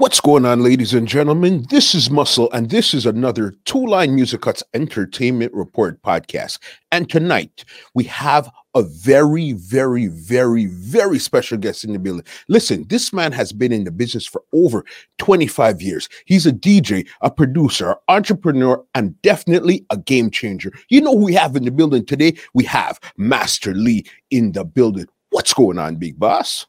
What's going on, ladies and gentlemen? This is Muscle, and this is another Two Line Music Cuts Entertainment Report podcast. And tonight we have a very, very, very, very special guest in the building. Listen, this man has been in the business for over 25 years. He's a DJ, a producer, entrepreneur, and definitely a game changer. You know who we have in the building today? We have Master Lee in the building. What's going on, big boss?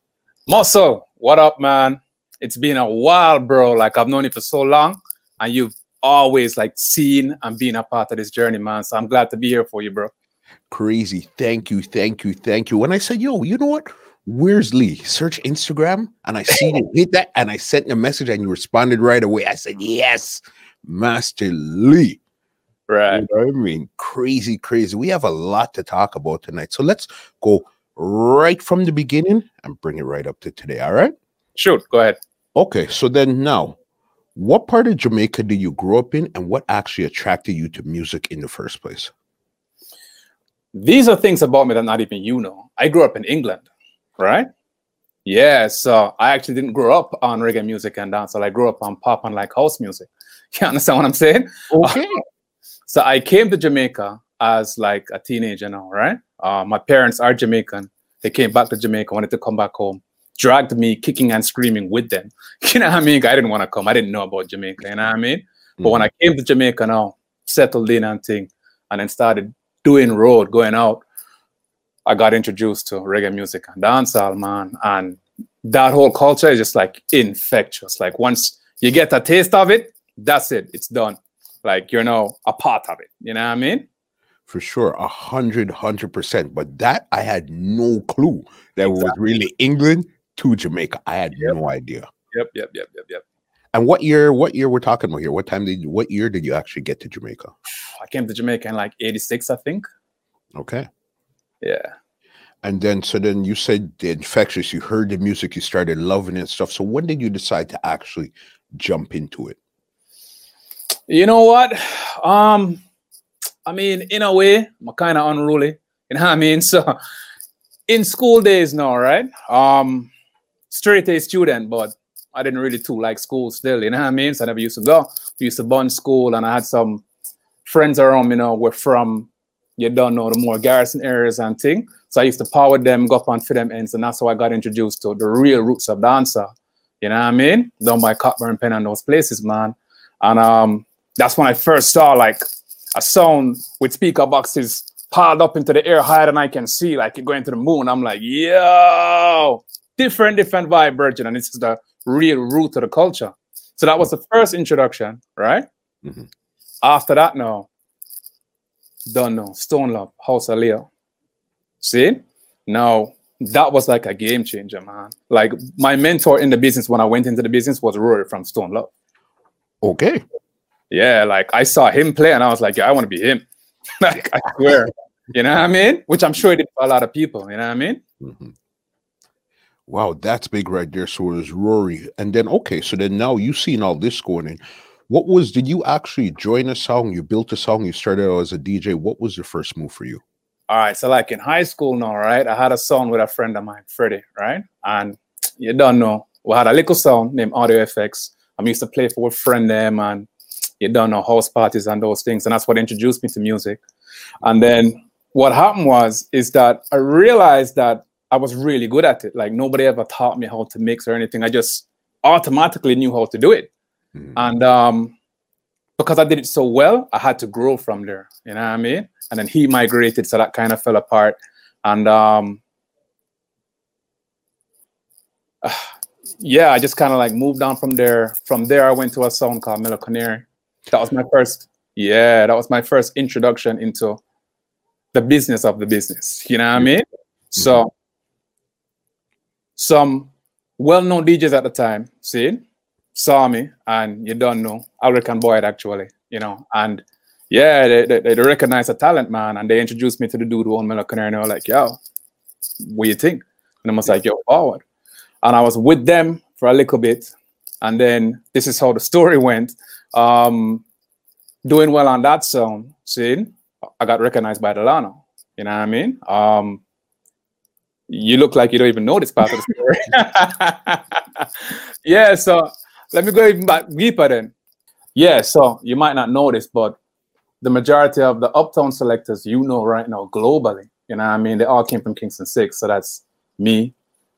Muscle, what up, man? It's been a while, bro. Like I've known you for so long, and you've always like seen and been a part of this journey, man. So I'm glad to be here for you, bro. Crazy. Thank you. Thank you. Thank you. When I said, yo, you know what? Where's Lee? Search Instagram and I seen you hit that and I sent you a message and you responded right away. I said, yes, Master Lee. Right. You know I mean? Crazy, crazy. We have a lot to talk about tonight. So let's go right from the beginning and bring it right up to today. All right. Shoot, go ahead. Okay, so then now, what part of Jamaica did you grow up in, and what actually attracted you to music in the first place? These are things about me that not even you know. I grew up in England, right? Yeah, so I actually didn't grow up on reggae music and dancehall. I grew up on pop and like house music. You understand what I'm saying? Okay. so I came to Jamaica as like a teenager now, right? Uh, my parents are Jamaican. They came back to Jamaica, wanted to come back home dragged me kicking and screaming with them. You know what I mean? I didn't want to come. I didn't know about Jamaica. You know what I mean? Mm-hmm. But when I mm-hmm. came to Jamaica now, settled in and thing, and then started doing road, going out, I got introduced to reggae music and dancehall, man. And that whole culture is just like infectious. Like once you get a taste of it, that's it. It's done. Like you're now a part of it. You know what I mean? For sure, a hundred, hundred percent. But that I had no clue that exactly. was really England to Jamaica. I had yep. no idea. Yep, yep, yep, yep, yep. And what year? What year we're talking about here? What time did? You, what year did you actually get to Jamaica? I came to Jamaica in like '86, I think. Okay. Yeah. And then, so then you said the infectious. You heard the music, you started loving it and stuff. So when did you decide to actually jump into it? You know what? Um, I mean, in a way, I'm kind of unruly. You know what I mean? So, in school days now, right? Um, straight A student, but I didn't really too like school still, you know what I mean? So I never used to go. Used to bun school and I had some friends around, you know, were from, you don't know, the more garrison areas and thing. So I used to power them, go up on for them ends, and that's how I got introduced to the real roots of dancer. You know what I mean? Down by Cockburn Pen and those places, man. And um, that's when I first saw like a sound with speaker boxes piled up into the air higher than I can see, like it going to the moon. I'm like, yo, different, different vibe, virgin. And this is the real root of the culture. So that was the first introduction, right? Mm-hmm. After that, no. Don't know. Stone Love, House of Leo. See? Now, that was like a game changer, man. Like my mentor in the business when I went into the business was Rory from Stone Love. Okay. Yeah, like I saw him play and I was like, yeah, I want to be him. like I swear. You know what I mean? Which I'm sure it did for a lot of people. You know what I mean? Mm-hmm. Wow, that's big right there. So it was Rory. And then, okay, so then now you've seen all this going in. What was, did you actually join a song? You built a song, you started out as a DJ. What was your first move for you? All right. So, like in high school now, right? I had a song with a friend of mine, Freddie, right? And you don't know, we had a little song named Audio FX. I used to play for a friend there, man. you don't know house parties and those things. And that's what introduced me to music. And then what happened was, is that I realized that I was really good at it. Like nobody ever taught me how to mix or anything. I just automatically knew how to do it. Mm. And um, because I did it so well, I had to grow from there. You know what I mean? And then he migrated, so that kind of fell apart. And um, uh, yeah, I just kind of like moved on from there. From there, I went to a sound called Mellow Canary. That was my first. Yeah, that was my first introduction into the business of the business. You know what I mean? Mm-hmm. So some well-known DJs at the time, see, saw me, and you don't know American Boyd actually, you know, and yeah, they, they, they recognize a talent, man, and they introduced me to the dude who owned Mellow Canary, and they were like, yo, what do you think? And I was like, yo, forward. And I was with them for a little bit, and then this is how the story went. Um, doing well on that song, see, I got recognized by Delano. You know what I mean? Um, you look like you don't even know this part of the story. yeah, so let me go even back deeper then. Yeah, so you might not know this, but the majority of the uptown selectors you know right now globally, you know what I mean? They all came from Kingston 6. So that's me,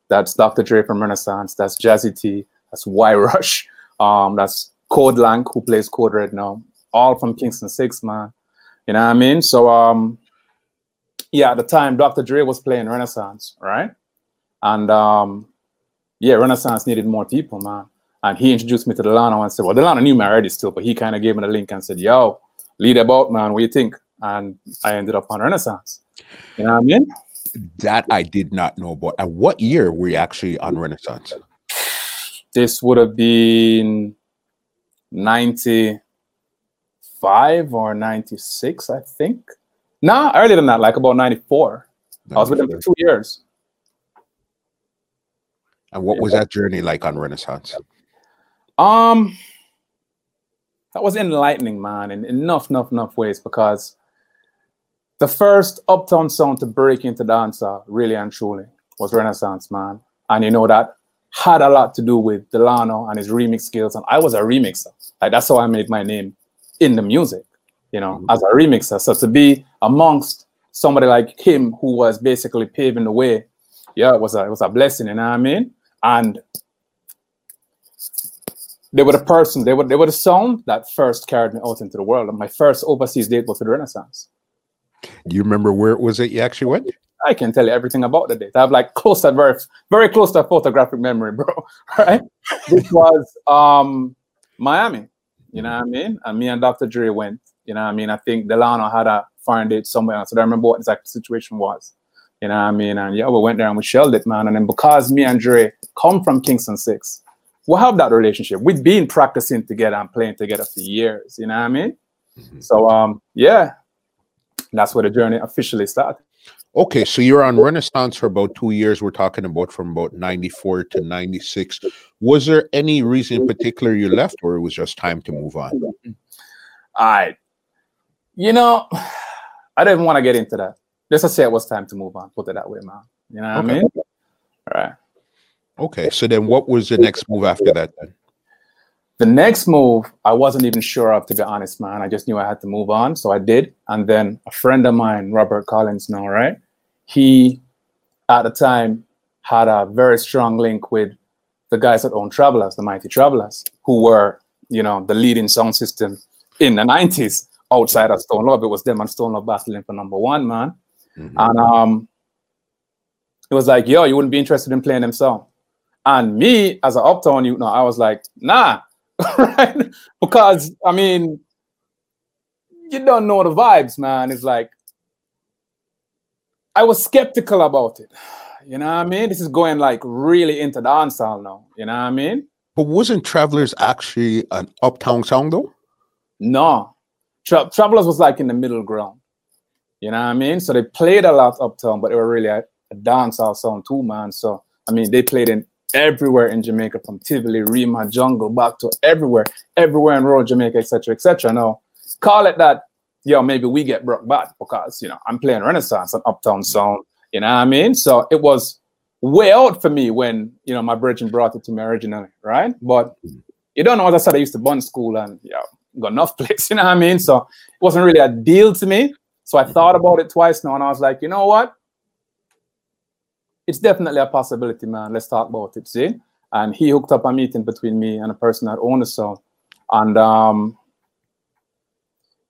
that's Dr. Dre from Renaissance, that's Jazzy T, that's Y Rush, um, that's Code Lank, who plays Code Red now, all from Kingston 6, man. You know what I mean? So um yeah, at the time Dr. Dre was playing Renaissance, right? And um yeah, Renaissance needed more people, man. And he introduced me to Delano and said, Well, Delano knew me already still, but he kind of gave me the link and said, Yo, lead about, man. What do you think? And I ended up on Renaissance. You know what I mean? That I did not know about. And what year were you actually on Renaissance? This would have been 95 or 96, I think. Nah, earlier than that, like about 94. I was with them for two years. And what was that journey like on Renaissance? Um, that was enlightening, man, in enough, enough, enough ways because the first uptown sound to break into dancer, really and truly, was Renaissance, man. And you know that had a lot to do with Delano and his remix skills. And I was a remixer. Like that's how I made my name in the music, you know, mm-hmm. as a remixer. So to be amongst somebody like him who was basically paving the way, yeah, it was a it was a blessing, you know what I mean? And they were the person, they were they were the sound that first carried me out into the world. And my first overseas date was with Renaissance. Do you remember where it was that you actually went? I can tell you everything about the date. I have like close to very, very close to photographic memory, bro. Right? This was um Miami. You know what I mean? And me and Dr. Dre went. You know what I mean? I think Delano had a foreign date somewhere else. I don't remember what exact situation was. You know what I mean? And yeah, we went there and we shelled it, man. And then because me and Dre come from Kingston 6, we have that relationship. We've been practicing together and playing together for years. You know what I mean? Mm-hmm. So um, yeah, that's where the journey officially started. Okay, so you're on Renaissance for about two years. We're talking about from about 94 to 96. Was there any reason in particular you left, or it was just time to move on? I, you know, I didn't want to get into that. Let's just say it was time to move on, put it that way, man. You know what okay. I mean? All right. Okay, so then what was the next move after that then? The next move, I wasn't even sure of, to be honest, man. I just knew I had to move on, so I did. And then a friend of mine, Robert Collins, now, right? He, at the time, had a very strong link with the guys that own Travelers, the Mighty Travelers, who were, you know, the leading sound system in the 90s outside of Stone Love. It was them and Stone Love battling for number one, man. Mm-hmm. And um, it was like, yo, you wouldn't be interested in playing them song. And me, as an uptown you know, I was like, nah, right? Because I mean, you don't know the vibes, man. It's like I was skeptical about it. You know what I mean? This is going like really into the dancehall now. You know what I mean? But wasn't Travelers actually an uptown song though? No. Tra- Travelers was like in the middle ground. You know what I mean? So they played a lot uptown, but they were really a, a dancehall song too, man. So I mean, they played in everywhere in Jamaica, from Tivoli, Rema, Jungle, back to everywhere, everywhere in rural Jamaica, etc., etc. Now, call it that, yo, maybe we get brought back because you know I'm playing Renaissance and Uptown Sound. You know what I mean? So it was way out for me when you know my virgin brought it to me originally, right? But you don't know, as I said, I used to bun school and yeah, got enough place, you know what I mean? So it wasn't really a deal to me. So I thought about it twice now, and I was like, you know what? it's definitely a possibility, man. Let's talk about it. See? And he hooked up a meeting between me and a person that owned the song. And um,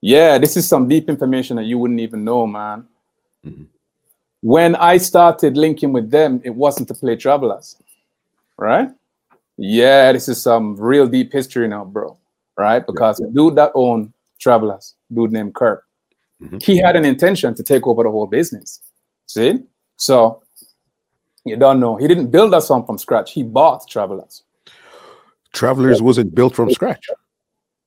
yeah, this is some deep information that you wouldn't even know, man. Mm-hmm. When I started linking with them, it wasn't to play Travelers, right? Yeah, this is some real deep history now, bro. Right? Because yeah. dude that owned Travelers, dude named Kirk, mm-hmm. he had an intention to take over the whole business. See? So you don't know. He didn't build that song from scratch. He bought Travelers. Travelers wasn't built from scratch.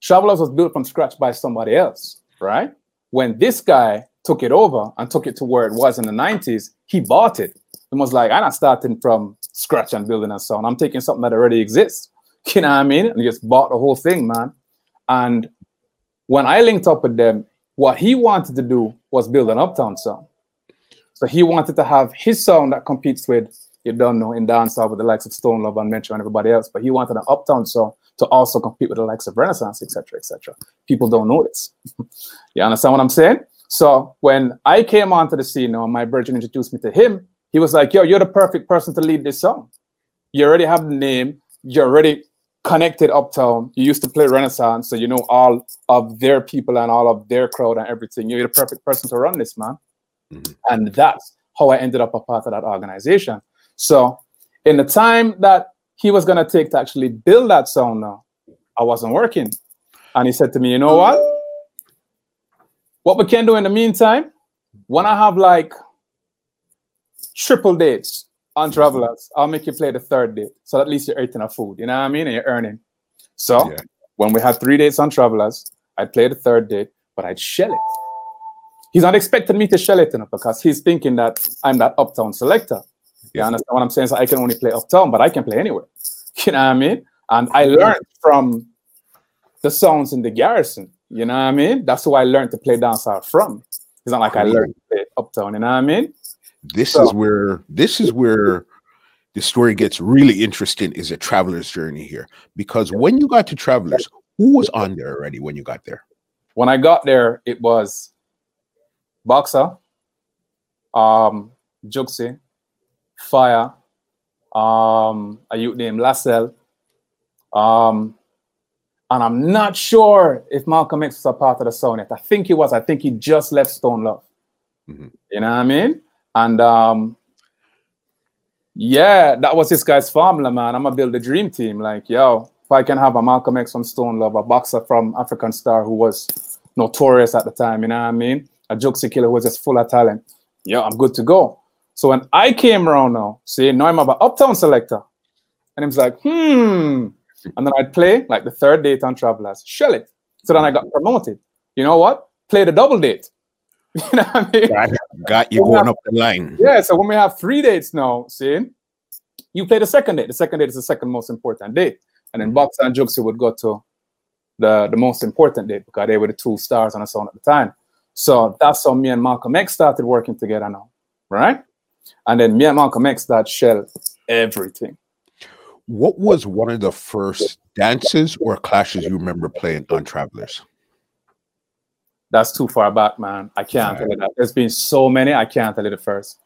Travelers was built from scratch by somebody else, right? When this guy took it over and took it to where it was in the 90s, he bought it. It was like, I'm not starting from scratch and building a song. I'm taking something that already exists. You know what I mean? And he just bought the whole thing, man. And when I linked up with them, what he wanted to do was build an uptown song. So he wanted to have his song that competes with, you don't know, in dancehall with the likes of Stone Love and Metro and everybody else. But he wanted an uptown song to also compete with the likes of Renaissance, etc., etc. People don't know this. you understand what I'm saying? So when I came onto the scene, now my virgin introduced me to him. He was like, "Yo, you're the perfect person to lead this song. You already have the name. You're already connected uptown. You used to play Renaissance, so you know all of their people and all of their crowd and everything. You're the perfect person to run this, man." Mm-hmm. And that's how I ended up a part of that organization. So in the time that he was gonna take to actually build that sound now, I wasn't working. And he said to me, you know what? What we can do in the meantime, when I have like triple dates on travelers, I'll make you play the third day. So at least you're eating a food, you know what I mean? And you're earning. So yeah. when we had three dates on travelers, I'd play the third date, but I'd shell it. He's not expecting me to shell it know, because he's thinking that I'm that uptown selector. You understand what I'm saying? So I can only play uptown, but I can play anywhere. You know what I mean? And I learned from the sounds in the garrison. You know what I mean? That's who I learned to play dancehall from. It's not like I learned to play uptown. You know what I mean? This so, is where this is where the story gets really interesting. Is a traveler's journey here because when you got to travelers, who was on there already when you got there? When I got there, it was Boxer, um, Juxi, Fire, um, a youth named Lassell. Um, and I'm not sure if Malcolm X was a part of the sound yet. I think he was. I think he just left Stone Love. Mm-hmm. You know what I mean? And um, yeah, that was this guy's formula, man. I'm gonna build a dream team. Like, yo, if I can have a Malcolm X from Stone Love, a boxer from African Star who was notorious at the time, you know what I mean? A Juxi killer who was just full of talent. Yeah, I'm good to go. So when I came around now, see, now I'm about uptown selector. And he was like, hmm. And then I'd play like the third date on Travelers, shell it. So then I got promoted. You know what? Play the double date. you know what I mean? Got, got you going up the line. Yeah. So when we have three dates now, see, you play the second date. The second date is the second most important date. And then mm-hmm. Box and Juxi would go to the, the most important date because they were the two stars on the song at the time. So that's how me and Malcolm X started working together now, right? And then me and Malcolm X that shell everything. What was one of the first dances or clashes you remember playing on Travelers? That's too far back, man. I can't right. tell you that. There's been so many, I can't tell you the first.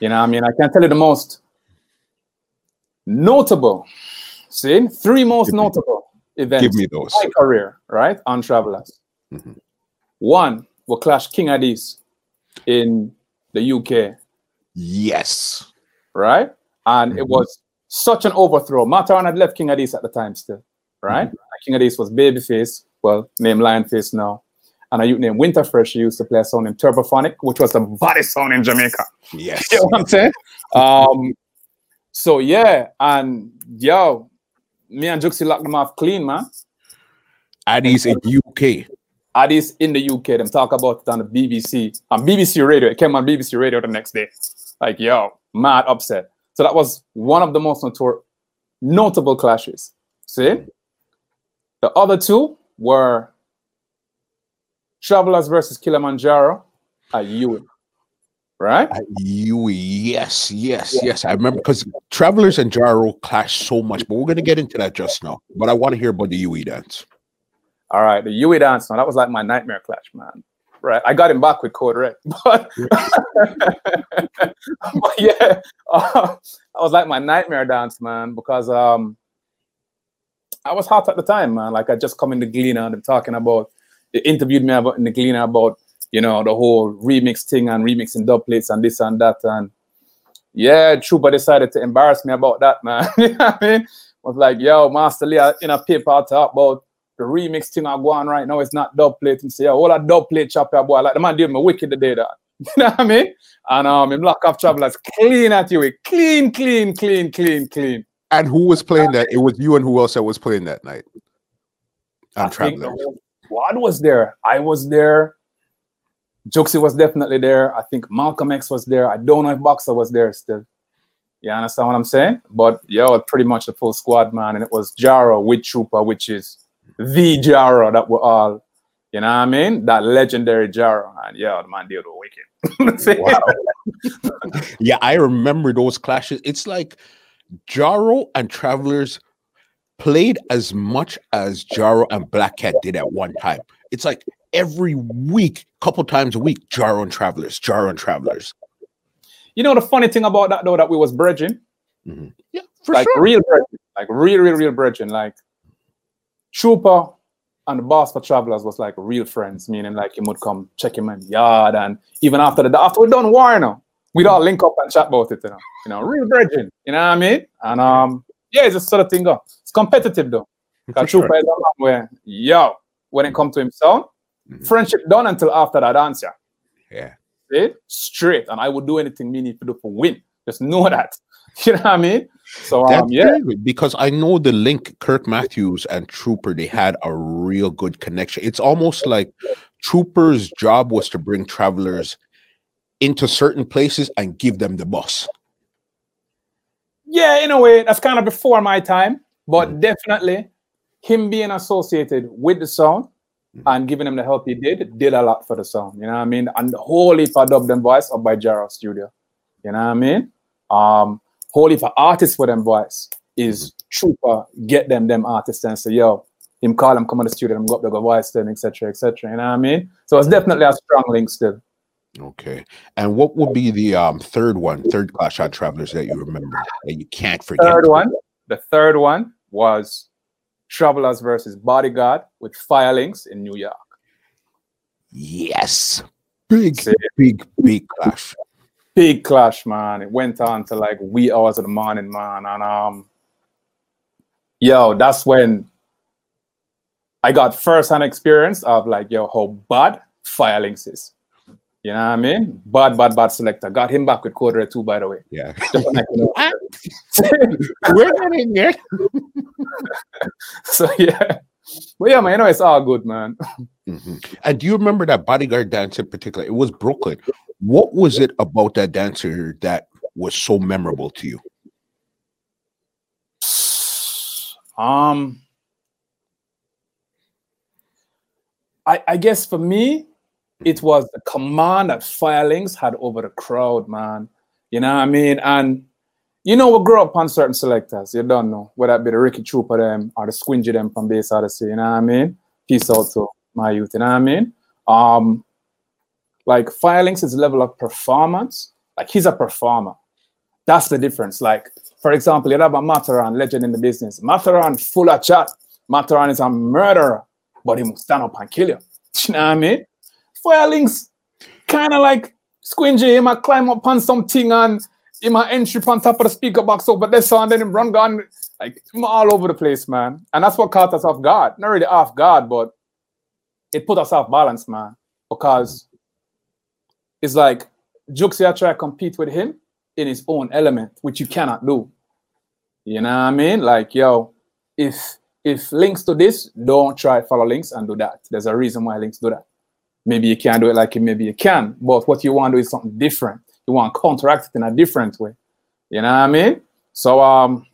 You know I mean? I can't tell you the most notable. See, three most give notable me, events give me those. my career, right? On Travelers. Mm-hmm. One, we clash King Addies in the UK Yes. Right? And mm-hmm. it was such an overthrow. Matterhorn had left King Addies at the time still. Right? Mm-hmm. King Addies was Babyface, well, named Lionface now. And a youth named Winterfresh used to play a song named Turbophonic, which was the body song in Jamaica. Yes. you know what I'm saying? Um, so yeah, and yo, me and Juxi locked them off clean, man. Addies in the UK. Addies in the UK. Them talk about it on the BBC, on BBC Radio. It came on BBC Radio the next day. Like, yo, mad upset. So that was one of the most notor- notable clashes. See? The other two were Travelers versus Kilimanjaro at UWI. Right? At yes, yes, yeah. yes. I remember because Travelers and Jaro clash so much, but we're going to get into that just now. But I want to hear about the UWI dance. All right, the UWI dance. Now that was like my nightmare clash, man right? I got him back with Code Red, but, but yeah, uh, I was like my nightmare dance, man, because um, I was hot at the time, man. Like I just come in the Gleaner and I'm talking about, they interviewed me about Gleaner about, you know, the whole remix thing and remixing dub plates and this and that. And yeah, Trooper decided to embarrass me about that, man. you know what I mean? I was like, yo, Master Lee, in a paper talk about the remix thing I go on right now is not dub plate and say, oh, all that dub plate chop boy. Like the man did me wicked the day that. you know what I mean? And um him lock off travelers clean at you. Clean, clean, clean, clean, clean. And who was playing that? It was you and who else that was playing that night? On Travelers. Squad was there. I was there. Juxi was definitely there. I think Malcolm X was there. I don't know if Boxer was there still. You understand what I'm saying? But yeah, pretty much the full squad, man. And it was Jaro with Trooper, which is the Jaro that we're all, you know what I mean? That legendary Jaro. And yeah, the man did wicked. wow. yeah, I remember those clashes. It's like Jaro and Travelers played as much as Jaro and Black Cat did at one time. It's like every week, couple times a week, Jaro and Travelers, Jaro and Travelers. You know the funny thing about that though, that we was bridging, Mhm. Yeah, for like sure. real bridging, like real, real, real bridging. Like Trooper and the boss for Travelers was like real friends, meaning like he would come check him in yard, and even after the after we done war, you know, we'd all link up and chat about it, you know, you know, real bridging, you know what I mean? And um, yeah, it's just sort of thing. Go. Competitive though. Because sure. Trooper is a man where, yo, when it come to himself, Mhm. friendship done until after that answer. Yeah. See? Straight. And I would do anything me need to do for win. Just know that. You know what I mean? So um, That's yeah. good, because I know the link Kirk Matthews and Trooper they had a real good connection. It's almost like Trooper's job was to bring travelers into certain places and give them the bus. Yeah, in a way, that's kind of before my time, but definitely him being associated with the sound Mhm. and giving him the help he did, did a lot for the sound. You know what I mean? And the whole heap of dub them voice up by Jaro Studio. You know what I mean? Um, whole heap of artists for them voice is trooper, get them them artists and say, yo, him call them come on the studio, them go up go voice them, etc. etc. You know what I mean? So it's definitely a strong link still. Okay. And what would be the um third one, third clash on travelers that you remember that you can't forget? third one, the third one was Travelers versus Bodyguard with Firelinks in New York. Yes. Big, See? big, big clash. Big clash, man. It went on to like wee hours of the morning, man. And um, yo, that's when I got first-hand experience of like, yo, how bad Firelinks is. You know what I mean? Bad, bad, bad selector. Got him back with quarter two, by the way. Yeah. Just to know. We're not in there. so yeah. But yeah, man, you know it's all good, man. Mhm. And do you remember that bodyguard dance in particular? It was Brooklyn. What was it about that dancer that was so memorable to you? Um, I, I guess for me, it was the command that Firelinks had over the crowd, man. You know what I mean? And you know, we grew up on certain selectors. You don't know whether it be the Ricky Trooper them or the Squingy them from Bass Odyssey. You know what I mean? Peace out to my youth. You know what I mean? Um, like Firelinks is level of performance. Like he's a performer. That's the difference. Like, for example, you have a Matterhorn, legend in the business. Matterhorn full of chat. Matterhorn is a murderer, but he must stand up and kill you. You know what I mean? Firelinks kind of like Squingy, he might climb up on something and he might entry on top of the speaker box over so and then him run gun like him all over the place, man. And that's what caught us off guard. Not really off guard, but it put us off balance, man. Because it's like Juxia try to compete with him in his own element, which you cannot do. You know what I mean? Like, yo, if if links to this, don't try follow links and do that. There's a reason why links do that. Maybe you can't do it like him, maybe you can. But what you want to do is something different. You want to counteract it in a different way. You know what I mean? So um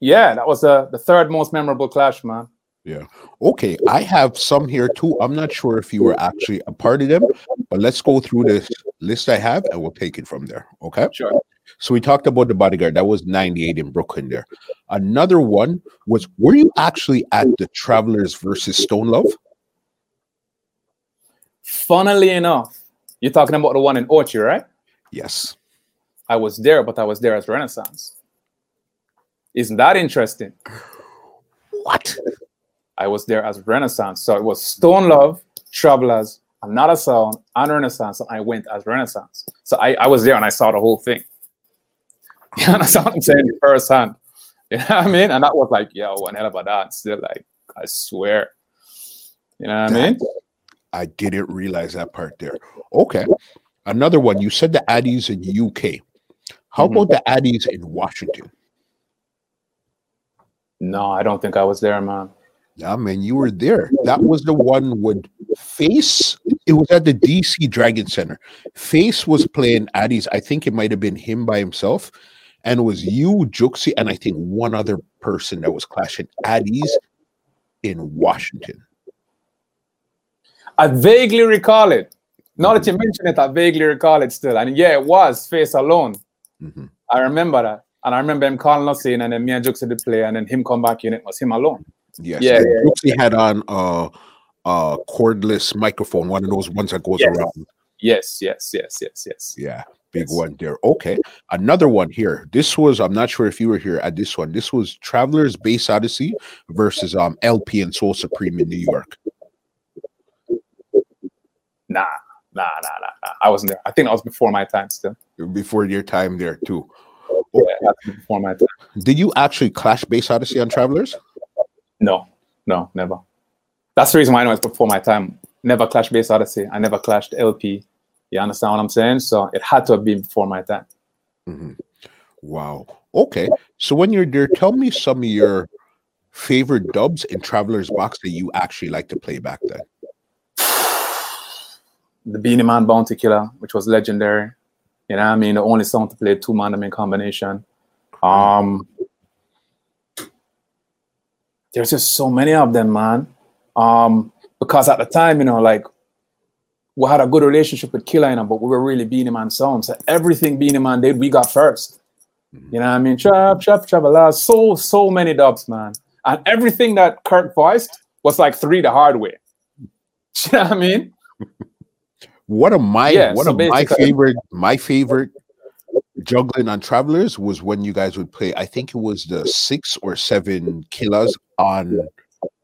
yeah, that was the the third most memorable clash, man. Yeah. Okay, I have some here too. I'm not sure if you were actually a part of them, but let's go through this list I have and we'll take it from there. Okay. Sure. So we talked about the bodyguard. That was 98 in Brooklyn there. Another one was were you actually at the Travelers versus Stone Love? Funnily enough, you're talking about the one in Orchard, right? Yes. I was there, but I was there as Renaissance. Isn't that interesting? What? I was there as Renaissance. So it was Stone Love, Travelers, Another Sound, and Renaissance. And I went as Renaissance. So I, I was there and I saw the whole thing. You understand what I'm saying? Firsthand. You know what I mean? And that was like, yo, one hell of a dance. Still like, I swear. You know what I mean? I didn't realize that part there. Okay. Another one. You said the Addies in UK. How Mhm. about the Addies in Washington? No, I don't think I was there, man. Yeah, man, you were there. That was the one with Face. It was at the DC Dragon Center. Face was playing Addies. I think it might have been him by himself. And it was you, Juxi, and I think one other person that was clashing Addies in Washington. I vaguely recall it. Now that you mention it, I vaguely recall it still. And yeah, it was Face Alone. Mhm. I remember that. And I remember him calling us in, and then me and Jukes did play, and then him come back in. It was him alone. Yes. Yeah, and yeah, Brooksy had on a, a cordless microphone, one of those ones that goes Yes. around. Yes, yes, yes, yes, yes. Yeah, big Yes. one there. Okay, another one here. This was I'm not sure if you were here at this one. This was Travelers Bass Odyssey versus um LP and Soul Supreme in New York. Nah, nah, nah, nah, nah. I wasn't there. I think that was before my time still. Before your time there too. Yeah, before my time. Did you actually clash Bass Odyssey on Travelers? No, no, never. That's the reason why I know it's before my time. Never clashed Bass Odyssey. I never clashed LP. You understand what I'm saying? So it had to have been before my time. Mhm. Wow. Okay. So when you're there, tell me some of your favorite dubs in Travelers Box that you actually like to play back then. The Beenie Man Bounty Killer, which was legendary. You know what I mean? The only song to play two man in combination. Um there's just so many of them, man. Um, because at the time, you know, like we had a good relationship with Killer, you know, but we were really Beenie Man sounds. So everything Beenie Man did, we got first. You know what I mean? Chop, chop, chop, a lot. So, so many dubs, man. And everything that Kirk voiced was like three the hard way. You know what I mean? One of my Yeah, one so of my favorite my favorite juggling on Travelers was when you guys would play. I think it was the six or seven killers on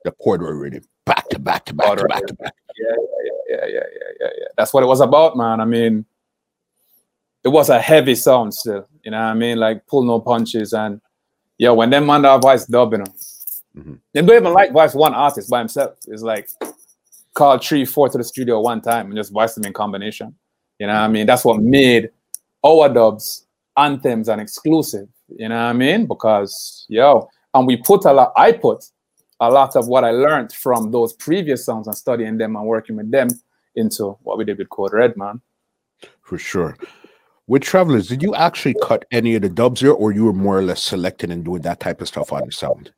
the corridor rhythm, back to back to back to back to back. Yeah, yeah, yeah, yeah, yeah, yeah, yeah. That's what it was about, man. I mean, it was a heavy sound still. You know what I mean? Like pull no punches and yeah, when them man that voice dubbing them, Mhm. they don't even like voice one artist by himself. It's like call three, four to the studio one time and just voice them in combination. You know I mean? That's what made our dubs anthems and exclusive. You know I mean? Because yo, and we put a lot. I put a lot of what I learned from those previous songs and studying them and working with them into what we did with Code Red, man. For sure. With Travelers, did you actually cut any of the dubs here, or you were more or less selecting and doing that type of stuff on the sound?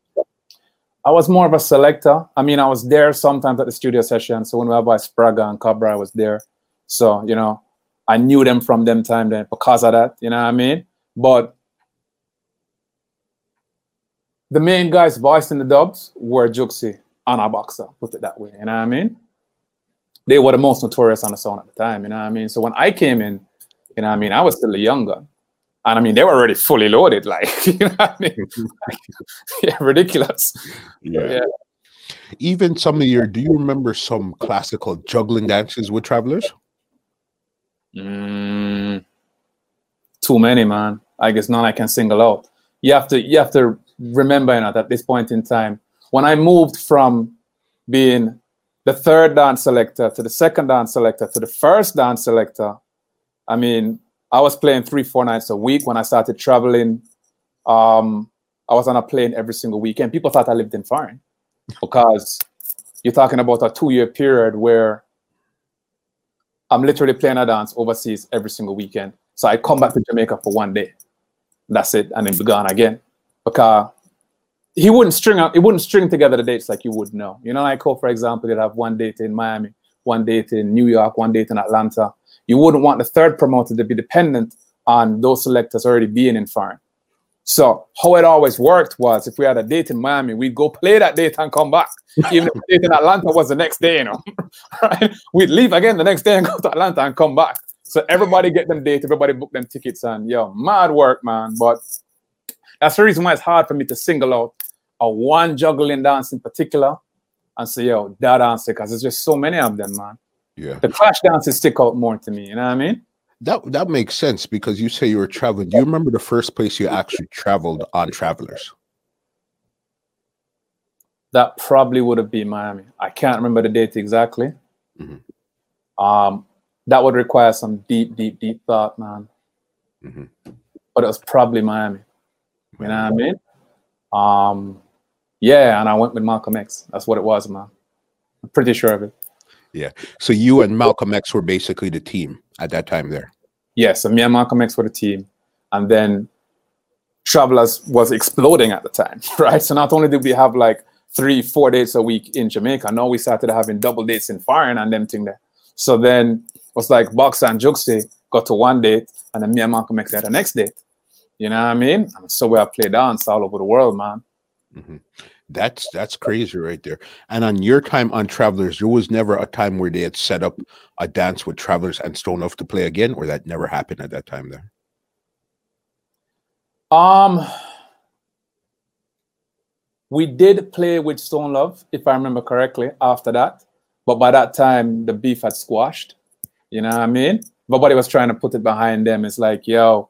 I was more of a selector. I mean, I was there sometimes at the studio session. So when we had by Spragga and Cabra, I was there. So, you know, I knew them from them time then because of that, you know what I mean? But the main guys voicing the dubs were Juxi and a boxer, put it that way, you know what I mean? They were the most notorious on the sound at the time, you know what I mean? So when I came in, you know what I mean, I was still a young gun. And I mean, they were already fully loaded, like, you know what I mean? yeah, ridiculous. Yeah. Even some of your, do you remember some classical juggling dances with Travelers? Mm, too many, man. I guess none I can single out. You have to you have to remember you know, that at this point in time, when I moved from being the third dance selector to the second dance selector to the first dance selector, I mean, I was playing three, four nights a week when I started traveling. Um, I was on a plane every single weekend. People thought I lived in foreign because you're talking about a two-year period where I'm literally playing a dance overseas every single weekend. So I come back to Jamaica for one day. That's it, and then be gone again. Because he wouldn't string out, he wouldn't string together the dates like you would know. You know, like Cole, for example, they'd have one date in Miami, one date in New York, one date in Atlanta. You wouldn't want the third promoter to be dependent on those selectors already being in foreign. So how it always worked was if we had a date in Miami, we'd go play that date and come back. Even if the date in Atlanta was the next day, you know. right? We'd leave again the next day and go to Atlanta and come back. So everybody get them date, everybody book them tickets, and yo, mad work, man. But that's the reason why it's hard for me to single out a one juggling dance in particular and say, yo, that dance, because there's just so many of them, man. Yeah. The clash dances stick out more to me, you know what I mean? That that makes sense because you say you were traveling. Do you remember the first place you actually traveled on Travelers? that probably would have been Miami. I can't remember the date exactly. Mhm. Um, that would require some deep, deep, deep thought, man. Mhm. But it was probably Miami. You know what I mean? Um, yeah, and I went with Malcolm X. That's what it was, man. I'm pretty sure of it. So you and Malcolm X were basically the team at that time there. Yeah, so me and Malcolm X were the team. And then Travelers was exploding at the time, right? So not only did we have like three, four dates a week in Jamaica, now we started having double dates in foreign and them thing there. So then it was like Box and Juxi got to one date, and then me and Malcolm X had the next date. You know what I mean? So we have played dance all over the world, man. Mm-hmm. That's that's crazy right there. And on your time on Travelers, there was never a time where they had set up a dance with Travelers and Stone Love to play again, or that never happened at that time there. Um, we did play with Stone Love, if I remember correctly, after that. But by that time, the beef had squashed. You know what I mean? Nobody was trying to put it behind them. It's like, yo,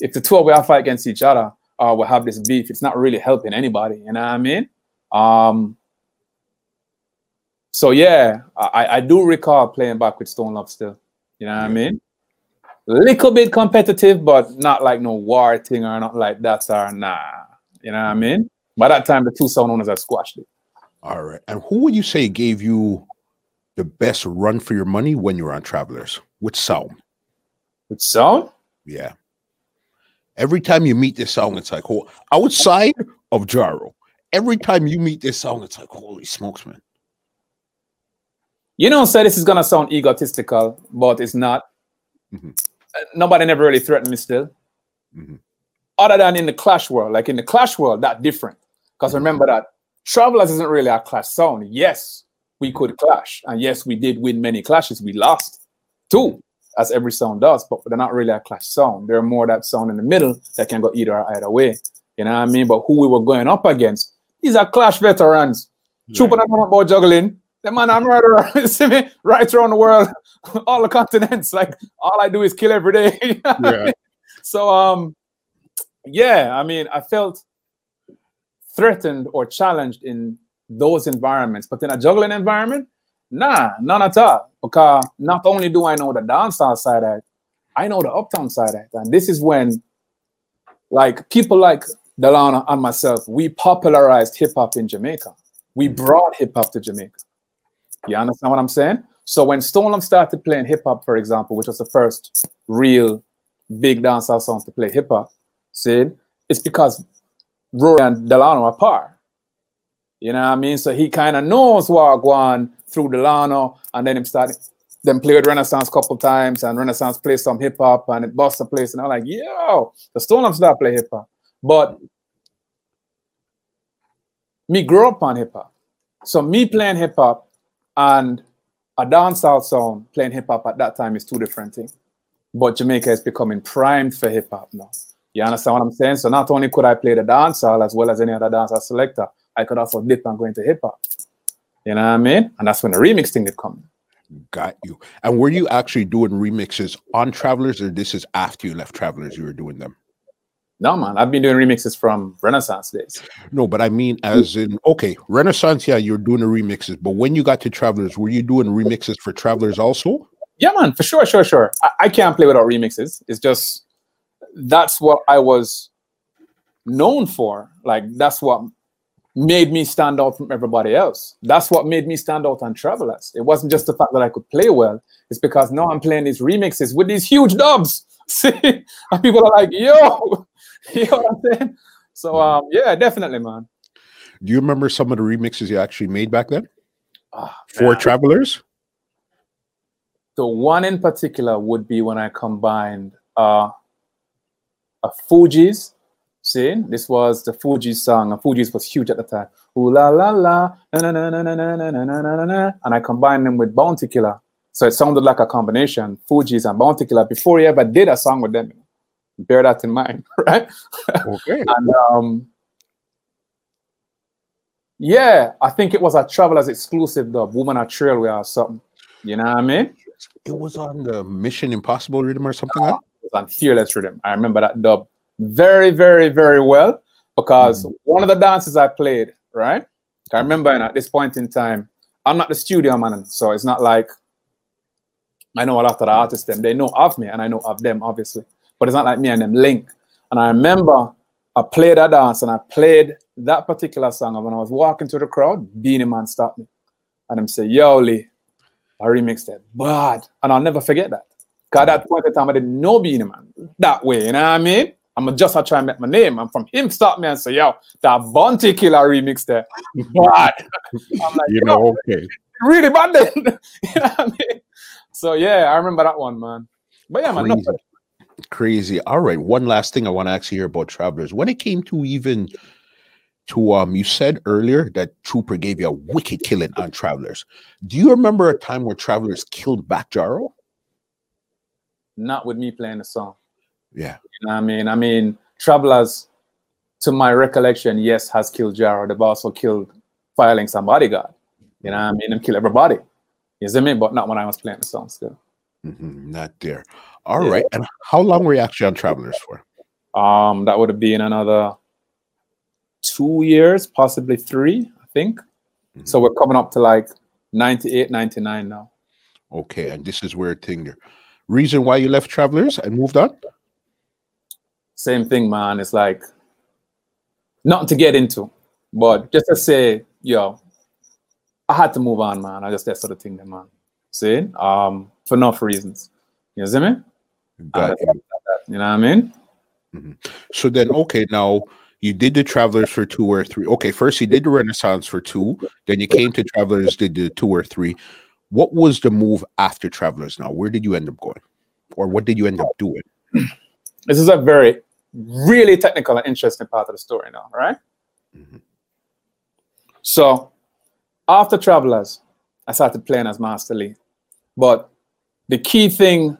if the two of us fight against each other we have this beef, it's not really helping anybody. You know what I mean? Um, so yeah, I, I do recall playing back with Stone Love still. You know what I mean? Little bit competitive, but not like no war thing or not like that or nah. You know what I mean? By that time, the two sound owners had squashed it. All right. And who would you say gave you the best run for your money when you were on Travelers? Which sound? Which sound? Yeah. Every time you meet this song, it's like, oh, outside of Jaro, every time you meet this song, it's like, holy smokes, man. You know, say this is gonna sound egotistical, but it's not. Mm-hmm. Nobody never really threatened me still. Mm-hmm. Other than in the clash world, like in the clash world, that different. Because mm-hmm. remember that Travelers isn't really a clash sound. Yes, we could clash, and yes, we did win many clashes. We lost two, as every sound does, but they're not really a clash sound. They're more that sound in the middle that can go either or either way. You know what I mean? But who we were going up against, these are clash veterans. Right. Chupa about juggling. The man I'm right around, see me, right around the world, all the continents. Like all I do is kill every day. yeah. So um, yeah, I mean, I felt threatened or challenged in those environments, but in a juggling environment, nah, none at all. Because not only do I know the dancehall side it, I know the uptown side it, and this is when, like people like Delano and myself, we popularized hip hop in Jamaica. We brought hip hop to Jamaica. You understand what I'm saying? So when Stone started playing hip hop, for example, which was the first real big dancehall song to play hip hop, see, it's because Rory and Delano are par. You know what I mean? So he kind of knows what going through Delano, and then him started then play with Renaissance a couple times, and Renaissance play some hip hop, and it bust a place, and I'm like, yo, the Stone Love start play hip hop, but me grew up on hip hop, so me playing hip hop and a dancehall song playing hip hop at that time is two different things. But Jamaica is becoming primed for hip hop now. You understand what I'm saying? So not only could I play the dancehall as well as any other dancehall selector, I could also dip and go into hip hop. You know what I mean? And that's when the remix thing did come. Got you. And were you actually doing remixes on Travelers, or this is after you left Travelers? You were doing them. No, man, I've been doing remixes from Renaissance days. No, but I mean, as in, okay, Renaissance, yeah, you're doing the remixes, but when you got to Travelers, were you doing remixes for Travelers also? Yeah, man, for sure, sure, sure. I, I can't play without remixes. It's just that's what I was known for. Like, that's what made me stand out from everybody else. That's what made me stand out on Travelers. It wasn't just the fact that I could play well, it's because now I'm playing these remixes with these huge dubs. See, and people are like, yo, you know what I'm saying? So mm-hmm. um, yeah, definitely, man. Do you remember some of the remixes you actually made back then? Oh, For travelers? The one in particular would be when I combined uh, a Fugees. See, this was the Fugees song, and Fugees was huge at the time. Ooh la la la, na na na na na na na na na na and I combined them with Bounty Killer. So it sounded like a combination, Fugees and Bounty Killer, before he ever did a song with them bear that in mind, right? Okay. and um, yeah, I think it was a Travelers exclusive dub, Woman at Trailway or something. You know what I mean? It was on the Mission Impossible rhythm or something like that? It was on Fearless rhythm. I remember that dub very, very, very well because mm. one of the dances I played, right? I remember at this point in time, I'm not the studio man, so it's not like I know a lot of the artists, them they know of me and I know of them, obviously but it's not like me and them link. And I remember I played a dance and I played that particular song. And when I was walking to the crowd, Beenie Man stopped me. And him say, Yo, Lee, I remixed it. Bad. And I'll never forget that. Because at that point in time, I didn't know Beenie Man that way. You know what I mean? I'm just try and make my name. And from him stop me and say, yo, that Bounty Killer remix there. Bad. I'm like, you know, okay. Really bad then. you know what I mean? So yeah, I remember that one, man. But yeah, man, Crazy. pressure. Crazy. All right. One last thing I want to ask you here about travelers. When it came to even to um, you said earlier that Trooper gave you a wicked killing on travelers. Do you remember a time where travelers killed back Jaro? not with me playing the song. Yeah. You know what I mean? I mean, Travelers, to my recollection, yes, has killed Jaro. They've also killed Firelink and Bodyguard. You know what I mean? Them kill everybody. You see me? But not when I was playing the song still. Mhm, Not there. All Yeah. right. And how long were you actually on travelers for? Um, that would have been another two years, possibly three, I think. So we're coming up to like 98, 99 now. Okay. And this is where thing there. Reason why you left travelers and moved on? Same thing, man. It's like nothing to get into, but just to say, yo, I had to move on, man. I just that sort of thing, then, man. See, um, for enough reasons. You see me? Got Uh, you. You know what I mean? So then, okay, now you did the Travelers for two or three. Okay, first you did the Renaissance for two, then you came to Travelers, did the two or three. What was the move after Travelers now? Where did you end up going? Or what did you end up doing? This is a very, really technical and interesting part of the story now, right? Mhm. So, after Travelers, I started playing as Master Lee. But the key thing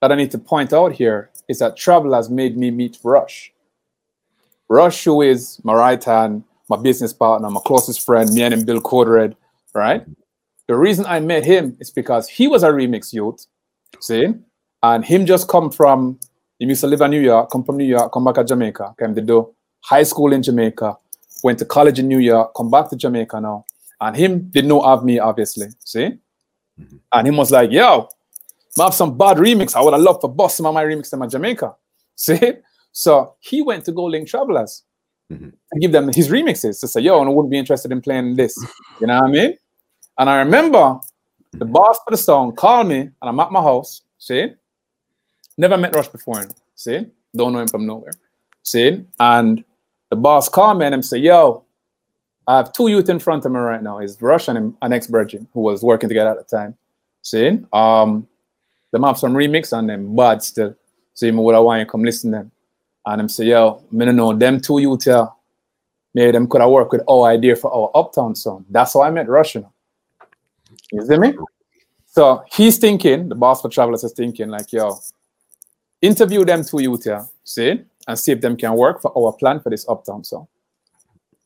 that I need to point out here is that Travelers made me meet Rush. Rush, who is my right hand, my business partner, my closest friend, me and him, Bill Cordred, right? The reason I met him is because he was a remix youth, see? And him just come from, he used to live in New York, come from New York, come back to Jamaica, came to do high school in Jamaica, went to college in New York, come back to Jamaica now. And him did know of me, obviously, see? Mhm. And him was like, yo, I have some bad remix. I would have loved to bust some of my remix in my Jamaica. See? So he went to go link travelers Mhm. and give them his remixes to say, yo, and I wouldn't be interested in playing this. You know what I mean? And I remember the boss for the song called me and I'm at my house. See? Never met Rush before. See? Don't know him from nowhere. See? And the boss called me and him say, yo, I have two youth in front of me right now. It's Rush and an ex-virgin who was working together at the time. See? Um, them have some remix on them, bad still. So you would have want you come listen to them. And them say, yo, me no know them two youth here. Maybe them could have worked with our idea for our uptown song. That's how I met Rush. You see me? So he's thinking, the boss for Travelers is thinking, like, yo, interview them two youth here, see, and see if them can work for our plan for this uptown song.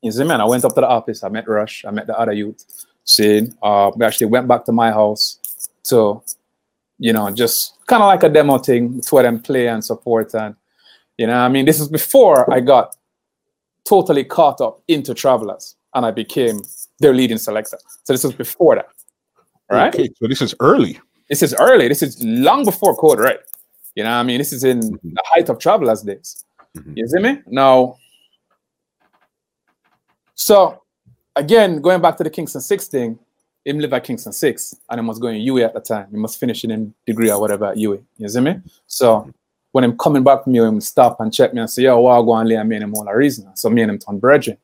You see, man, I went up to the office, I met Rush, I met the other youth, see, uh, we actually went back to my house to, you know, just kind of like a demo thing to them play and support. And, you know, I mean, this is before I got totally caught up into Travelers and I became their leading selector. So this was before that, right? Okay, so this is early. This is early. This is long before Code Red. You know what I mean? This is in the height of Travelers days. Mhm. You see me? Now, so again, going back to the Kingston 6 thing, him live at Kingston 6 and he was going UA at the time. He must finish in him degree or whatever at UA. You see me? So when I'm coming back from UA, him stop and check me and say, yo, what go and lay and me and him all a reason. So me and him turn brethren.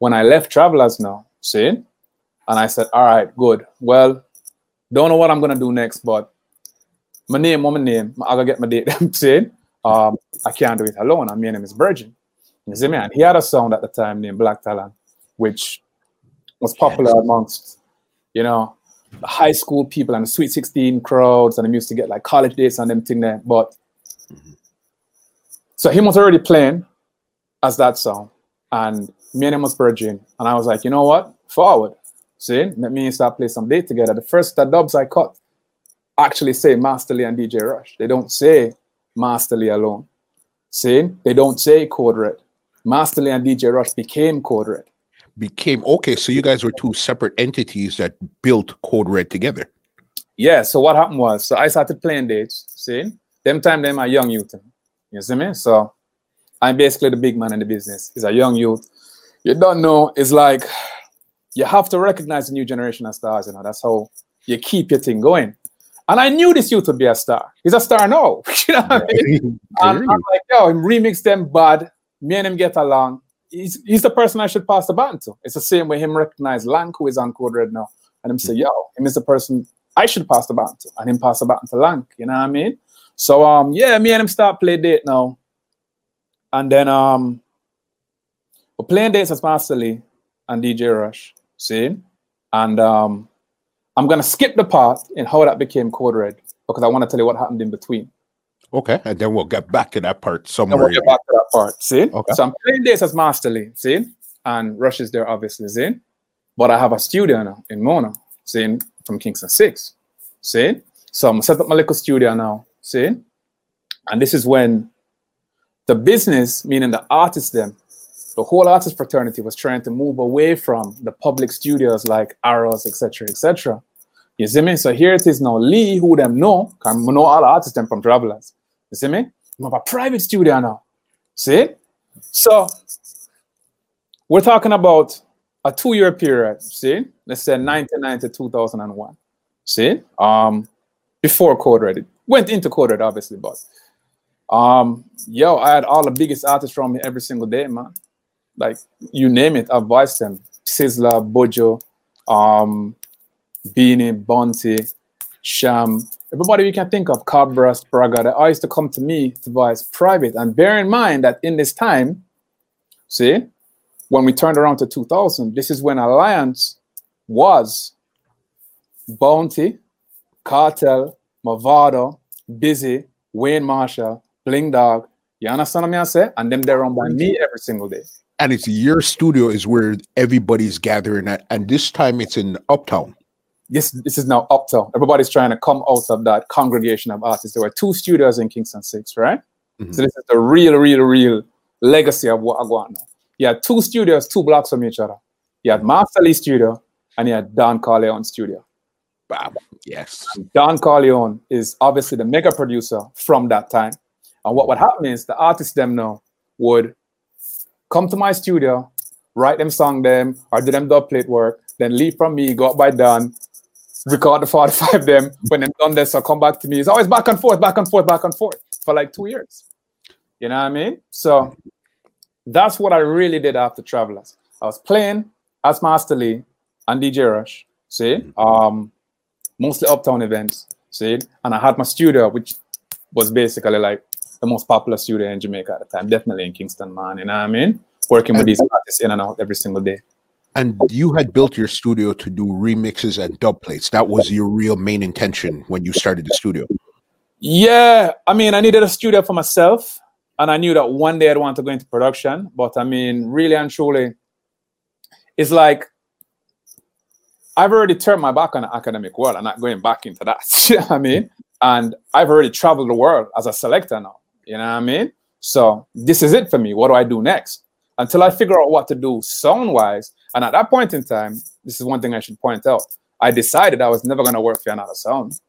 When I left Travelers now, see? And I said, all right, good. Well, don't know what I'm gonna do next, but my name, what my name, I gotta get my date. I'm saying, um, I can't do it alone. I mean, name is Virgin. You see me? And he had a song at the time named Black Talent, which was popular amongst, you know, the high school people and the Sweet 16 crowds, and them used to get like college dates and them thing there. But so he was already playing as that song, and me and him was Virgin, and I was like, you know what? Forward. See, let me start play some date together. The first the dubs I cut actually say Master Lee and DJ Rush. They don't say Master Lee alone. See, they don't say Code Red. Master Lee and DJ Rush became Code Red. Became okay, so you guys were two separate entities that built Code Red together. Yeah, so what happened was, so I started playing dates, see? Them time, them are young youth. You see me? So I'm basically the big man in the business. He's a young youth. You don't know, it's like you have to recognize the new generation of stars, you know. That's how you keep your thing going. And I knew this youth would be a star. He's a star now. you know what I mean? and I'm like, yo, him remix them bad. Me and him get along. He's, he's the person I should pass the baton to. It's the same way him recognize Lang, who is on Code Red now. And him say, yo, him is the person I should pass the baton to, and him pass the baton to Lank. You know what I mean? So um, yeah, me and him start play date now, and then um, we're playing dates as Master Lee and DJ Rush. See, and um, I'm gonna skip the part in how that became Code Red because I want to tell you what happened in between. Okay, and then we'll get back to that part And somewhere. we'll get back to that part. See? Okay. So I'm playing this as Master Lee, see? And Rush is there, obviously, see? But I have a studio now in Mona, see? From Kingston 6, see? So I'm set up my little studio now, see? And this is when the business, meaning the artists, them, the whole artist fraternity was trying to move away from the public studios like Arrows, etc., etc. You see me? So here it is now. Lee, who them know, can know all the artists them from Travelers. You see me? I'm a private studio now. See? So we're talking about a two-year period. See? Let's say 1990 2001. See? Um, before Code Red. It Went into Code Red, obviously, but um, yo, I had all the biggest artists from me every single day, man. Like you name it, I voiced them. Sizzla, Bojo, um, Beenie, Bounty, Sham, everybody you can think of, Cabra, Spragga, they all used to come to me to buy voice private. And bear in mind that in this time, see, when we turned around to 2000, this is when Alliance was Bounty, Cartel, Movado, Busy, Wayne Marshall, Bling Dawg. You understand what I'm saying? And them they're run by me every single day. and it's your studio is where everybody's gathering at, and this time it's in Uptown. This this is now up uptown. Everybody's trying to come out of that congregation of artists. There were two studios in Kingston Six, right? Mhm. So this is the real, real, real legacy of what now. You had two studios, two blocks from each other. You had Master Lee Studio and you had Don Corleon Studio. Bam. Yes. Don Corleon is obviously the mega producer from that time. And what would happen is the artists them now would come to my studio, write them song them, or do them dub plate work, then leave from me, go up by Don, record the 45 them. When them done this, so come back to me. It's always back and forth, back and forth, back and forth for like two years. You know what I mean? So that's what I really did after Travelers. I was playing as Master Lee and DJ Rush, see? Um, mostly uptown events, see? And I had my studio, which was basically like the most popular studio in Jamaica at the time, definitely in Kingston, man. You know what I mean? Working with these artists in and out every single day. And you had built your studio to do remixes and dub plates. That was your real main intention when you started the studio. Yeah, I mean, I needed a studio for myself, and I knew that one day I'd want to go into production. But I mean, really and truly, it's like I've already turned my back on the academic world. I'm not going back into that. I mean? And I've already traveled the world as a selector now. You know what I mean? So this is it for me. What do I do next? Until I figure out what to do sound wise. And at that point in time, this is one thing I should point out. I decided I was never going to work for another sound.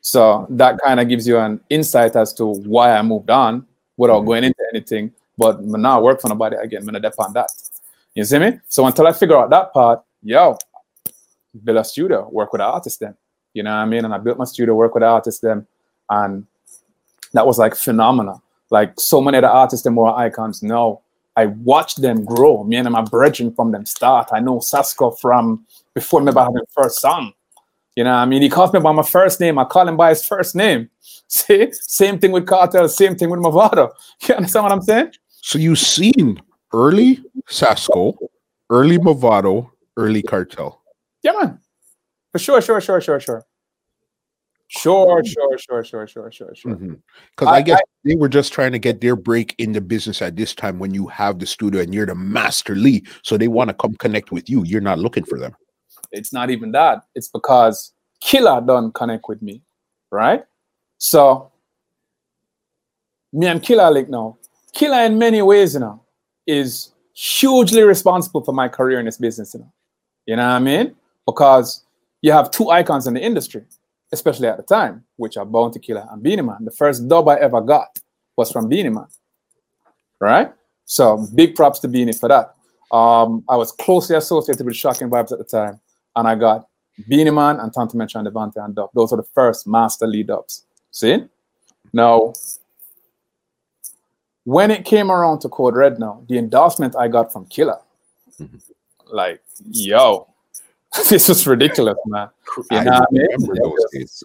So that kind of gives you an insight as to why I moved on without Mhm. going into anything. But now work for nobody again. I'm gonna depend on that. You see me? So until I figure out that part, yo, build a studio, work with the artist then. You know what I mean? And I built my studio, work with the artist then, and that was like phenomenal. Like so many of the artists and more icons now. I watched them grow. Me and my brethren from them start. I know Sasco from before me about having first song. You know what I mean? He calls me by my first name. I call him by his first name. See? Same thing with Cartel, same thing with Movado. You understand what I'm saying? So you seen early Sasco, early Movado, early Cartel. Yeah, man. For sure, sure, sure, sure, sure. Um, sure, sure, sure, sure, sure, sure, mm-hmm. sure. Because I, I- guess they were just trying to get their break in the business at this time when you have the studio and you're the master Lee. So they want to come connect with you. You're not looking for them. It's not even that. It's because Killer don't connect with me, right? So me and Killer link now. Killer in many ways, you know, is hugely responsible for my career in this business, you know. You know what I mean? Because you have two icons in the industry, especially at the time, which are Bounty Killer and Beenie Man. The first dub I ever got was from Beenie Man. Right? So big props to Beenie for that. Um, I was closely associated with Shocking Vibes at the time, and I got Beenie Man and Tanto and Devonte and Dub. Those are the first master lead ups. See? Now, when it came around to Code Red now, the endorsement I got from Killer, Mhm. like, yo, this is ridiculous, man. You I know what I mean? remember those days.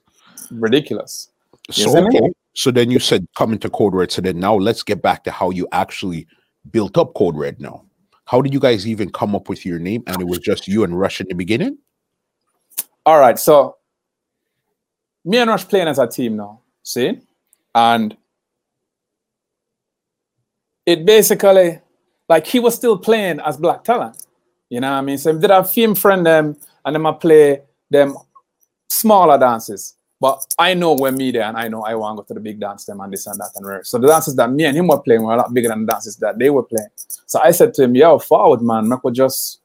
ridiculous. So, Yes, I mean- okay. so then you said coming to Code Red. So then now let's get back to how you actually built up Code Red now. How did you guys even come up with your name? And it was just you and Rush in the beginning? All right, so me and Rush playing as a team now, see? And it basically, like he was still playing as Black Talent. You know what I mean? So did I film friend them and then I play them smaller dances. But I know when me there and I know I want to go to the big dance them and this and that and rare. So the dances that me and him were playing were a lot bigger than the dances that they were playing. So I said to him, yo, forward man, could just,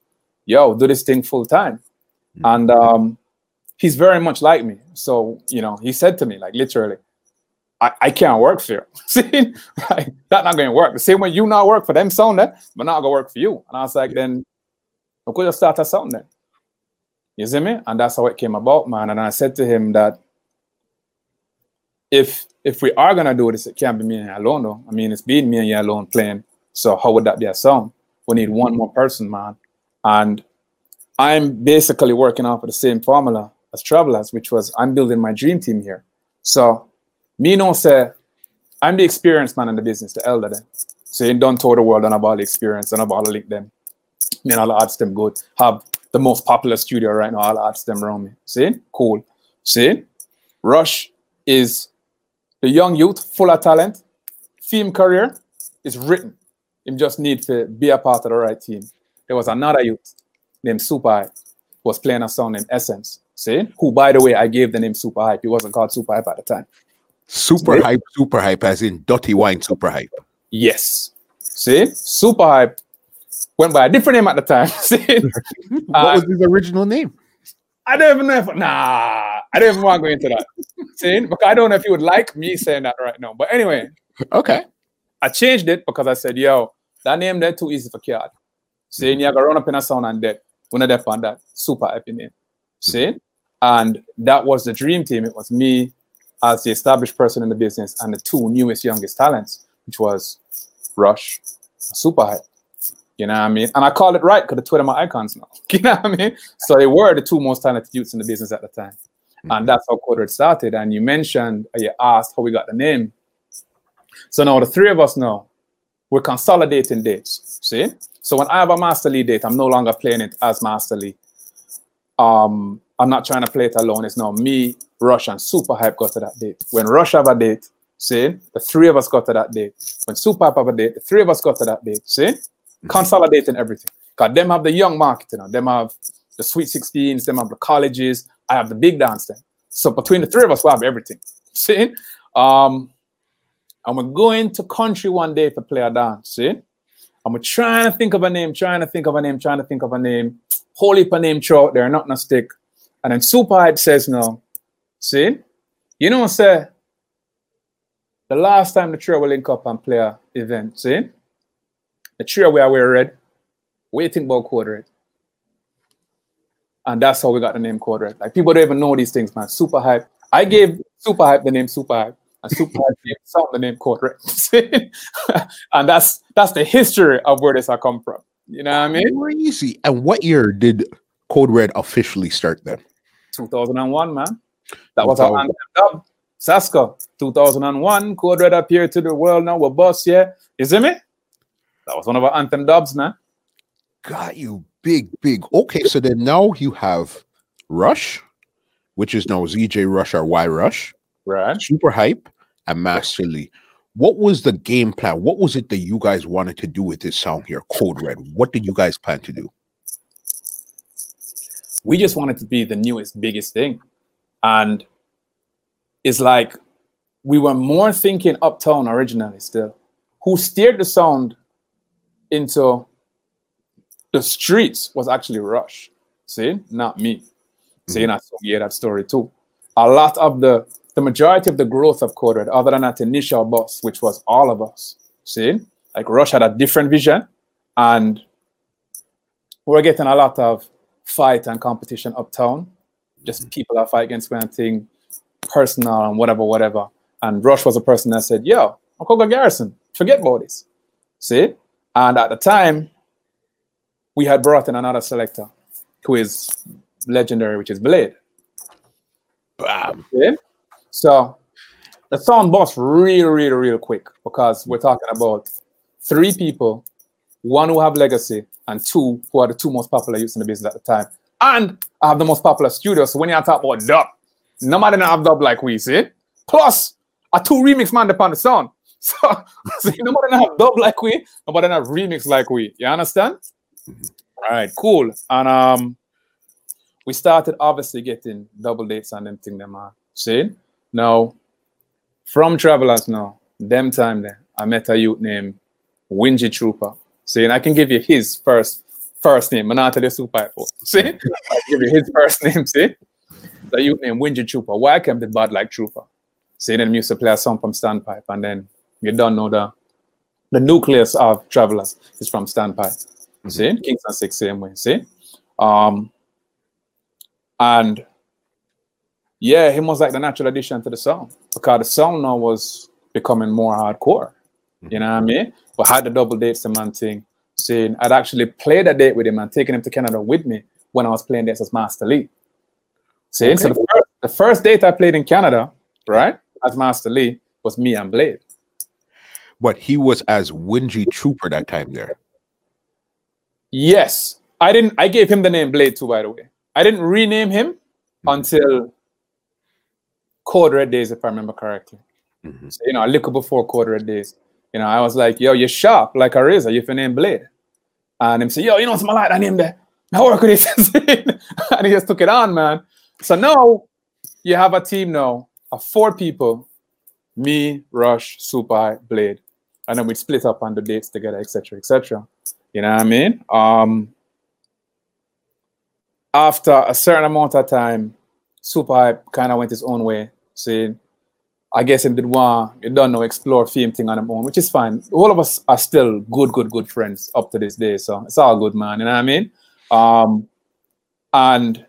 yo, do this thing full time. And um, he's very much like me. So, you know, he said to me, like literally, I, I can't work for you. See, like, that not going to work. The same way you not work for them sound then, but not gonna work for you. And I was like, then we could just start a sound then. You see me? And that's how it came about, man. And I said to him that if if we are gonna do this, it can't be me and you alone though. I mean, it's been me and you alone playing. So how would that be a song? We need one more person, man. And I'm basically working off of the same formula as Travelers, which was I'm building my dream team here. So me no say I'm the experienced man in the business, the elder then. So you don't tour the world and have all the experience and have all the link them. Me and all the arts them good. Have the most popular studio right now, all the arts them around me. See? Cool. See? Rush is the young youth, full of talent. Theme career is written. Him just need to be a part of the right team. There was another youth named Super Hype, was playing a song named Essence. See? Who, by the way, I gave the name Super Hype. He wasn't called Super Hype at the time. Super Yeah. hype, super hype, as in dirty wine, super hype. Yes. See? Super Hype went by a different name at the time. See? What Uh, was his original name? I don't even know if nah, I don't even want to go into that. See? Because I don't know if you would like me saying that right now. But anyway, Okay. I changed it because I said, yo, that name there too easy for card. See, you gotta run up in a sound and dead. When I on that, super happy name. See? And that was the dream team. It was me as the established person in the business and the two newest youngest talents, which was Rush, Super Hype. You know what I mean? And I call it right because the Twitter my icons now. You know what I mean? So they were the two most talented youths in the business at the time. And that's how Code Red started. And you mentioned, uh, you asked how we got the name. So now the three of us know we're consolidating dates. See? So when I have a Master Lee date, I'm no longer playing it as Master Lee. Um, I'm not trying to play it alone. It's now me, Rush, and Super Hype got to that date. When Rush have a date, see, the three of us got to that date. When Super Hype have a date, the three of us got to that date. See? Consolidating everything. Because them have the young market, them have the sweet 16s, them have the colleges, I have the big dance then. So between the three of us, we have everything. See? Um, and we're going to country one day to play a dance. See? And we're trying to think of a name, trying to think of a name, trying to think of a name. Whole heap of name throughout there, not no stick. And then Super Hype says no. See? You know, say the last time the trio will link up and play a event, see? The trio we are wear red. What do you think about Code Red? And that's how we got the name Code Red. Like people don't even know these things, man. Super hype. I gave Super Hype the name Super Hype, and Super Hype gave some the name Code Red. And that's that's the history of where this I come from. You know what I mean? Crazy. And what year did Code Red officially start then? 2001, man. That was our anthem dub. Sasco, 2001. Code Red appeared to the world now. We're boss, yeah. You see me? That was one of our anthem dubs, man. Got you big, big. Okay, so then now you have Rush, which is now ZJ Rush or Y Rush, Right. Super Hype, and Master Lee. What was the game plan? What was it that you guys wanted to do with this song here, Code Red? What did you guys plan to do? we just wanted to be the newest, biggest thing. And it's like we were more thinking uptown originally still. Who steered the sound into the streets was actually Rush. See, not me. See, mm-hmm. and I yeah, that story too. A lot of the the majority of the growth of Code Red, other than that initial bus, which was all of us. See, like Rush had a different vision, and we're getting a lot of fight and competition uptown. Just mm-hmm. people that fight against one thing, personal and whatever, whatever. And Rush was a person that said, Yo, Okoga Garrison, forget about this. See? And at the time, we had brought in another selector who is legendary, which is Blade. Bam. Okay? So the sound bust really, really, real quick because we're talking about three people, one who have legacy, and two who are the two most popular youths in the business at the time. And I have the most popular studio. So when you talk about dub, nobody have dub like we see. Plus, a two remix man upon the sound. So, so nobody not have dub like we, nobody not remix like we. You understand? All right, cool. And um, we started obviously getting double dates and them thing them are see. Now, from travelers now, them time there, I met a youth named Wingy Trooper. See, and I can give you his first first name, Manata de Super. See, I give you his first name. See, the youth named Wingy Trooper. Why I came the bad like Trooper? See, then we used to play a song from Standpipe, and then you don't know the the nucleus of Travelers is from Standpipe. Mhm. See, Kingston Six same way. See, um, and yeah, him was like the natural addition to the song because the song now was becoming more hardcore. You know what I mean? But had the double dates the man thing. Saying I'd actually played a date with him and taken him to Canada with me when I was playing dates as Master Lee. See, so the first, the first date I played in Canada, right, as Master Lee was me and Blade. But he was as Wingy Trooper that time there. Yes, I didn't. I gave him the name Blade too, by the way. I didn't rename him until Code Red Days, if I remember correctly. Mhm. So, you know, a little before Code Red Days. You know, I was like, "Yo, you're sharp like a razor. You your name Blade," and him say, "Yo, you know, something like that name there. Now work with it," and he just took it on, man. So now you have a team now of four people: me, Rush, Super Blade, and then we split up on the dates together, etc., etc. You know what I mean? Um, after a certain amount of time, Super kind of went his own way, saying, I guess him did want, you don't know, explore film thing on him own, which is fine. All of us are still good, good, good friends up to this day. So it's all good, man. You know what I mean? Um, and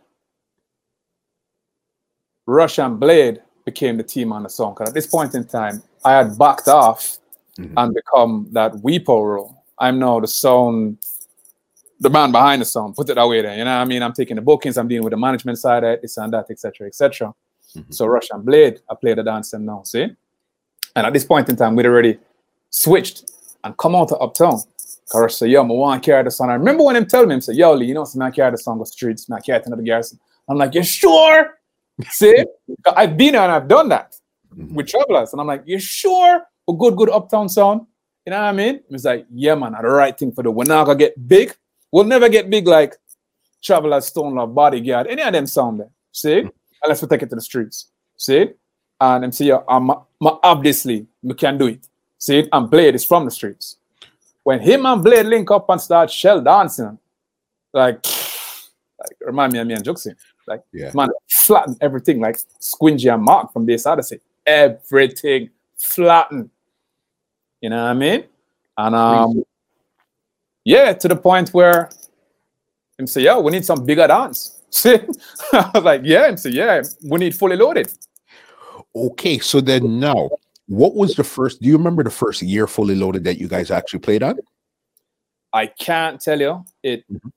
Rush and Blade became the team on the song. Because at this point in time, I had backed off Mhm. and become that Weepo role. I'm now the sound, the man behind the sound. Put it that way, there. You know what I mean? I'm taking the bookings. I'm dealing with the management side of it, this and that, etc., etc. Mhm. So Russian Blade, I play the dance them now. See, and at this point in time, we'd already switched and come out to Uptown. Cause say, "Yo, I want to carry the song." I remember when him tell me, him say, "Yo, Lee, you know, so I carry the song go streets, I carry it to the garrison." I'm like, "You sure?" See, I've been there and I've done that Mhm. with travelers. And I'm like, you sure? A good, good uptown sound. You know what I mean? It's like, yeah, man, the right thing for the we're not gonna get big. We'll never get big like Travelers, Stone Love, Bodyguard, any of them sound there. See? Hmm. Unless we take it to the streets. See? And them say, yeah, I'm, obviously we can do it. See? And Blade is from the streets. When him and Blade link up and start shell dancing, like, like remind me of me and Juxin. Like, Yeah. man, flatten everything like Squingy and Mark from this Odyssey. Everything flatten. You know what I mean? And um, yeah, to the point where him say, "Yo, we need some bigger dance." See, I was like, "Yeah," him say, "Yeah, we need fully loaded." Okay, so then now, what was the first? Do you remember the first year fully loaded that you guys actually played on? I can't tell you it Mhm.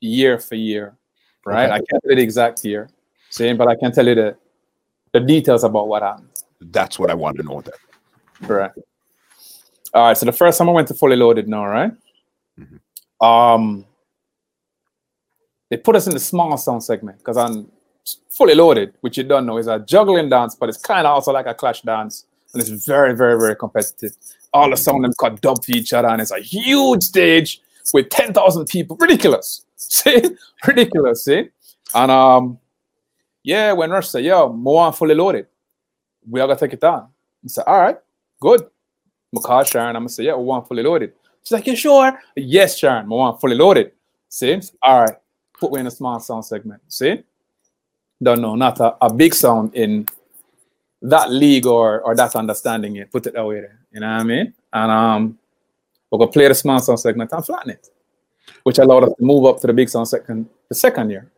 year for year, right? Okay. I can't tell you the exact year, see, but I can tell you the the details about what happened. That's what I want to know. That Correct. All right. So the first time I went to fully loaded now, right? Mhm. Um, they put us in the small sound segment because I'm fully loaded, which you don't know is a juggling dance, but it's kind of also like a clash dance, and it's very, very, very competitive. All the sound them cut dub to each other, and it's a huge stage with ten thousand people. Ridiculous. See, ridiculous. See, and um, yeah, when Rush said, "Yo, more fully loaded," we are gonna take it down. I said, "All right." Good. I call Sharon. I'm gonna say, yeah, we want fully loaded. She's like, you sure? Yes, Sharon, we want fully loaded. See? All right. Put me in a small sound segment. See? Don't know, not a, a big sound in that league or or that understanding it. Put it that way there. You know what I mean? And um we're gonna play the small sound segment and flatten it. Which allowed us to move up to the big sound second the second year.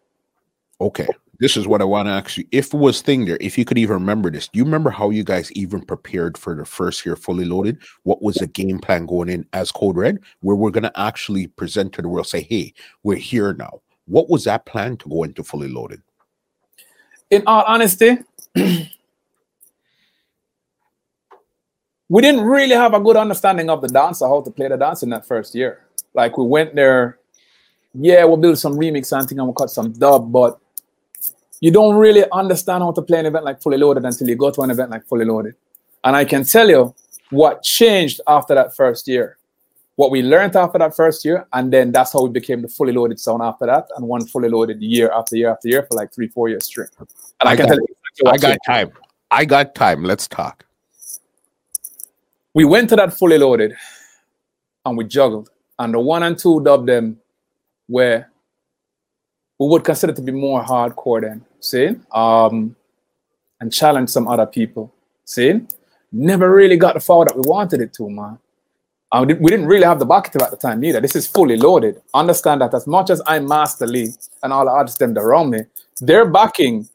okay. This is what I want to ask you. If it was thing there, if you could even remember this, do you remember how you guys even prepared for the first year fully loaded? What was the game plan going in as Code Red, where we're gonna actually present to the world, say, "Hey, we're here now. What was that plan to go into fully loaded? In all honesty, we didn't really have a good understanding of the dance or how to play the dance in that first year. Like we went there, yeah, we'll build some remix and thing and we'll cut some dub, but you don't really understand how to play an event like fully loaded until you go to an event like fully loaded. And I can tell you what changed after that first year. What we learned after that first year, and then that's how we became the fully loaded sound after that, and one fully loaded year after year after year for like three, four years straight. And I, I can got, tell you, I got time. I got time. Let's talk we went to that fully loaded and we juggled. And the one and two dub them where we would consider to be more hardcore then, see? Um, and challenge some other people, see? Never really got the forward that we wanted it to, man. We didn't really have the bucket at the time either. This is fully loaded. Understand that as much as I'm Master Lee and all the artists them around me, they're backing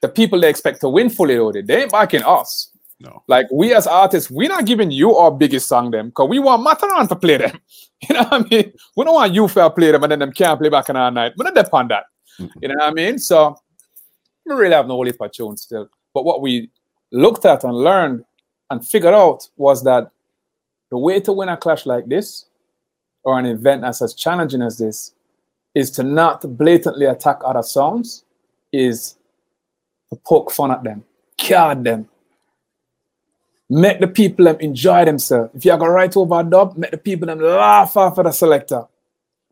the people they expect to win fully loaded. They ain't backing us. No. Like we as artists, we're not giving you our biggest song them because we want Matterhorn to play them. You know what I mean? We don't want you to play them and then them can't play back in our night. We're not depend that. Mm-hmm. You know what I mean? So we really have no of tune still. But what we looked at and learned and figured out was that the way to win a clash like this or an event that's as challenging as this is to not blatantly attack other songs, is to poke fun at them, card them, Make the people them enjoy themselves. If you're gonna write over a dub, make the people them laugh after the selector.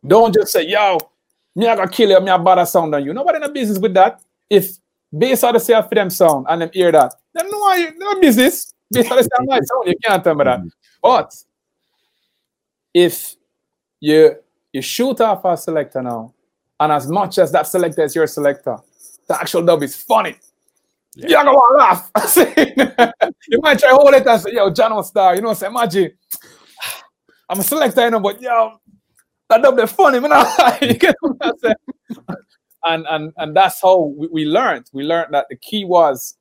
Don't just say, yo, me I gonna kill you, me a bad sound on you. Nobody in the business with that. If bass are the them sound and them hear that, then no, you no business. Bass are the same my sound, you can't tell me that. But if you you shoot off a selector now, and as much as that selector is your selector, the actual dub is funny. Yeah. You're gonna laugh. you might try hold it and say, yo, John Star, you know, say, imagine. I'm a selector, you know, but yo, that dub they funny, man. you get what I'm saying? And and and that's how we, we learned. We learned that the key was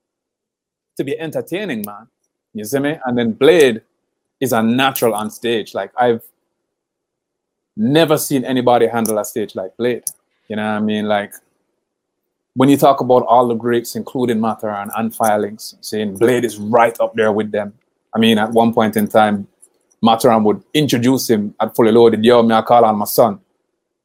to be entertaining, man. You see me? And then Blade is a natural on stage. Like I've never seen anybody handle a stage like Blade. You know what I mean? Like when you talk about all the greats, including Matterhorn and Firelinks, saying Blade is right up there with them. I mean, at one point in time, Matterhorn would introduce him at Fully Loaded. Yo, me I call on my son,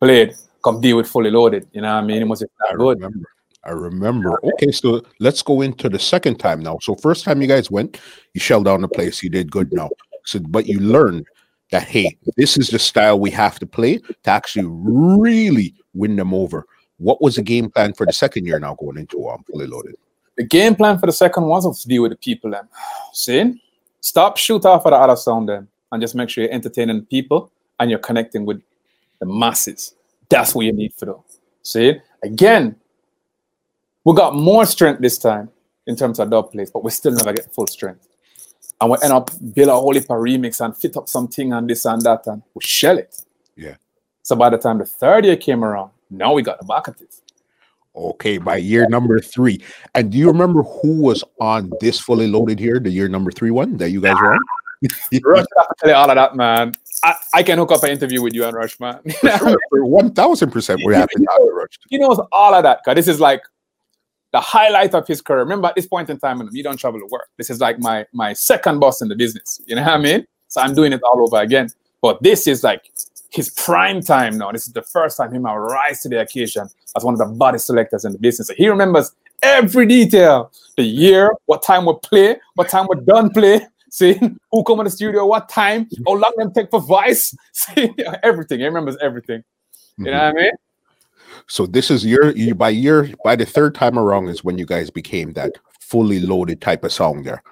Blade, come deal with Fully Loaded. You know what I mean? It was that I good. Remember. I remember. Okay, so let's go into the second time now. So first time you guys went, you shelled down the place. You did good now. So, but you learned that hey, this is the style we have to play to actually really win them over. What was the game plan for the second year now going into um, fully loaded? The game plan for the second one was to deal with the people then. See? Stop shoot off of the other sound then and just make sure you're entertaining people and you're connecting with the masses. That's what you need for them. See? Again, we got more strength this time in terms of dub plays, but we still never get full strength. And we end up build a whole heap of remix and fit up something and this and that and we shell it. Yeah. So by the time the third year came around, now we got the Bacatis. Okay, by year number three. And do you remember who was on this fully loaded here, the year number three one that you guys were on? Rush, I you all of that, man. I, I can hook up an interview with you and Rush, man. One thousand percent, we're happy to have Rush. He knows all of that, cause this is like the highlight of his career. Remember, at this point in time, you don't travel to work. This is like my my second boss in the business. You know what I mean? So I'm doing it all over again. But this is like his prime time now. This is the first time he might rise to the occasion as one of the body selectors in the business. he remembers every detail the year, what time we play, what time we done play, see who come in the studio, what time, how long them take for voice, see everything. He remembers everything. You mm-hmm. know what I mean? So this is your you, by year by the third time around is when you guys became that fully loaded type of song there.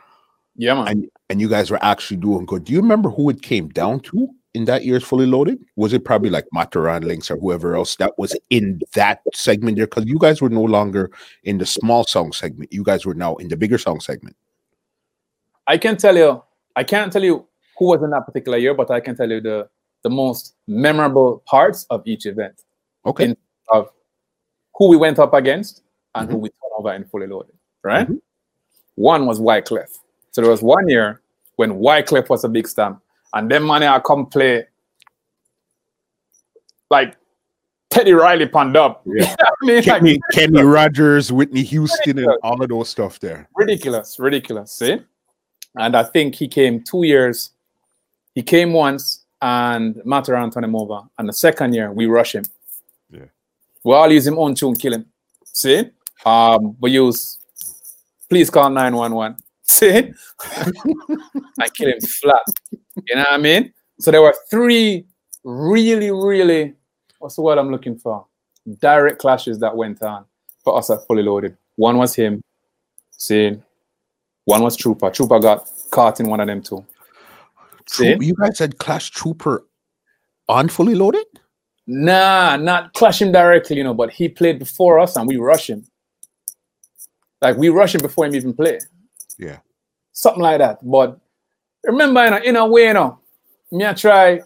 Yeah, man. And and you guys were actually doing good. Do you remember who it came down to? in that year's fully loaded? Was it probably like Matterhorn Links or whoever else that was in that segment there? Because you guys were no longer in the small song segment. You guys were now in the bigger song segment. I can tell you, I can't tell you who was in that particular year, but I can tell you the the most memorable parts of each event. Okay. of who we went up against and mm-hmm. who we turned over in fully loaded. Right. Mm-hmm. One was Wyclef. So there was one year when Wyclef was a big stamp and then money I come play like Teddy Riley panned up. Yeah. I mean, like, Kenny, Kenny Rogers, Whitney Houston, and all of those stuff there. ridiculous, ridiculous. See? And I think he came two years. He came once and Matterhorn turned him over. And the second year, we rush him. Yeah. We all use him on tune, kill him. See? Um, we use please call 911. See? I kill him flat. You know what I mean? So there were three really, really, what's the word I'm looking for? Direct clashes that went on for us at Fully Loaded. One was him, see? One was Trooper. Trooper got caught in one of them too. Troop- you guys had Clash Trooper on fully loaded? Nah, not clash him directly, you know, but he played before us and we rush him. Like we rush him before him even play. Yeah. Something like that. But remember, you know, in a way, you know, me I try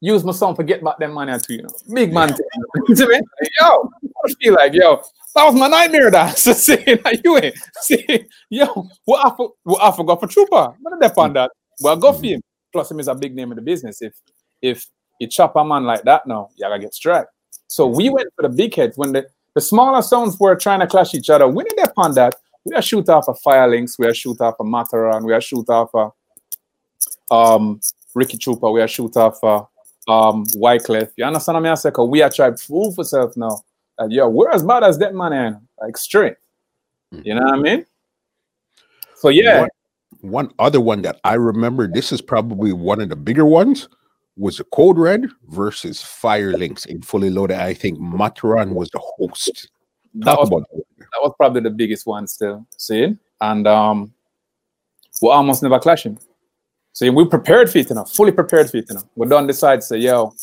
use my son for get back them money too, you know. Big man see yo, I feel like, yo, that was my nightmare that. So see, like, you ain't see, yo, what I, for, what I forgot for Trooper. Not dep on that. Well, go for him. Plus, him is a big name in the business. If if you chop a man like that now, you gotta get struck. So we went for the big heads when the, the smaller sounds were trying to clash each other. We didn't upon that. We are shoot off a Firelinks, we are shoot off a Matterhorn, we are shoot off a um Ricky Trooper, we are shoot off a um Wyclef. You understand what I mean? I say, 'Cause we are trying to for self now. Like, yo, we're as bad as that man, and like straight. You know what I mean? So yeah, One, one other one that I remember, this is probably one of the bigger ones, was the Code Red versus Firelinks in Fully Loaded. I think Matterhorn was the host. that was about that was probably the biggest one still. See? And um we almost never clashing. See, we prepared for it enough, fully prepared for it enough. We don't decide to say, yo.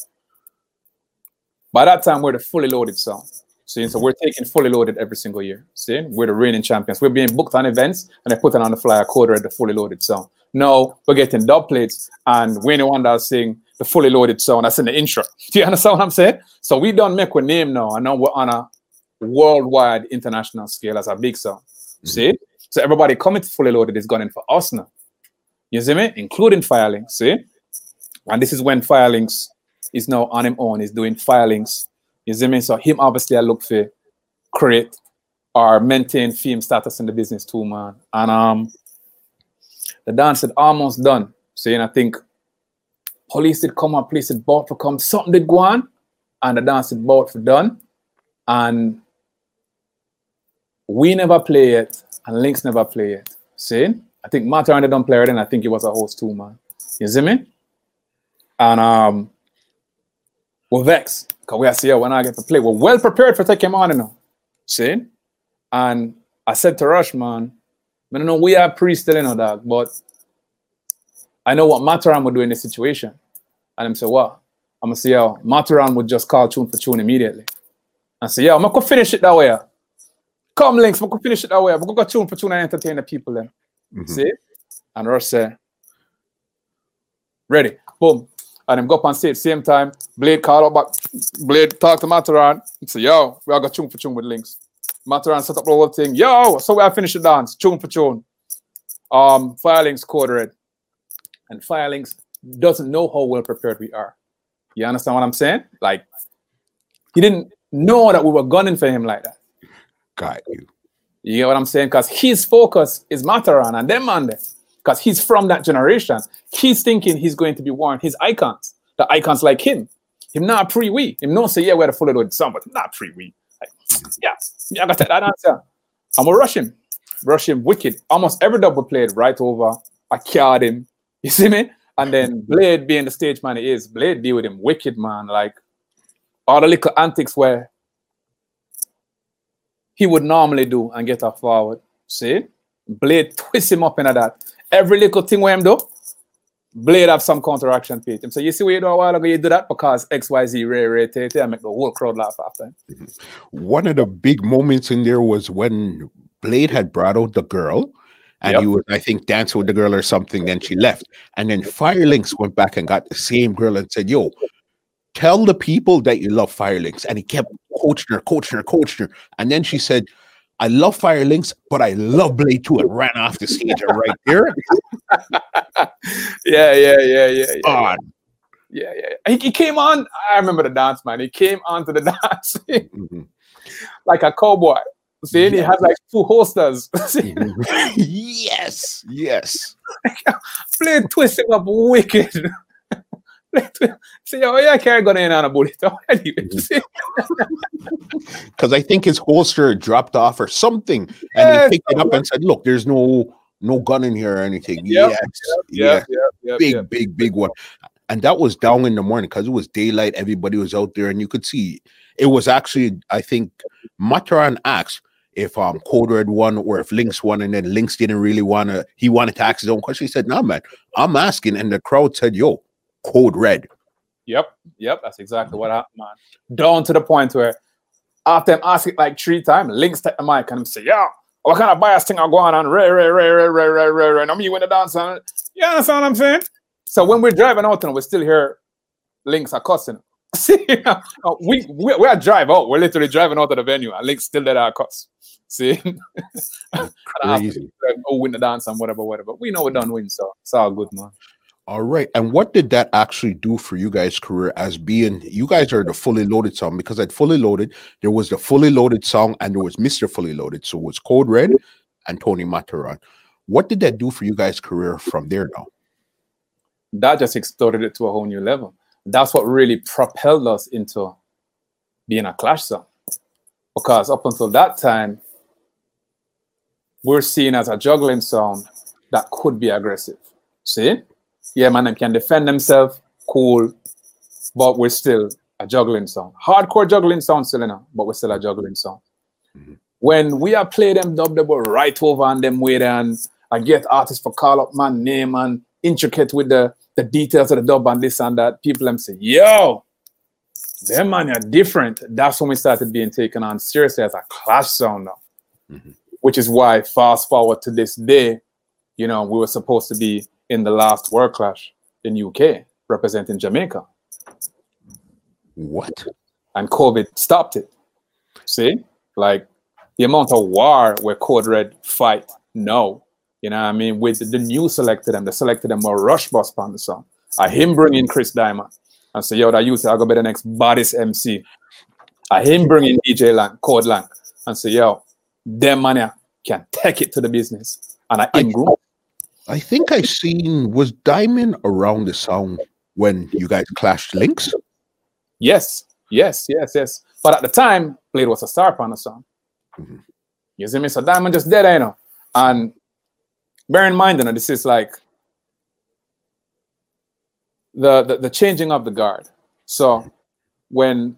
By that time, we're the fully loaded song. See, so we're taking fully loaded every single year. See, we're the reigning champions. We're being booked on events and they're putting on the flyer quarter at the fully loaded song. No, we're getting dub plates and we're the one that's sing the fully loaded song. That's in the intro. Do you understand what I'm saying? So we don't make a name now, and now we're on a worldwide international scale as a big song. Mm-hmm. See? So everybody coming to fully loaded is gunning for us now. You see me? Including Firelinks. See? And this is when Firelinks is now on him own, he's doing Firelinks. You see me? So him obviously I look for create or maintain fame status in the business too, man. And um the dance had almost done. See, and I think police did come up, police had bought for come, something did go on, and the dance had bought for done. And we never play it, and Links never play it. See? I think Matterhorn don't play it, and I think he was a host too, man. You see me? And um we're vexed. Because we are see when I get to play. We're well prepared for taking him on, you know. See? And I said to Rush, man, I don't know we are pre still, you know, dog, but I know what Matterhorn would do in this situation. And I'm say, what? I'm gonna say, yo, Matterhorn would just call tune for tune immediately. I say, yo, I'm gonna finish it that way. Come links, I'm gonna finish it that way. I'm gonna go tune for tune and entertain the people then. Mhm. See? And Rush say, ready, boom. And him go up on stage same time. Blade call up back. Blade talk to Matterhorn. And say, yo, we all got tune for tune with links. Matterhorn set up the whole thing. Yo, so we have finished the dance, tune for tune. Um, Firelinks quarter it. And Firelinks doesn't know how well prepared we are. You understand what I'm saying? Like, he didn't know that we were gunning for him like that. Got you. You get what I'm saying? Because his focus is Matterhorn and them man there. Because he's from that generation. He's thinking he's going to be one his icons. The icons like him. Him not pre we. Him not say, yeah, we're the fully loaded song, but not pre we. Like, yeah, yeah, I got that answer. Rush him. Rush him wicked. Almost every double played right over. I carried him. You see me? And then Blade being the stage man he is, Blade deal with him wicked, man. Like all the little antics where he would normally do and get up forward. See? Blade twist him up into that. Every little thing where him do, Blade have some counteraction to it. So you see what you do a while ago, you do that because XYZ Ray Ray Tate and make the whole crowd laugh after. Mm-hmm. One of the big moments in there was when Blade had brought out the girl, and Yep. he was, I think, dancing with the girl or something. Then she left, and then Firelinks went back and got the same girl and said, "Yo, tell the people that you love Firelinks." And he kept coaching her, coaching her, coaching her, and then she said. I love Firelinks, but I love Blade too, and ran off the stage. Right there, Yeah, yeah, yeah, yeah. yeah. on. yeah, yeah. He, he came on. I remember the dance, man. He came onto the dance Mhm. like a cowboy. See, he had like two holsters. Mhm. yes, yes. Play twisting up wicked. See, oh gun in on a bullet. already. Because I think his holster dropped off or something, and he picked it up and said, "Look, there's no no gun in here or anything." Yep, yes, Yeah, yes, yeah, yeah, big, big, big one. And that was down in the morning because it was daylight. Everybody was out there, and you could see it was actually, I think, Matterhorn asked if um Code Red won or if Links won, and then Links didn't really want to. He wanted to ask his own question. He said, "No, man, I'm asking," and the crowd said, "Yo, Code Red." Yep, yep, that's exactly what happened, man. Down to the point where after him ask it like three times, Links take the mic and him say, Yeah, what kind of bias thing are going on? Ray, ray, ray, ray, ray, ray, ray, ray. And I'm you in the dance. And you understand what I'm saying? So when we're driving out and we still hear Links are cussing. See, uh, we, we we are drive out. We're literally driving out of the venue and Links still let our cuss. See? And Crazy. go win the dance and whatever, whatever. We know we done win, so it's all good, man. All right. And what did that actually do for you guys' career as being you guys are the fully loaded song? Because at fully loaded, there was the fully loaded song and there was Mr. Fully Loaded. So it was Code Red and Tony Matterhorn. What did that do for you guys' career from there now? that just exploded it to a whole new level. That's what really propelled us into being a clash song. Because up until that time, we're seen as a juggling song that could be aggressive. See? Yeah, man, they can defend themselves, cool, but we're still a juggling song. Hardcore juggling song still, but we're still a juggling song. Mhm. When we are play them dub double right over on them way there and I get artists for call up man name and intricate with the, the details of the dub and this and that, people them say, yo, them man are different. That's when we started being taken on seriously as a clash sound now. Mhm. Which is why fast forward to this day, you know, we were supposed to be in the last World Clash in UK representing Jamaica. What? And COVID stopped it. See? Like the amount of war where Code Red fight, no. You know what I mean? With the new selected them, they selected them more rush bus on the song. I him bring in Chris Diamond and say, yo, that you youth, I'll go be the next baddest MC. I him bring in DJ Lank, Code Lank, and say, yo, them here can take it to the business. And I I-. I think I seen was Diamond around the song when you guys clashed links. Yes, yes, yes, yes. But at the time, Blade was a star on the song. Mhm. You see me? So Diamond just dead, you know. And bear in mind, you know, this is like the, the the changing of the guard. So when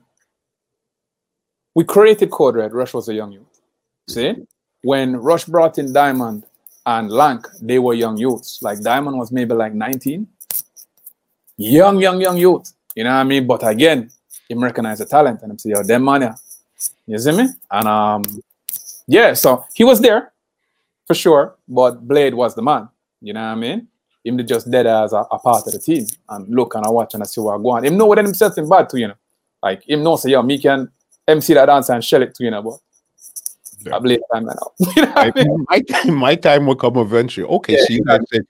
we created Code Red, Rush was a young youth. See? When Rush brought in Diamond and Lank, they were young youths. Like Diamond was maybe like 19. Young, young, young youth. You know what I mean? But again, him recognize the talent and him say, yo, them man. You see me? And um, yeah, so he was there for sure, but Blade was the man. You know what I mean? Him to just dead as a, a part of the team and look and I watch and I see what I go on. Him know what himself in bad too, you know. Like him know say, yo, me can MC that dance and shell it to you know, but Yeah. I Blade time now. you know I mean? my time, my time will come eventually. Okay, Yeah, so you guys said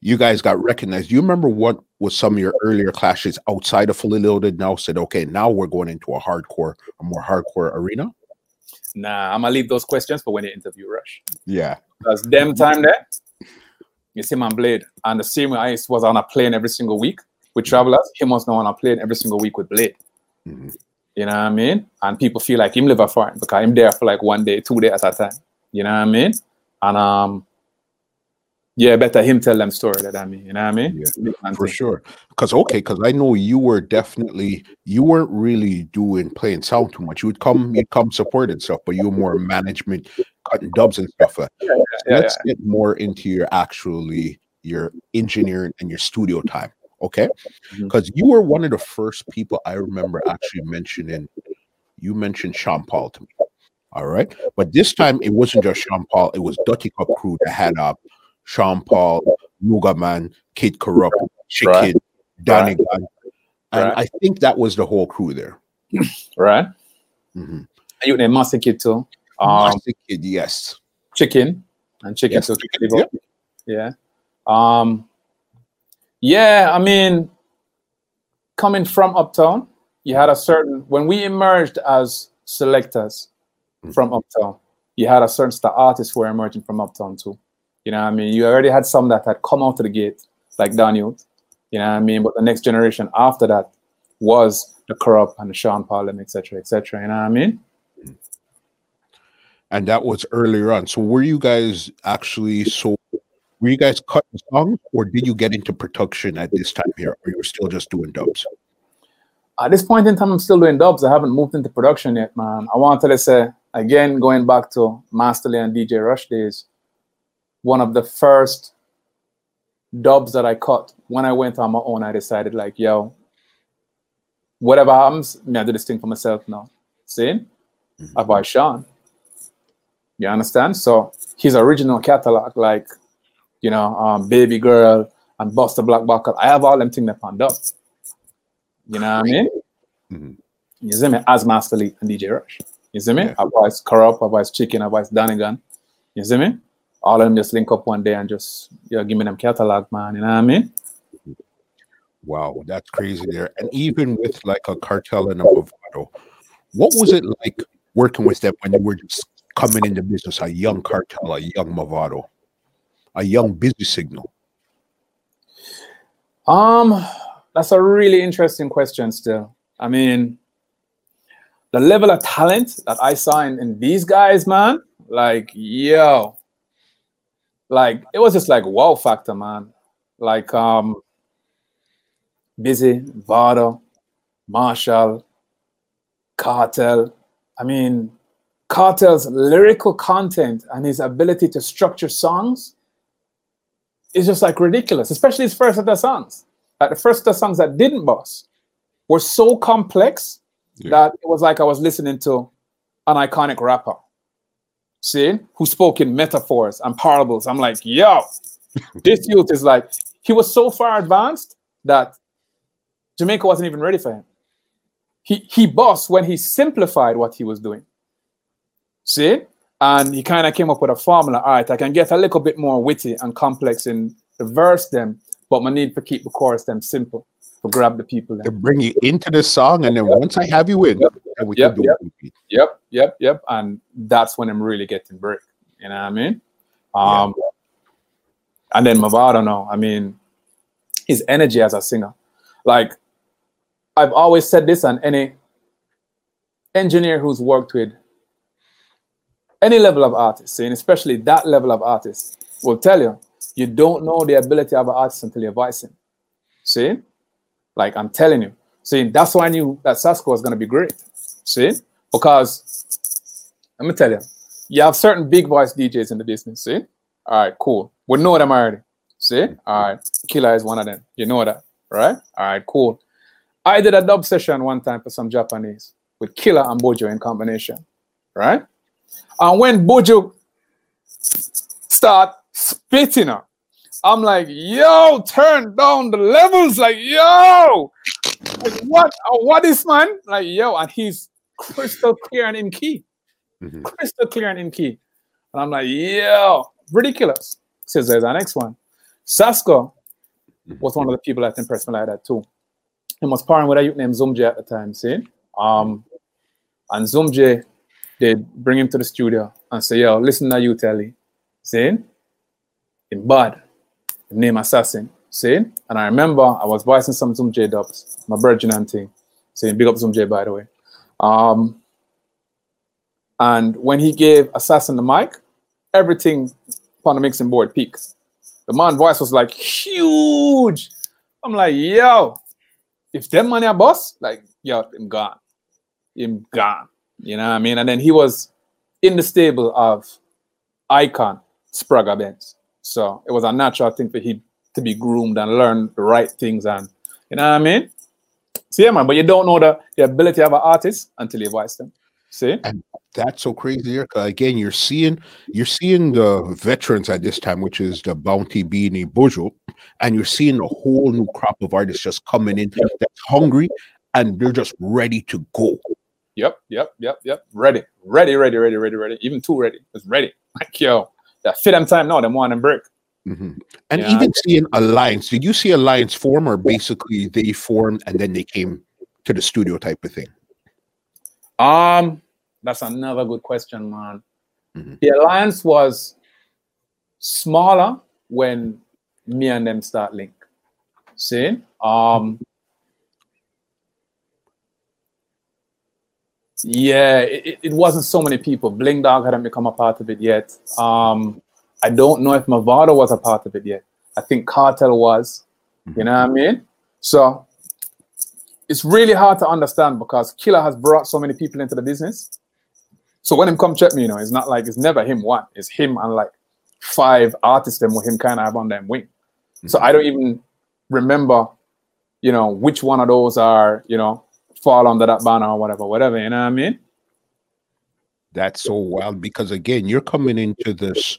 you guys got recognized. Do you remember what was some of your earlier clashes outside of fully loaded? Now said, okay, now we're going into a hardcore, a more hardcore arena. Nah, I'm gonna leave those questions for when you interview Rush. Yeah, Because them time there, you see man Blade. And the same way I was on a plane every single week with travelers, him was now on a plane every single week with Blade. Mhm. You know what I mean? And people feel like him live a foreign because I'm there for like one day, two days at a time. You know what I mean? And um yeah, better him tell them story that I mean. You know what I mean? Yeah, for sure. Because okay, because I know you were definitely you weren't really doing playing sound too much. You would come, you'd come support and stuff, but you were more management, cutting dubs and stuff. Uh, Yeah, yeah, let's get more into your actually your engineering and your studio time okay because you were one of the first people i remember actually mentioning you mentioned sean paul to me all right but this time it wasn't just sean paul it was dutty cup crew that had up sean paul Nuga man kid Kurrupt chicken Right. danny Gunn. and Right. i think that was the whole crew there Right? Mhm. You name Master Kid too. Um Master kid yes chicken and chicken Yes, too. chicken, Liver. Yeah. Um yeah, I mean coming from Uptown, you had a certain when we emerged as selectors Mhm. from Uptown, you had a certain star artists who were emerging from Uptown too. You know what I mean? You already had some that had come out of the gate, like Daniel. You know what I mean? But the next generation after that was the Kurrupt and the Sean Paul, and etc. cetera, et cetera. You know what I mean? and that was earlier on. So were you guys actually so were you guys cutting songs or did you get into production at this time here or you were still just doing dubs? At this point in time, I'm still doing dubs. I haven't moved into production yet, man. I wanted to say again, going back to Master Lee and DJ Rush days, one of the first dubs that I cut when I went on my own, I decided like, yo, whatever happens, me I do this thing for myself now. See? Mhm. I buy Sean. You understand? So his original catalog, like, you know, um, Baby Girl and Buster Black Buckle, I have all them things up on dub. You know what I mean? Mhm. You see me? As Master Lee and DJ Rush. You see me? Yeah. I voice Kurrupt, I voice Chicken, I voice Donegan. You see me? All of them just link up one day and just, you know, give me them catalog, man. You know what I mean? Wow, that's crazy there. And even with like a Kartel and a Mavado, what was it like working with them when you were just coming into business, a young Kartel, a young Mavado, a young busy signal? Um, that's a really interesting question still. I mean, the level of talent that I saw in, in these guys, man, like, yo, like it was just like wow factor, man. Like um Busy, Vado, Marshall, Kartel. I mean, Kartel's lyrical content and his ability to structure songs is just like ridiculous, especially his first of songs. Like the first of songs that didn't bust were so complex Yeah. that it was like I was listening to an iconic rapper, see, who spoke in metaphors and parables. I'm like, yo, this youth is like, he was so far advanced that Jamaica wasn't even ready for him. He he bossed when he simplified what he was doing. See? And he kind of came up with a formula. All right, I can get a little bit more witty and complex in the verse them, but my need to keep the chorus them simple to grab the people. To bring you into the song, and then once I have you in, Yep. we Yep, can do yep. it. Yep, yep, yep. And that's when I'm really getting break. You know what I mean? Um and then Mavado now, I mean, his energy as a singer. Like I've always said this and any engineer who's worked with any level of artist, and especially that level of artist, will tell you you don't know the ability of an artist until you voice him. See? Like I'm telling you. See, that's why I knew that Sasco was gonna be great. See? Because let me tell you, you have certain big voice DJs in the business. See? All right, cool. We know them already. See? All right. Killer is one of them. You know that, right? All right, cool. I did a dub session one time for some Japanese with Killer and Buju in combination, right? And when Buju start spitting up, I'm like, yo, turn down the levels, like, yo, like, what, uh, what is man? Like, yo, and he's crystal clear and in key, Mhm. crystal clear and in key. And I'm like, yo, ridiculous. Says there's our next one. Sasco was one of the people that impressed me like that too. He was pairing with a youth named Zumje at the time, see? Um, and Zumje, they bring him to the studio and say, yo, listen to you, Telly. See? In bad. Name Assassin. See? And I remember I was voicing some some J dubs, my virgin thing. Saying big up Zumje, by the way. Um, and when he gave Assassin the mic, everything on the mixing board peaked. The man voice was like huge. I'm like, yo, if them money a boss, like, yo, I'm gone. I'm gone. You know what I mean? And then he was in the stable of Icon Spragga Benz. So it was a natural thing for him to be groomed and learn the right things and you know what I mean? See, yeah, man, but you don't know the, the ability of an artist until you voice them. See? That's so crazy. 'cause again, you're seeing you're seeing the veterans at this time, which is the Bounty Beanie Buju, and you're seeing a whole new crop of artists just coming in that's hungry and they're just ready to go. Yep, yep, yep, yep. Ready, ready, ready, ready, ready, ready. Even too ready. It's ready. Like yo, that fit them time now. Them one and break. Mm-hmm. And yeah. even seeing Alliance, did you see Alliance form, or basically they formed and then they came to the studio type of thing? Um, that's another good question, man. Mm-hmm. The Alliance was smaller when me and them start link. See, um, yeah, it, it wasn't so many people. Bling Dawg hadn't become a part of it yet. Um, I don't know if Mavado was a part of it yet. I think Kartel was. You know what I mean? So it's really hard to understand because Killer has brought so many people into the business. So when him come check me, you know, it's not like it's never him one. It's him and like five artists them with him kind of have on them wing. Mm-hmm. So I don't even remember, you know, which one of those are, you know, fall under that banner or whatever, whatever. You know what I mean? That's so wild because again, you're coming into this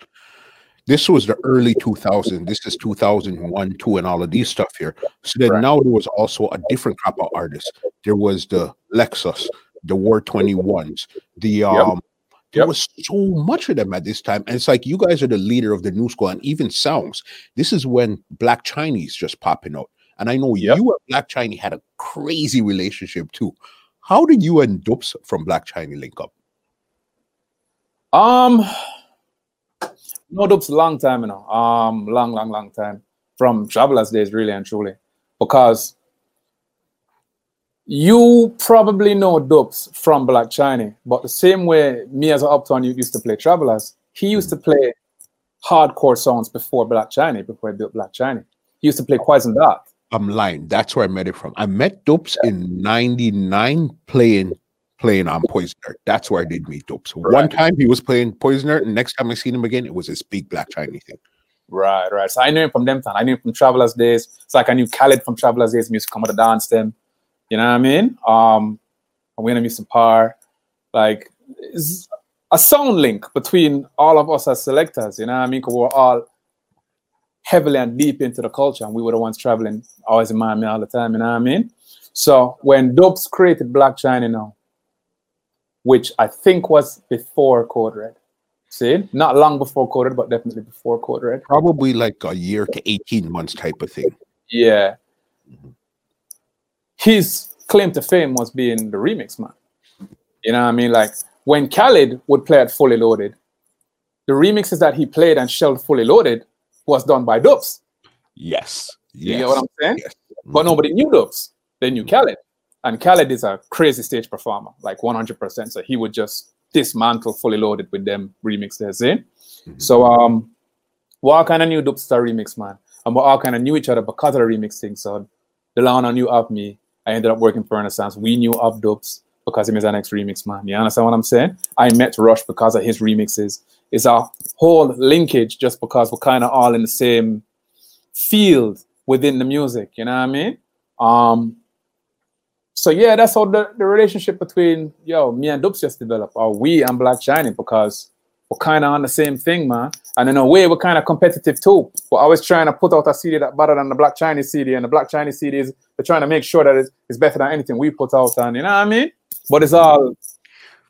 this was the early 2000s. This is 2001, 2, and all of these stuff here. So then right. now there was also a different crop of artists. There was the Lexus, the War 21s, the um, yep. There yep. was so much of them at this time. And it's like you guys are the leader of the new school and even sounds. This is when Black Chiney just popping out. And I know yep. you and Black Chiney had a crazy relationship too. How did you and Dups from Black Chinese link up? Um, no Dups long time, you know. Um, long, long, long time from travelers days, really and truly, because you probably know Dups from Black Chiney, but the same way me as an uptown you used to play travelers, he used to play hardcore songs before Black Chiney, before he built Black Chiney. He used to play Poison Dark. I'm lying. That's where I met it from. I met Dups yeah. in '99 playing playing on Poisoner. That's where I did meet Dope. So right. one time he was playing Poisoner, and next time I seen him again, it was his big Black Chiney thing. Right, right. So I knew him from them time. I knew him from Travelers Days. It's like I knew Khaled from Travelers Days. Music come with the dance them. You know what I mean? Um, we gonna meet some par. Like it's a sound link between all of us as selectors. You know what I mean? Because we're all heavily and deep into the culture, and we were the ones traveling always in Miami all the time. You know what I mean? So when Dups created Black Chiney now, which I think was before Code Red. See, not long before Code Red, but definitely before Code Red. Probably like a year to 18 months type of thing. Yeah. Mm-hmm. His claim to fame was being the remix man. You know what I mean? Like when Khaled would play at Fully Loaded, the remixes that he played and shelled Fully Loaded was done by Dups. Yes. yes. You know what I'm saying? Yes. But nobody knew Dups. They knew Khaled. And Khaled is a crazy stage performer, like 100%. So he would just dismantle fully loaded with them remixes in. Mm-hmm. So um, we all kind of knew Dubstar remix, man. And we all kind of knew each other because of the remix thing. So Delano knew of me. I ended up working for Renaissance. We knew of Dups because he was an ex remix man. You understand what I'm saying? I met Rush because of his remixes. It's our whole linkage just because we're kind of all in the same field within the music. You know what I mean? Um, so yeah, that's how the, the relationship between yo me and Dups just developed, or we and Black Chiney, because we're kind of on the same thing, man. And in a way, we're kind of competitive too. We're always trying to put out a CD that better than the Black Chiney CD, and the Black Chiney CD is they're trying to make sure that it's, it's better than anything we put out. And you know what I mean? But it's all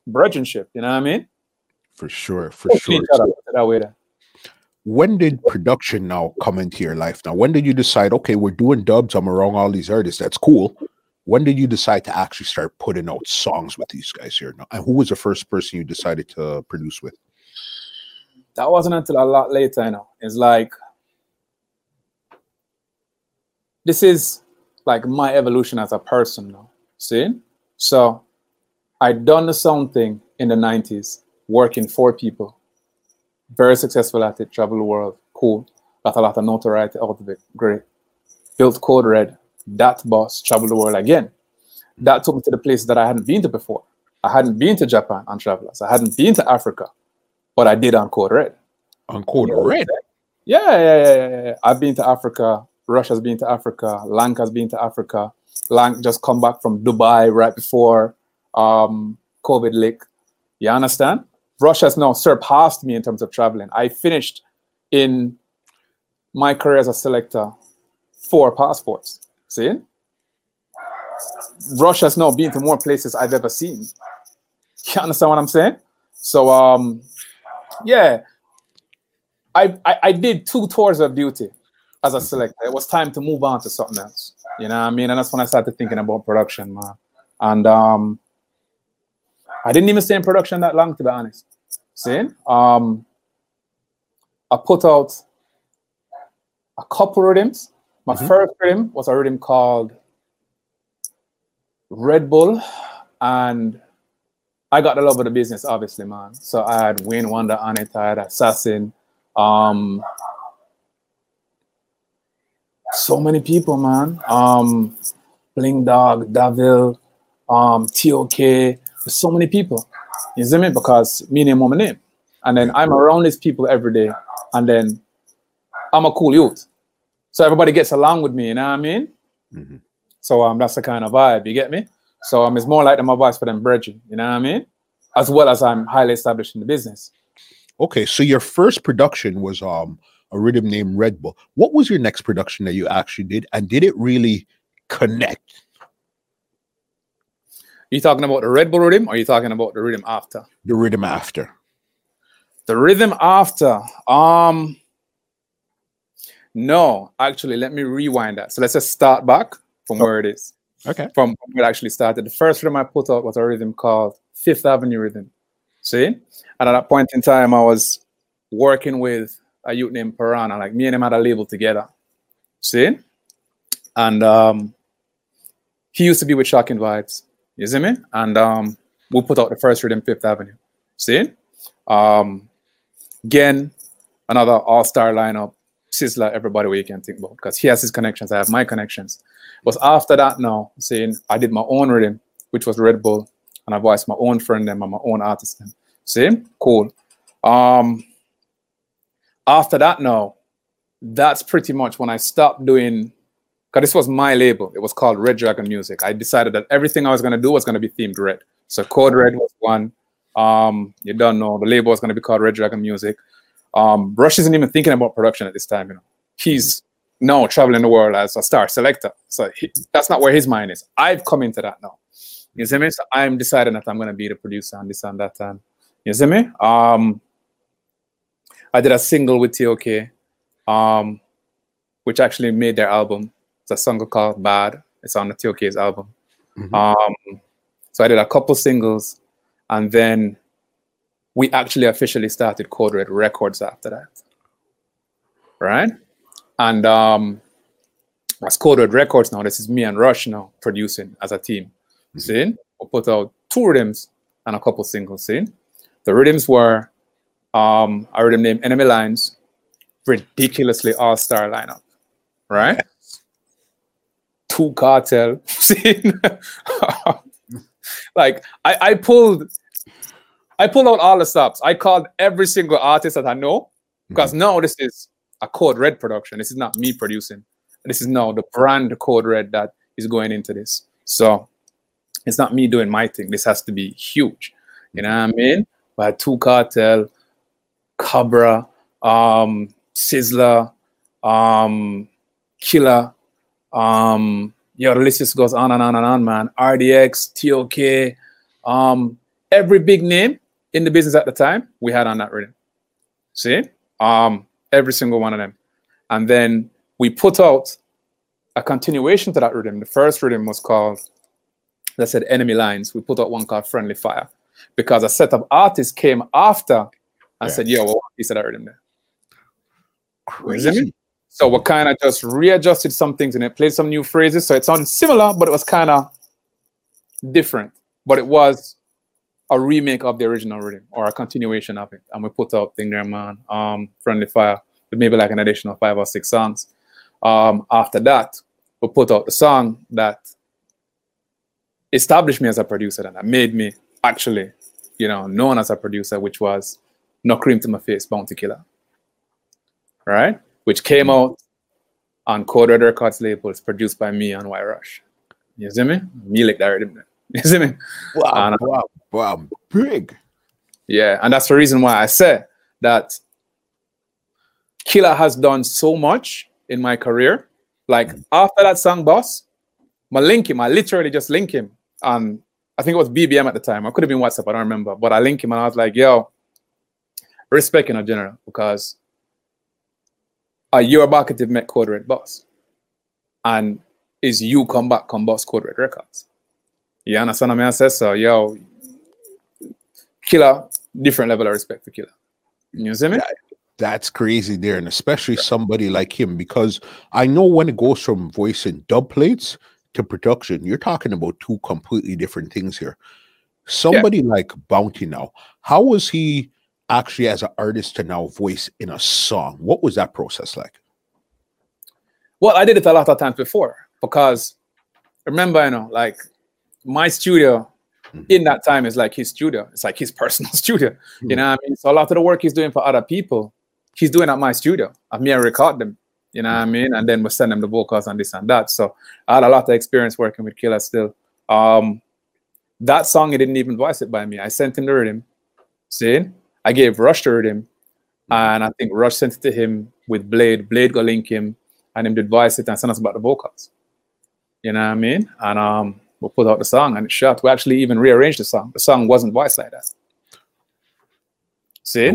brothership, you know what I mean? For sure, for sure. When did production now come into your life now when did you decide okay we're doing dubs i'm around all these artists that's cool when did you decide to actually start putting out songs with these guys here? now? And who was the first person you decided to produce with? That wasn't until a lot later, you know. It's like this is like my evolution as a person now. See? So I done the sound thing in the 90s, working for people. Very successful at it, travel the world, cool. Got a lot of notoriety out of it, great. Built Code Red, that boss traveled the world again. That took me to the places that I hadn't been to before. I hadn't been to Japan on travelers. I hadn't been to Africa, but I did on Code Red. On Code Red? Yeah, yeah, yeah, yeah, yeah. I've been to Africa. Russia's been to Africa. Lanka's been to Africa. Lank just come back from Dubai right before um, COVID lick. You understand? Russia's now surpassed me in terms of traveling. I finished in my career as a selector four passports. See? Russia's now been to more places I've ever seen. You understand what I'm saying? So um yeah, I, I, I did two tours of duty as a selector. It was time to move on to something else. You know what I mean? And that's when I started thinking about production, man. And um, I didn't even stay in production that long, to be honest. See? Um, I put out a couple rhythms. My Mhm. first rhythm was a rhythm called Red Bull, and I got the love of the business, obviously, man. So I had Wayne Wonder on it, I had Assassin, um, so many people, man. Um, Bling Dawg, Da'Ville, um, TOK, so many people. You see me? Because me name my name. And then I'm around these people every day. And then I'm a cool youth. So everybody gets along with me, you know what I mean? Mhm. So um that's the kind of vibe, you get me? So um it's more like my voice for them brethren, you know what I mean? As well as I'm highly established in the business. Okay, so your first production was um a rhythm named Red Bull. What was your next production that you actually did, and did it really connect? You talking about the Red Bull rhythm or you talking about the rhythm after? The rhythm after. The rhythm after. Um no, actually, let me rewind that. So let's just start back from Oh. where it is. Okay. From where it actually started. The first rhythm I put out was a rhythm called Fifth Avenue Rhythm. See? And at that point in time, I was working with a youth named Piranha. Like me and him had a label together. See? And um he used to be with Shocking Vibes. You see me? And um we put out the first rhythm, Fifth Avenue. See? Um again, another all-star lineup. Sizzla, everybody you can think about because he has his connections, I have my connections. But after that, now saying I did my own rhythm, which was Red Bull, and I voiced my own friend them and my own artist them. See, cool. Um, after that, now that's pretty much when I stopped doing. Because this was my label, it was called Red Dragon Music. I decided that everything I was gonna do was gonna be themed red. So Code Red was one. Um, you don't know the label was gonna be called Red Dragon Music. Um, Rush isn't even thinking about production at this time. You know, he's now traveling the world as a star selector. So he, that's not where his mind is. I've come into that now. You see me? So I'm deciding that I'm going to be the producer and this and that. And you see me? Um, I did a single with TOK, um, which actually made their album. It's a song called Bad. It's on the Tokyo's album. Mhm. Um, so I did a couple singles, and then we actually officially started Code Red Records after that. Right? And um, as Code Red Records now, this is me and Rush now producing as a team. See? We put out two rhythms and a couple singles. See? The rhythms were um, a rhythm named Enemy Lines, ridiculously all-star lineup. Right? Two Kartel. See? like I, I pulled I pulled out all the stops. I called every single artist that I know because now this is a Code Red production. This is not me producing. This is now the brand Code Red that is going into this. So it's not me doing my thing. This has to be huge. You know what I mean? Had two Kartel, Cabra, um, Sizzla, um, Killer, um, yo, the list just goes on and on and on, man. RDX, TOK, um, every big name in the business at the time, we had on that rhythm. See? Um, every single one of them. And then we put out a continuation to that rhythm. The first rhythm was called, that said Enemy Lines. We put out one called Friendly Fire because a set of artists came after and Yeah. said, yo, what piece of that rhythm there? You see me? Crazy. So we kind of just readjusted some things and it played some new phrases. So it sounded similar, but it was kind of different. But it was a remake of the original rhythm or a continuation of it. And we put out Thing There Man, um, Friendly Fire, with maybe like an additional five or six songs. Um, after that, we put out the song that established me as a producer and that made me actually, you know, known as a producer, which was No Cream to My Face, Bounty Killer. Right? Which came mm. out on Code Red Records labels, produced by me and Y Rush. You see me? Me like that. You see me? Wow, And- uh, wow, wow, big. Yeah, and that's the reason why I say that Killer has done so much in my career. Like mm. after that song, Boss, I link him. I literally just link him. And I think it was BBM at the time. I could have been WhatsApp, I don't remember. But I link him and I was like, yo, respect in a general because Uh, are your marketing met Code Red boss? And is you come back come boss Code Red Records? You understand what I say? So yo, killer, different level of respect for killer. You see me? That, that's crazy there, and especially somebody like him, because I know when it goes from voicing dub plates to production, you're talking about two completely different things here. Somebody yeah. like Bounty now, how was he actually as an artist to now voice in a song? What was that process like? Well, I did it a lot of times before because remember, you know, like my studio mm-hmm. in that time is like his studio. It's like his personal studio. Mm-hmm. You know I mean? So a lot of the work he's doing for other people, he's doing at my studio. I've me record them. You know what I mm-hmm. mean? And then we send them the vocals and this and that. So I had a lot of experience working with Killer still. Um, that song, he didn't even voice it by me. I sent him the rhythm. See? I gave Rush to rhythm. Mm-hmm. And I think Rush sent it to him with Blade. Blade got link him and him did voice it and send us about the vocals. You know what I mean? And um, we put out the song and it shot. We actually even rearranged the song. The song wasn't voiced like that. See?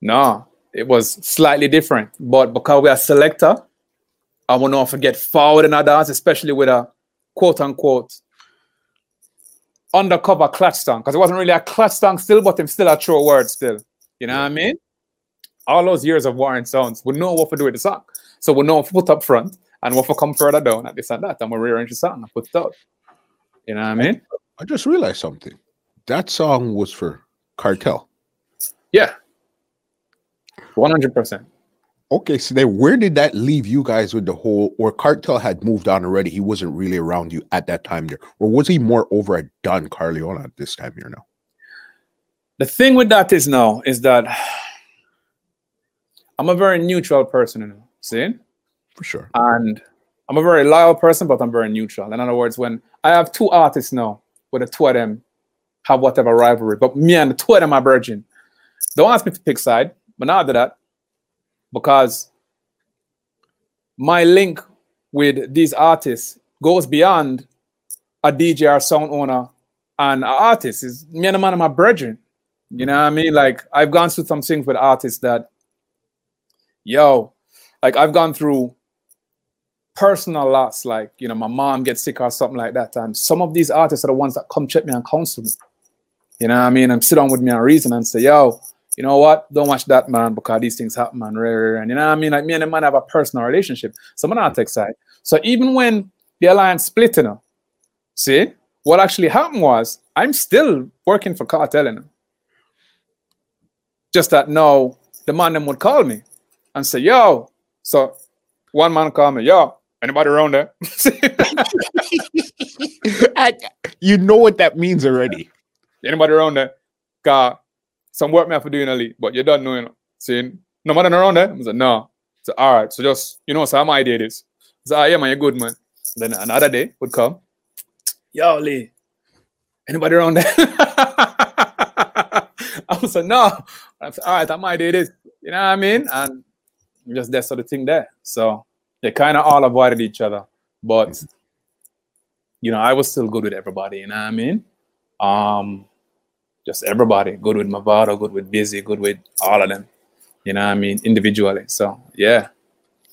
No, it was slightly different. But because we are selector, I will not forget forward in our dance, especially with a quote unquote undercover clutch song. Because it wasn't really a clutch song still, but I'm still a true word still. You know what I mean? All those years of Warren Sounds, we know what to do with the song. So we know what to put up front and what to come further down at this and that. And we rearrange the song and put it out. You know what I mean? I just realized something. That song was for Kartel. Yeah. 100%. Okay, so then where did that leave you guys with the whole, or Kartel had moved on already? He wasn't really around you at that time there. Or was he more over at Don Corleon at this time here now? The thing with that is now, is that I'm a very neutral person, you know, see? For sure. And I'm a very loyal person, but I'm very neutral. In other words, when I have two artists now, where the two of them have whatever rivalry, but me and the two of them are virgin. Don't ask me to pick side, but not after that, because my link with these artists goes beyond a DJ or sound owner and an artist. Is me and the man of my brethren. You know what I mean? Like I've gone through some things with artists that, yo, like I've gone through personal loss, like you know, my mom gets sick or something like that. And some of these artists are the ones that come check me and counsel me. You know what I mean? And sit down with me and reason and say, yo, you know what? Don't watch that man because these things happen, man. Rare, and you know what I mean? Like me and the man have a personal relationship. So I'm not take side. So even when the alliance split, you know, see, what actually happened was I'm still working for Kartel, you know. Just that now the man them would call me and say, yo, so one man call me, yo, Anybody around there? you know what that means already. Anybody around there? Got some work me have to do in a league, but you don't know, you know. Saying, no matter around there? I said, no. So all right, so just you know, so my idea is. So ah, yeah, man, you're good, man. Then another day would come. Yo, Lee, anybody around there? I was like, no. I said, all right, that my idea is. You know what I mean? And just that sort of thing there. So they kind of all avoided each other, but you know, I was still good with everybody. You know what I mean? Um, just everybody good with Mavado, good with Busy, good with all of them. You know what I mean? Individually. So yeah.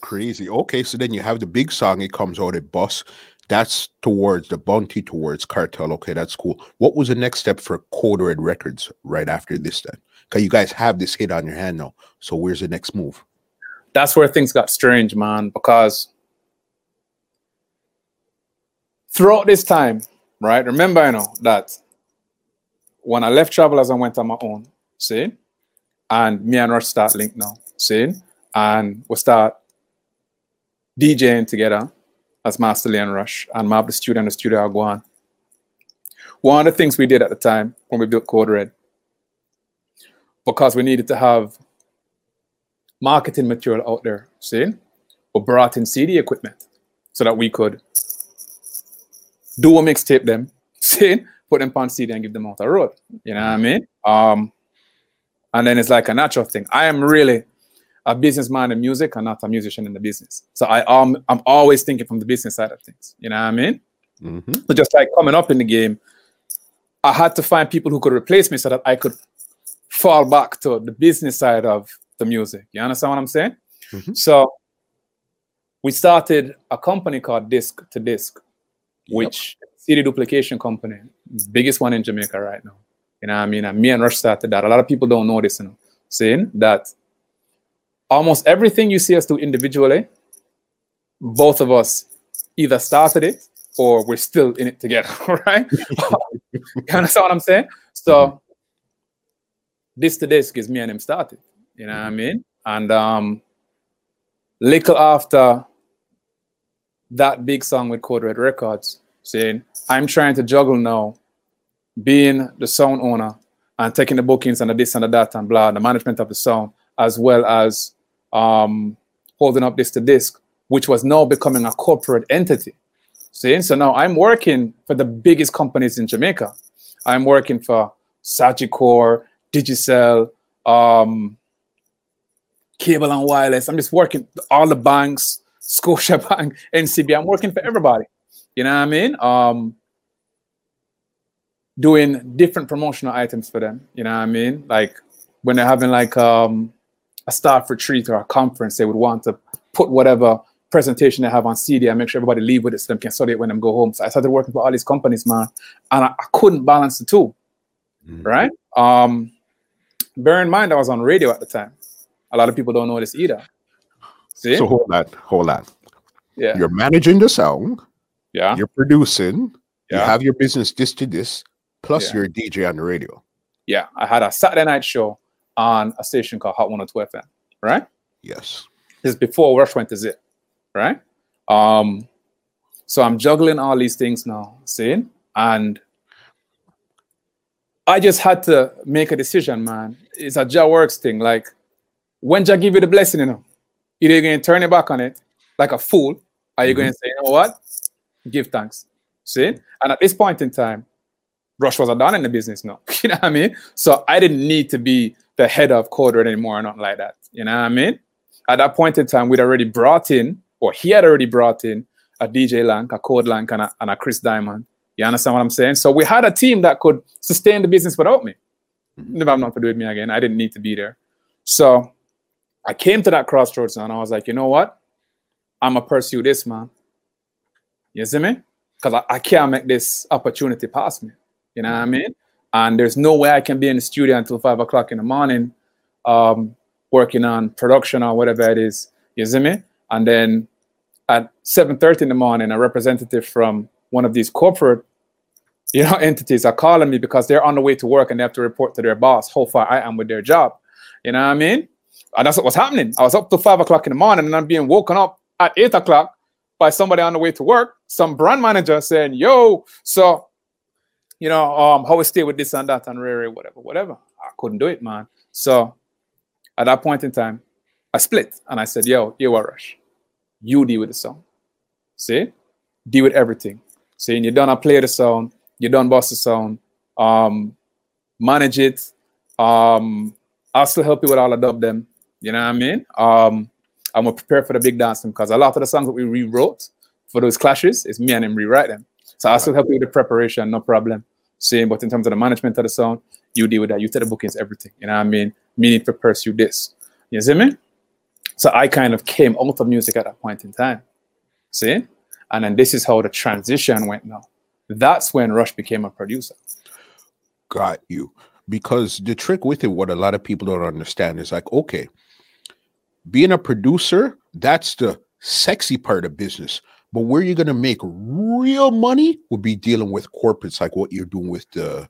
Crazy. Okay, so then you have the big song. It comes out at Bus. That's towards the bounty towards Kartel. Okay, that's cool. What was the next step for Code Red Records right after this then? Because you guys have this hit on your hand now. So where's the next move? that's where things got strange, man, because throughout this time, right? Remember, you know, that when I left Travelers and went on my own, see, and me and Rush start link now, see, and we start DJing together as Master Lee and Rush, and Mob the studio and the studio on. One of the things we did at the time when we built Code Red, because we needed to have marketing material out there, see, we brought in CD equipment so that we could do a mixtape them, see, put them on CD and give them out the road. You know what I mean? Um, and then it's like a natural thing. I am really a businessman in music and not a musician in the business. So I am I'm always thinking from the business side of things. You know what I mean? Mm-hmm. So just like coming up in the game, I had to find people who could replace me so that I could fall back to the business side of the music. You understand what I'm saying? Mm-hmm. So we started a company called Disc to Disc, which yep. CD duplication company, biggest one in Jamaica right now. You know I mean? And me and Rush started that. A lot of people don't know this, you know, saying that almost everything you see us do individually, both of us either started it or we're still in it together, right? you understand what I'm saying? So Disc to Disc gives me and him started. You know what I mean? And um little after that big song with Code Red Records, saying, I'm trying to juggle now being the sound owner and taking the bookings and the this and the that and blah, the management of the sound, as well as um, holding up Disc to Disc, which was now becoming a corporate entity. See, so now I'm working for the biggest companies in Jamaica. I'm working for Sagicor, Digicel, um, Cable and Wireless. I'm just working all the banks, Scotia Bank, NCB. I'm working for everybody. You know what I mean? Um, doing different promotional items for them. You know what I mean? Like when they're having like um, a staff retreat or a conference, they would want to put whatever presentation they have on CD and make sure everybody leave with it so they can study it when they go home. So I started working for all these companies, man, and I, I couldn't balance the 2 mm-hmm. right? Um, bear in mind, I was on radio at the time. A lot of people don't know this either. See? So hold that, hold that. Yeah. You're managing the sound. Yeah. You're producing. Yeah. You have your business Disc to Disc, plus yeah. you're a DJ on the radio. Yeah. I had a Saturday night show on a station called Hot 102 FM, right? Yes. This is before Rush went to Zip, right? Um, so I'm juggling all these things now, seeing, and I just had to make a decision, man. It's a Jah works thing. Like when Jah give you the blessing, you know, either you're going to turn it back on it like a fool, are you mm-hmm. going to say, you know what? Give thanks. See? And at this point in time, Rush was a done in the business now. you know what I mean? So I didn't need to be the head of Code Red anymore or nothing like that. You know what I mean? At that point in time, we'd already brought in, or he had already brought in a DJ Lank, a Code Lank, and a, and a Chris Diamond. You understand what I'm saying? So we had a team that could sustain the business without me. Never have nothing to do with me again. I didn't need to be there. So I came to that crossroads and I was like, you know what? I'm gonna pursue this, man. You see me? Because I, I can't make this opportunity pass me. You know what I mean? And there's no way I can be in the studio until five o'clock in the morning, um, working on production or whatever it is. You see me? And then at 7:30 in the morning, a representative from one of these corporate, you know, entities are calling me because they're on the way to work and they have to report to their boss how far I am with their job. You know what I mean? And that's what was happening. I was up to five o'clock in the morning and I'm being woken up at eight o'clock by somebody on the way to work, some brand manager saying, yo, so, you know, um, how we stay with this and that and rare, whatever, whatever. I couldn't do it, man. So at that point in time, I split and I said, yo, you are rush. You deal with the song. See? Deal with everything. Saying you done I play the song, you done boss the song, um, manage it. Um, I'll still help you with all the dub them. You know what I mean? Um, I'm gonna prepare for the big dance because a lot of the songs that we rewrote for those clashes it's me and him rewrite them. So I still help you with the preparation, no problem. Same, but in terms of the management of the song, you deal with that. You take the bookings, everything. You know what I mean? Me need to pursue this. You see me? So I kind of came out of music at that point in time. See? And then this is how the transition went now. That's when Rush became a producer. Got you. Because the trick with it, what a lot of people don't understand is like, okay, being a producer, that's the sexy part of business. But where you're going to make real money would be dealing with corporates like what you're doing with the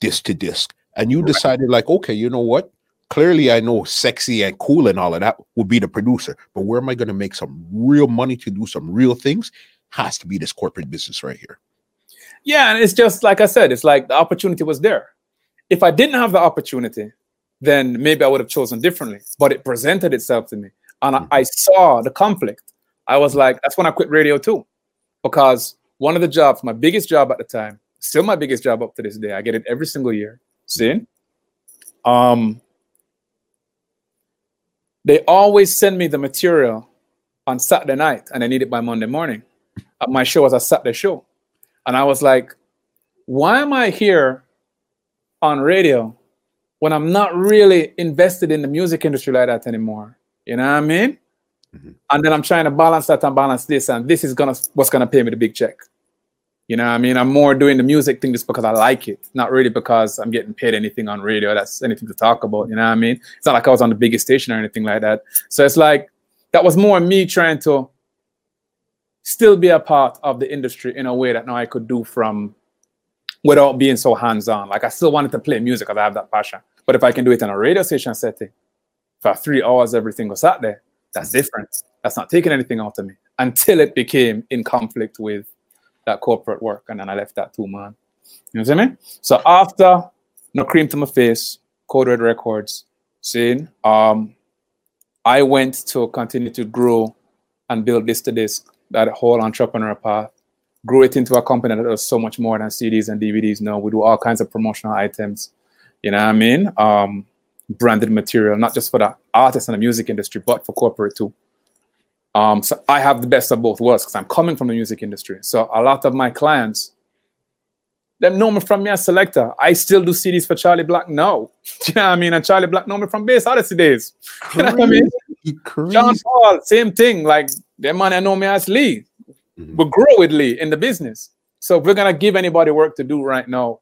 disc to disc. And you right. decided, like, okay, you know what? Clearly, I know sexy and cool and all of that would be the producer. But where am I going to make some real money to do some real things? Has to be this corporate business right here. Yeah. And it's just like I said, it's like the opportunity was there. If I didn't have the opportunity, then maybe I would have chosen differently. But it presented itself to me. And mm-hmm. I, I saw the conflict. I was like, that's when I quit radio too. Because one of the jobs, my biggest job at the time, still my biggest job up to this day, I get it every single year. See? Um, they always send me the material on Saturday night and I need it by Monday morning. My show was a Saturday show. And I was like, why am I here on radio when I'm not really invested in the music industry like that anymore. You know what I mean? Mm-hmm. And then I'm trying to balance that and balance this, and this is gonna what's gonna pay me the big check. You know, I mean, I'm more doing the music thing just because I like it, not really because I'm getting paid anything on radio. That's anything to talk about. You know what I mean? It's not like I was on the biggest station or anything like that. So it's like that was more me trying to still be a part of the industry in a way that now I could do from without being so hands-on. Like I still wanted to play music because I have that passion. But if I can do it in a radio station setting for three hours every single Saturday, that's different. That's not taking anything out of me until it became in conflict with that corporate work. And then I left that too, man. You know what I mean? So after No Cream to My Face, Code Red Records, seeing, um, I went to continue to grow and build this to this, that whole entrepreneur path grew it into a company that does so much more than CDs and DVDs now. We do all kinds of promotional items, you know what I mean? Um, branded material, not just for the artists and the music industry, but for corporate too. Um, so I have the best of both worlds because I'm coming from the music industry. So a lot of my clients, them know me from me as selector. I still do CDs for Charlie Black now. you know what I mean? And Charlie Black know me from Bass Odyssey days. You know what I mean? Crazy. John Paul, same thing. Like them man, I know me as Lee mm-hmm. but grow with Lee in the business. So if we're gonna give anybody work to do right now,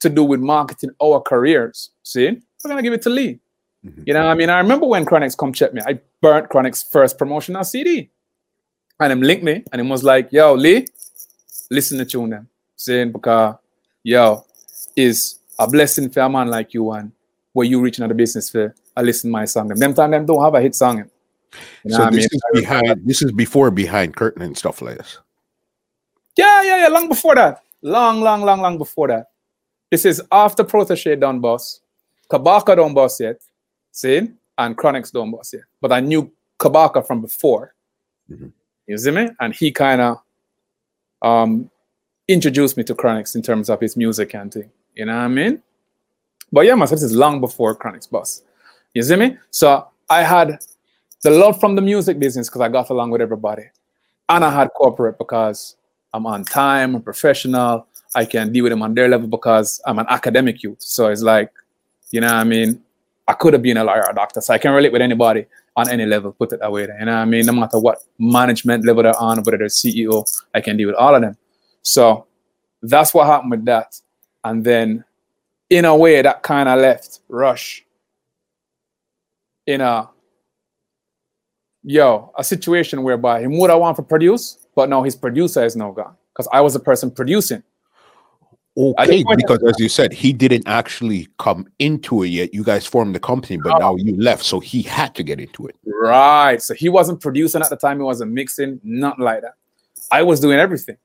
to do with marketing our careers, see, we're gonna give it to Lee. Mm-hmm. You know, I mean, I remember when Chronixx come check me. I burnt Chronixx first promotional CD, and him linked me, and him was like, "Yo, Lee, listen to tune them, saying because yo is a blessing for a man like you and where you reaching out the business for. I listen my song. Them, them time them don't have a hit song. You know so this mean? is behind. This is before behind curtain and stuff like this. Yeah, yeah, yeah. Long before that. Long, long, long, long before that. This is after Protoje done boss. Kabaka don't boss yet. See? And Chronixx don't boss yet. But I knew Kabaka from before. Mm-hmm. You see me? And he kind of um, introduced me to Chronixx in terms of his music and thing. You know what I mean? But yeah, myself, this is long before Chronixx boss. You see me? So I had the love from the music business because I got along with everybody. And I had corporate because I'm on time, I'm professional. I can deal with them on their level because I'm an academic youth. So it's like, you know what I mean? I could have been a lawyer or a doctor. So I can relate with anybody on any level, put it that way. You know I mean? No matter what management level they're on, whether they're CEO, I can deal with all of them. So that's what happened with that. And then in a way that kind of left Rush in a yo, a situation whereby he would have wanted to produce, but now his producer is now gone because I was the person producing. Okay, because as you said, he didn't actually come into it yet. You guys formed the company, but oh. now you left, so he had to get into it. Right. So he wasn't producing at the time. He wasn't mixing, nothing like that. I was doing everything.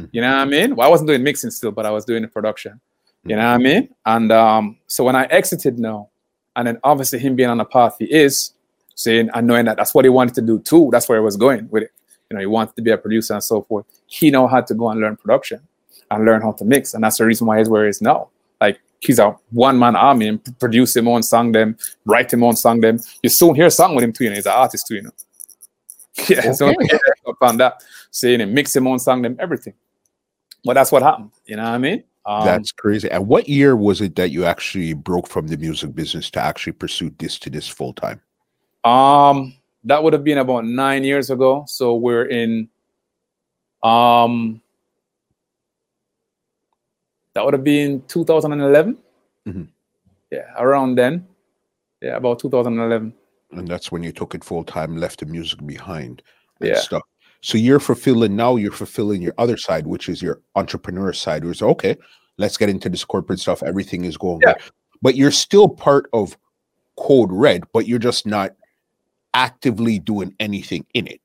Mm-hmm. You know what I mean? Well, I wasn't doing mixing still, but I was doing the production. Mm-hmm. You know what I mean? And um, so when I exited now, and then obviously him being on the path he is, saying and knowing that that's what he wanted to do too. That's where he was going with it. You know, he wanted to be a producer and so forth. He know how to go and learn production and learn how to mix, and that's the reason why he's where he is now. Like he's a one man army and produce him on song them, write him on song them. You soon hear a song with him too. You know, he's an artist too. You know. Yeah, okay. so upon that, saying him mix him on song them, everything. But that's what happened. You know what I mean? Um, That's crazy. And what year was it that you actually broke from the music business to actually pursue this to this full time? Um, that would have been about nine years ago. So we're in, um, that would have been 2011. Mm-hmm. Yeah, around then. Yeah, about 2011. And that's when you took it full time, left the music behind yeah. stuff. So you're fulfilling now, you're fulfilling your other side, which is your entrepreneur side, where it's okay, let's get into this corporate stuff. Everything is going yeah. But you're still part of Code Red, but you're just not actively doing anything in it.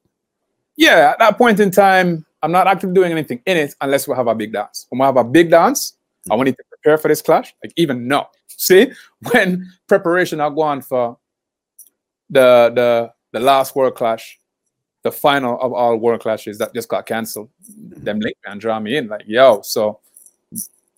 Yeah, at that point in time, I'm not actively doing anything in it unless we have a big dance. When we have a big dance. I want to prepare for this clash. Like even now, see when preparation are going for the the the last world clash, the final of all world clashes that just got canceled. Them link me and draw me in like yo. So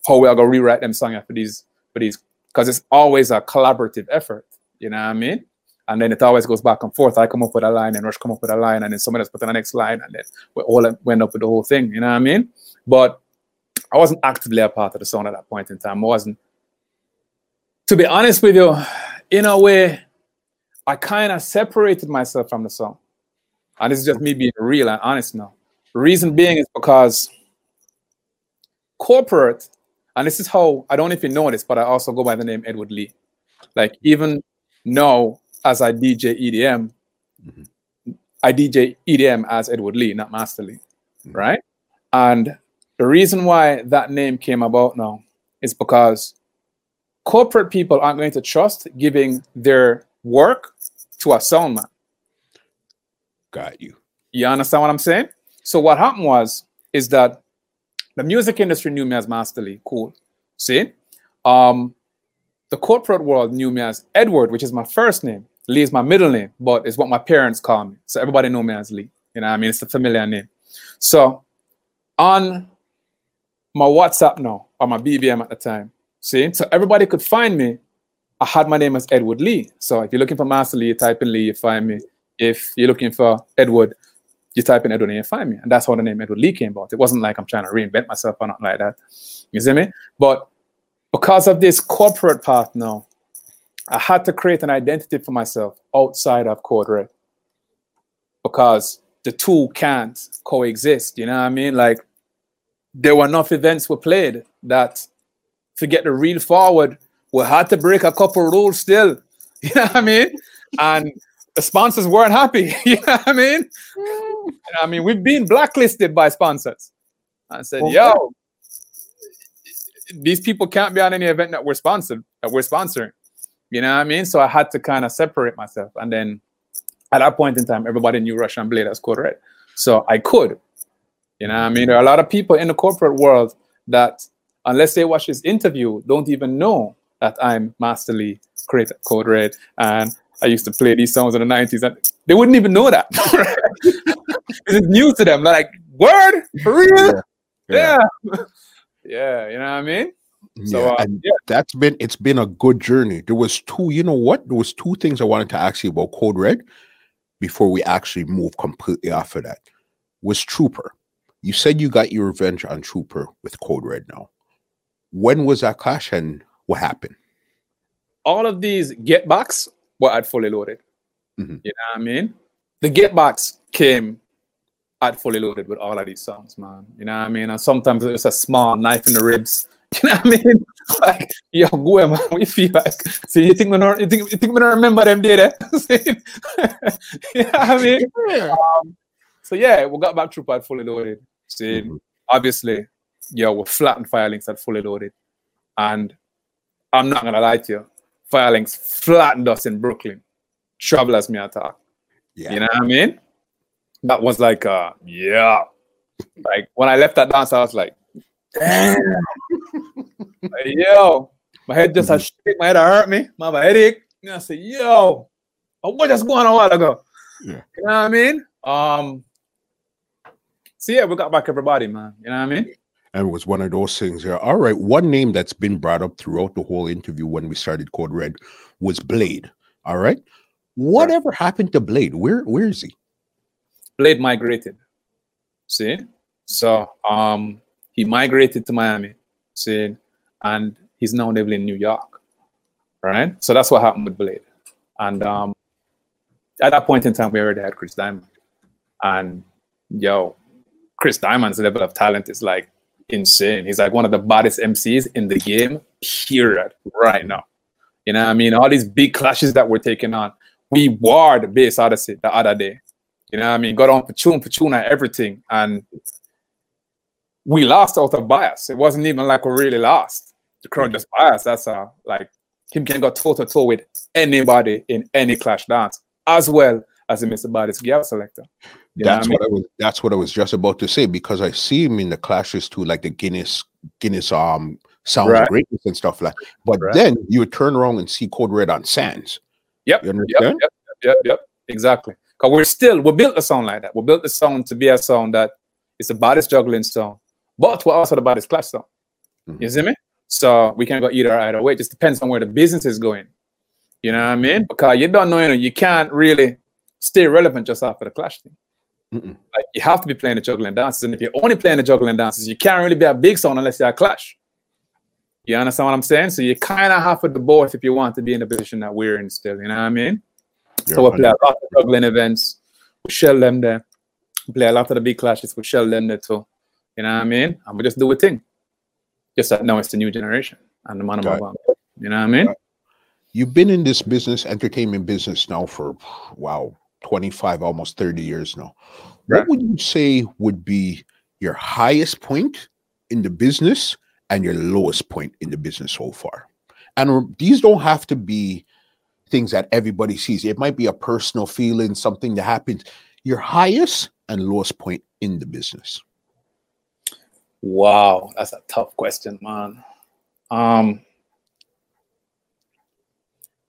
how we are gonna rewrite them song for these for these because it's always a collaborative effort. You know what I mean? and then it always goes back and forth. I come up with a line, and Rush come up with a line, and then somebody else put in the next line, and then we all went up with the whole thing. You know what I mean? But I wasn't actively a part of the song at that point in time. I wasn't. To be honest with you, in a way, I kind of separated myself from the song And this is just me being real and honest now. Reason being is because corporate, and this is how I don't know if you know this, but I also go by the name Edward Lee. Like even now, as I DJ EDM, mm-hmm. I DJ EDM as Edward Lee, not Master Lee, mm-hmm. right? And the reason why that name came about now is because corporate people aren't going to trust giving their work to a sound man. Got you. You understand what I'm saying? So what happened was is that the music industry knew me as Master Lee. Cool. See? Um, the corporate world knew me as Edward, which is my first name. Lee is my middle name, but it's what my parents call me. So everybody know me as Lee. You know I mean? It's a familiar name. So on my WhatsApp now, or my BBM at the time, see? So everybody could find me. I had my name as Edward Lee. So if you're looking for Master Lee, you type in Lee, you find me. If you're looking for Edward, you type in Edward and you find me. And that's how the name Edward Lee came about. It wasn't like I'm trying to reinvent myself or not like that. You see me? But because of this corporate path now, I had to create an identity for myself outside of Red. Because the two can't coexist. You know what I mean? Like there were enough events were played that to get the real forward, we had to break a couple rules still. You know what I mean? And the sponsors weren't happy. you know what I mean? Mm. I mean, we've been blacklisted by sponsors. I said, okay. yo, these people can't be on any event that we're sponsored, that we're sponsoring. You know what I mean? So I had to kind of separate myself. And then at that point in time, everybody knew Rush and Blade as Code Red. So I could. You know I mean? There are a lot of people in the corporate world that, unless they watch this interview, don't even know that I'm Master Lee creator Code Red, and I used to play these songs in the 90s. And they wouldn't even know that. it's new to them. like, word? For real? Yeah. Yeah. yeah. You know what I mean? So yeah, uh, yeah. that's been it's been a good journey. There was two, you know what? There was two things I wanted to ask you about Code Red before we actually move completely off of that. Was Trooper. You said you got your revenge on Trooper with Code Red now. When was that clash and what happened? All of these get backs were at fully loaded. Mm-hmm. You know what I mean? The get backs came at fully loaded with all of these songs, man. You know what I mean? And sometimes it's a small knife in the ribs You know what I mean? Like, yo, go man, we feel like. So you think we don't, you think, you think we don't remember them day you know what I mean? Yeah. Um, so yeah, we got back Trooper fully loaded. See, mm-hmm. obviously, yeah, we're flattened Firelinks at fully loaded. And I'm not gonna lie to you, Firelinks flattened us in Brooklyn. Travelers me attack. Yeah. You know what I mean? That was like uh yeah. Like when I left that dance, I was like, damn. like, yo, my head just had shake, my head hurt me, my have a headache. And I said, yo, what just going on a while ago? Yeah. You know what I mean? Um, so yeah, we got back everybody, man. You know what I mean? And it was one of those things here. All right, one name that's been brought up throughout the whole interview when we started Code Red was Blade. All right. Whatever right. happened to Blade? Where where is he? Blade migrated. See? So um he migrated to Miami, see, and he's now living in New York. Right? So that's what happened with Blade. And um, at that point in time, we already had Chris Diamond. And yo, Chris Diamond's level of talent is like insane. He's like one of the baddest MCs in the game, period, right now. You know I mean? All these big clashes that we're taking on. We warred Bass Odyssey the other day. You know I mean? Got on for tune, and everything. And we lost out of bias. It wasn't even like we really lost. The crowd just biased. That's how like him can go toe to toe with anybody in any clash dance, as well as the Mr. Baddest Gap selector. That's what, I, mean? I was. That's what I was just about to say because I see him in the clashes too, like the Guinness Guinness um sound right. greatness and stuff like. But right. then you would turn around and see Code Red on Sands. Yep. You understand? Yep. Yep. Yep. yep. Exactly. Because we're still we built a sound like that. We built the sound to be a sound that is the baddest juggling sound but we're also the baddest clash song. Mm-hmm. You see me? So we can go either either way. It just depends on where the business is going. You know what I mean? Because you don't know, you know, you can't really stay relevant just after the clash thing. Like you have to be playing the juggling dances, and if you're only playing the juggling dances, you can't really be a big song unless you're a clash. You understand what I'm saying? So you kind of have to do both if you want to be in the position that we're in still. You know what I mean? You're so we play a lot of juggling events. We shell them there. We play a lot of the big clashes. We shell them there too. You know what I mean? And we just do a thing. Just that now it's the new generation and the man of my You know what I mean? You've been in this business, entertainment business now for wow, 25, almost 30 years now. Right. What would you say would be your highest point in the business and your lowest point in the business so far? And these don't have to be things that everybody sees. It might be a personal feeling, something that happened. Your highest and lowest point in the business. Wow, that's a tough question, man. Um,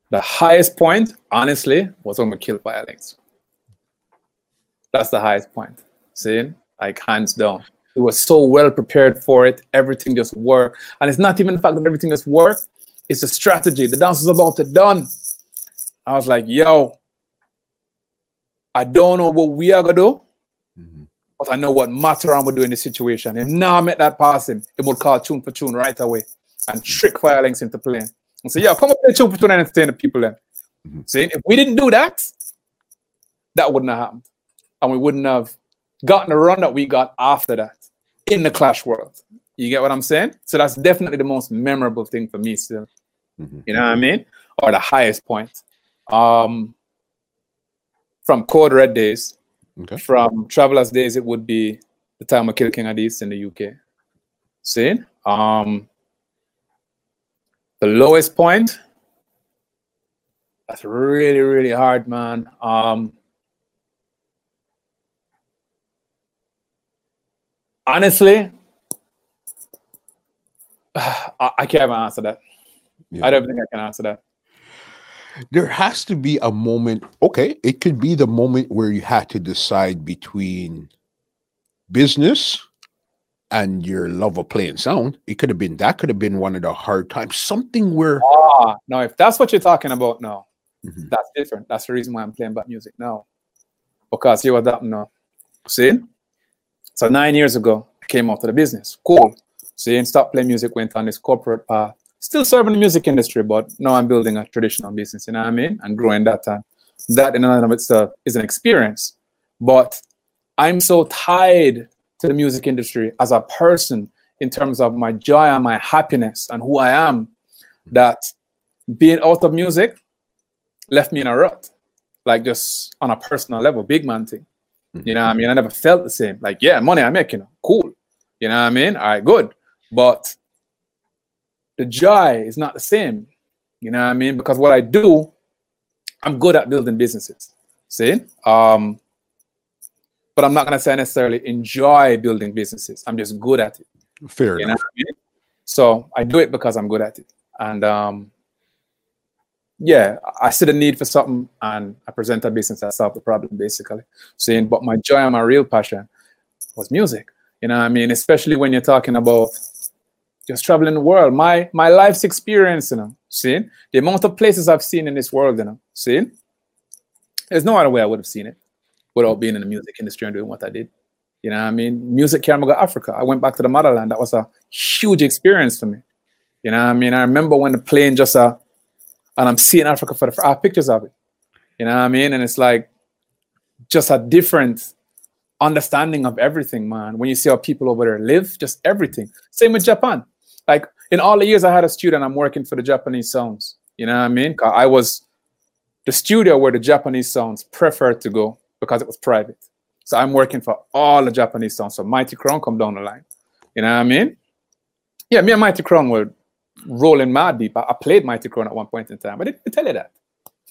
the highest point, honestly, was when we killed Firelinks. That's the highest point. See, like hands down. It was so well prepared for it. Everything just worked, and it's not even the fact that everything just worked. It's a strategy. The dance was about to done. I was like, yo, I don't know what we are gonna do, mm-hmm. but I know what Matterhorn would do in this situation. And now I met that person, it would call tune for tune right away and trick Firelinks into playing. And say, yeah, come up play tune for tune and entertain the people then. Mm-hmm. See, if we didn't do that, that wouldn't have happened. And we wouldn't have gotten the run that we got after that in the Clash world. You get what I'm saying? So that's definitely the most memorable thing for me still. Mm-hmm. You know what I mean? Or the highest point. Um, from Code Red days, okay. from Travelers days, it would be the time of Kill King of the East in the UK. See? Um, the lowest point, that's really, really hard, man. Um, honestly, I, I can't answer that. Yeah. I don't think I can answer that. There has to be a moment okay it could be the moment where you had to decide between business and your love of playing sound. It could have been that could have been one of the hard times. Something where ah no if that's what you're talking about no. Mm-hmm. that's different. That's the reason why i'm playing back music now. Because you what that no. See so nine years ago i came out of the business cool see and stopped playing music went on this corporate path still serving the music industry, but now I'm building a traditional business, you know what I mean? And growing that time. That in and of itself is an experience. But I'm so tied to the music industry as a person in terms of my joy and my happiness and who I am that being out of music left me in a rut. Like just on a personal level, big man thing. You know what I mean? I never felt the same. Like, yeah, money I'm making, cool. You know what I mean? All right, good. But the joy is not the same. You know what I mean? Because what I do, I'm good at building businesses. See? Um, but I'm not gonna say I necessarily enjoy building businesses. I'm just good at it. Fair you enough. I mean? So I do it because I'm good at it. And um, yeah, I see the need for something and I present a business that solve the problem basically. Saying, but my joy and my real passion was music. You know I mean? Especially when you're talking about just traveling the world. My my life's experience, you know, seeing the amount of places I've seen in this world, you know, seeing. There's no other way I would have seen it without being in the music industry and doing what I did. You know I mean? Music carried me to Africa. I went back to the motherland. That was a huge experience for me. You know I mean? I remember when the plane just uh and I'm seeing Africa for the have ah, pictures of it. You know what I mean? And it's like just a different understanding of everything, man. When you see how people over there live, just everything. Same with Japan like in all the years I had a student, I'm working for the Japanese sounds. You know what I mean? I was the studio where the Japanese sounds preferred to go because it was private. So I'm working for all the Japanese sounds. So Mighty Crown come down the line. You know what I mean? Yeah, me and Mighty Crown were rolling mad deep. I, I played Mighty Crown at one point in time. I didn't tell you that.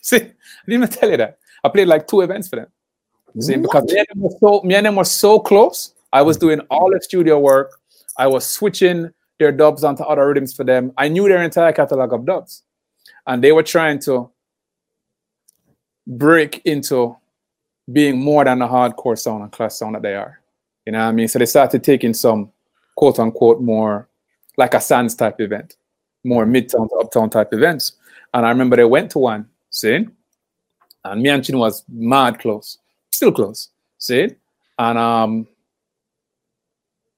See, I didn't even tell you that. I played like two events for them. See, because me and, them were so, me and them were so close. I was doing all the studio work. I was switching their dubs onto other rhythms for them. I knew their entire catalog of dubs, and they were trying to break into being more than the hardcore sound and class sound that they are. You know what I mean? So they started taking some quote unquote more like a Sands type event, more midtown to uptown type events. And I remember they went to one, see? And me and Chin was mad close, still close, see? And um,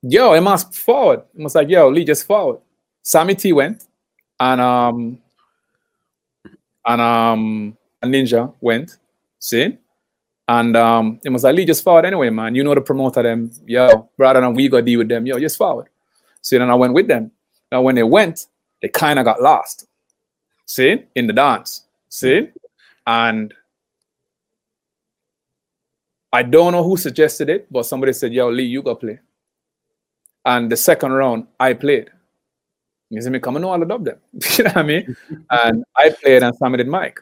yo, it must forward. It was like, yo, Lee, just forward. Sammy T went, and um, and um, ninja went, see, and And um, it was like, Lee, just forward anyway, man. You know the promoter them, yo, rather than we go deal with them, yo, just forward. So then I went with them. Now when they went, they kind of got lost. See, in the dance. See? And I don't know who suggested it, but somebody said, Yo, Lee, you go play. And the second round, I played. You see me coming all the dub them. you know what I mean? and I played and Sammy did Mike.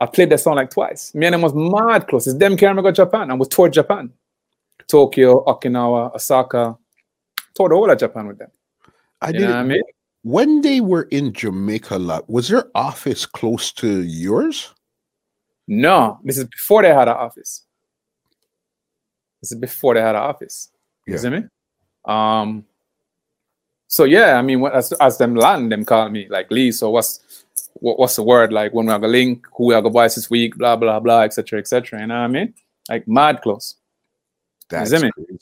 I played that song like twice. Me and them was mad close. It's them carrying me go Japan. I was toured Japan. Tokyo, Okinawa, Osaka. Toured all of Japan with them. I You did. know what I mean? When they were in Jamaica lot, was their office close to yours? No, this is before they had an office. This is before they had an office. You Yeah. see me? Um. So yeah, I mean, as as them land, them call me like Lee. So what's what, what's the word like when we have gonna link? Who we have gonna voice this week? Blah blah blah, etc. etc. You know what I mean? Like mad close. That's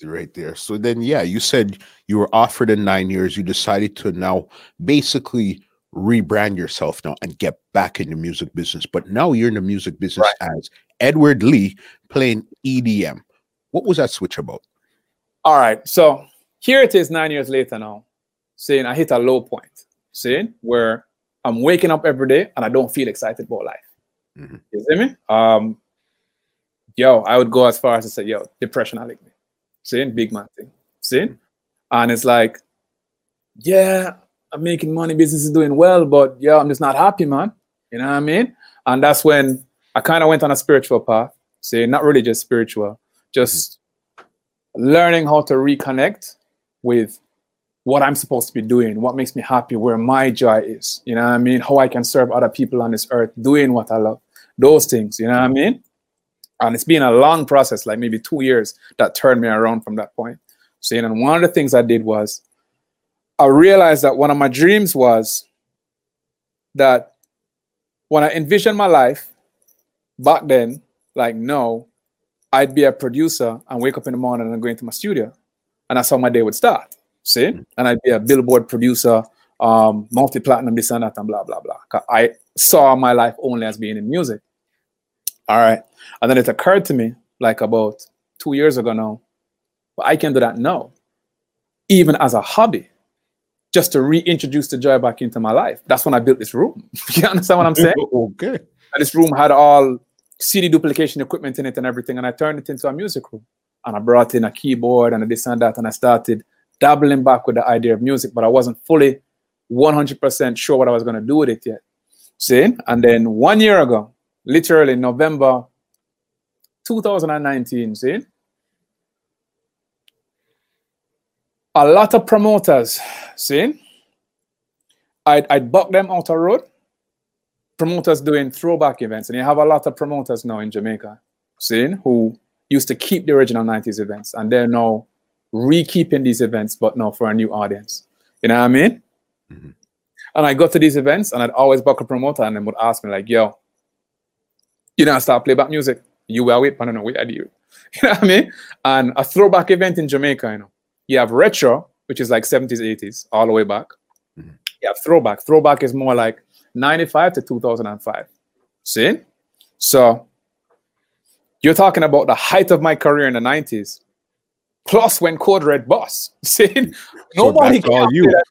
right there. So then, yeah, you said you were offered in nine years. You decided to now basically rebrand yourself now and get back in the music business. But now you're in the music business as Edward Lee playing EDM. What was that switch about? All right, so here it is nine years later now, saying I hit a low point, saying where I'm waking up every day and I don't feel excited about life. Mhm. You see me? Um, yo, I would go as far as to say, yo, depression, like me. Saying big man thing. See? And it's like, yeah, I'm making money, business is doing well, but yeah, I'm just not happy, man. You know what I mean? And that's when I kind of went on a spiritual path, saying not really just spiritual, just learning how to reconnect with what I'm supposed to be doing, what makes me happy, where my joy is. You know what I mean? How I can serve other people on this earth doing what I love. Those things, you know what I mean? And it's been a long process, like maybe two years, that turned me around from that point. So, and one of the things I did was I realized that one of my dreams was that when I envisioned my life back then, like no, I'd be a producer and wake up in the morning and go into my studio. And that's how my day would start. See? And I'd be a billboard producer, um, multi-platinum, this and that, and blah, blah, blah. I saw my life only as being in music. All right. And then it occurred to me, like about two years ago now, but I can do that now, even as a hobby, just to reintroduce the joy back into my life. That's when I built this room. you understand what I'm saying? okay. And this room had all CD duplication equipment in it and everything. And I turned it into a music room. And I brought in a keyboard and a this and that. And I started dabbling back with the idea of music, but I wasn't fully 100% sure what I was going to do with it yet. See? And then one year ago, literally November 2019, see? A lot of promoters, see? I'd, I'd buck them out of road promoters doing throwback events, and you have a lot of promoters now in Jamaica, seeing who used to keep the original 90s events, and they're now re-keeping these events, but now for a new audience. You know what I mean? Mhm. And I go to these events, and I'd always book a promoter, and they would ask me like, "Yo, you know, I start playback music. You will wait, I don't know what I do." You know what I mean? And a throwback event in Jamaica, you know, you have retro, which is like 70s, 80s, all the way back. Mhm. You have throwback. Throwback is more like 95 to 2005. See? So you're talking about the height of my career in the 90s, plus when Code Red boss. See? Nobody that's all can you. play that.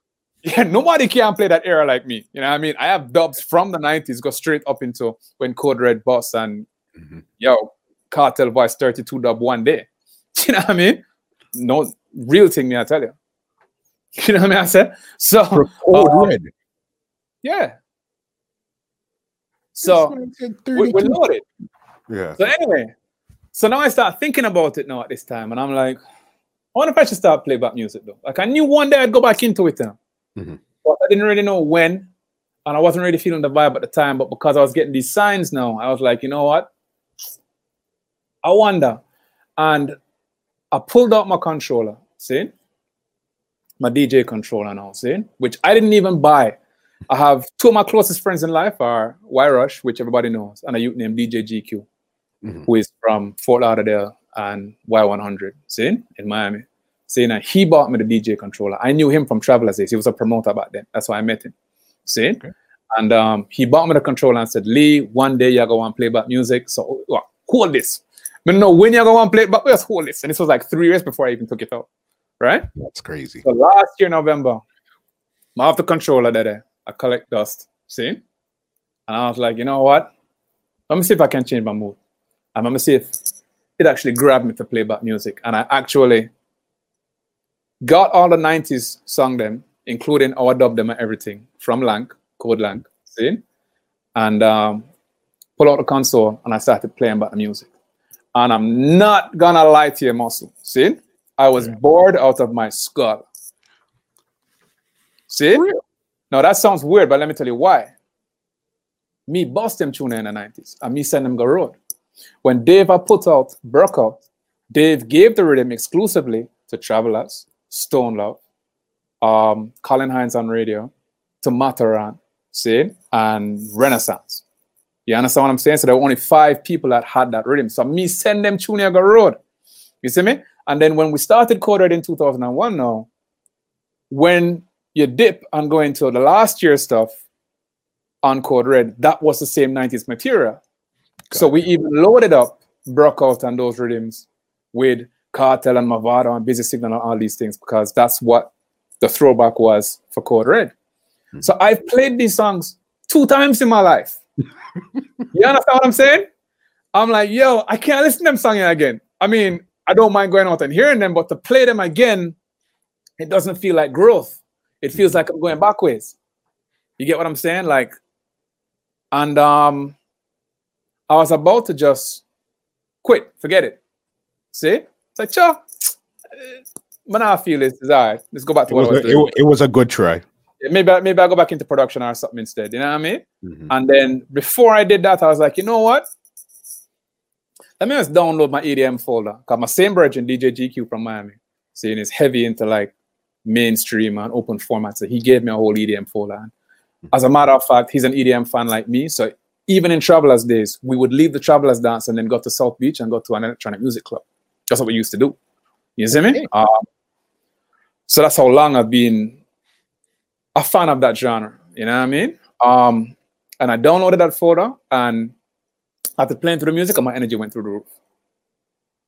Yeah, nobody can play that era like me. You know what I mean? I have dubs from the 90s go straight up into when Code Red Boss and Mhm. yo, Kartel Voice 32 dub one day. You know what I mean? No real thing, me I tell you. You know what I mean? I said so. Code uh, Red. yeah. So we, we're loaded. yeah. So anyway, so now I start thinking about it now at this time, and I'm like, I wonder if I should start playback music though. Like I knew one day I'd go back into it now, Mhm. but I didn't really know when, and I wasn't really feeling the vibe at the time. But because I was getting these signs now, I was like, you know what? I wonder, and I pulled out my controller, see, my DJ controller now, see, which I didn't even buy. I have two of my closest friends in life are Y Rush, which everybody knows, and a youth named DJ GQ Mhm. who is from Fort Lauderdale and Y100, see, in Miami. See, now he bought me the DJ controller. I knew him from Travelers Days. He was a promoter back then. That's why I met him. See? Okay. And um, he bought me the controller and said, Lee, one day you're going to play back music. So, well, hold this. But no, when you're going to play but let's hold this. And this was like three years before I even took it out. Right? That's crazy. So last year, November, I have the controller there. I collect dust. See? And I was like, you know what? Let me see if I can change my mood. And let me see if it actually grabbed me to play back music. And I actually got all the 90s song them, including our dub them and everything from Lank, Code Lank. See? And um, pull out the console and I started playing back the music. And I'm not gonna lie to you, muscle. See? I was bored out of my skull. See? Now that sounds weird, but let me tell you why. Me bust them tune in the 90s and me send them go road. When Dave I put out broke out, Dave gave the rhythm exclusively to Travelers, Stone Love, um, Colin Hines on radio, to Matterhorn, see, and Renaissance. You understand what I'm saying? So there were only five people that had that rhythm. So me send them tune go road. You see me? And then when we started Code Red in 2001 now, when you dip and go into the last year stuff on Code Red, that was the same 90s material. Got so we even loaded up Brookout and those rhythms with Kartel and Mavado and Busy Signal and all these things because that's what the throwback was for Code Red. Hmm. So I've played these songs two times in my life. you understand what I'm saying? I'm like, yo, I can't listen to them singing again. I mean, I don't mind going out and hearing them, but to play them again, it doesn't feel like growth. It feels like I'm going backwards. You get what I'm saying? Like, and um, I was about to just quit, forget it. See? It's like, sure. Now I feel it's, all right. Let's go back to it what was, a, it, it, was a good try. Maybe, maybe I go back into production or something instead. You know what I mean? Mm-hmm. And then before I did that, I was like, you know what? Let me just download my EDM folder. Got my same version, DJ GQ from Miami, saying it's heavy into like mainstream and open format. So he gave me a whole EDM folder. And as a matter of fact, he's an EDM fan like me. So even in Travelers days, we would leave the Travelers dance and then go to South Beach and go to an electronic music club. That's what we used to do. You see me? Um, so that's how long I've been a fan of that genre. You know what I mean? Um, and I downloaded that folder and after playing through the music, my energy went through the roof.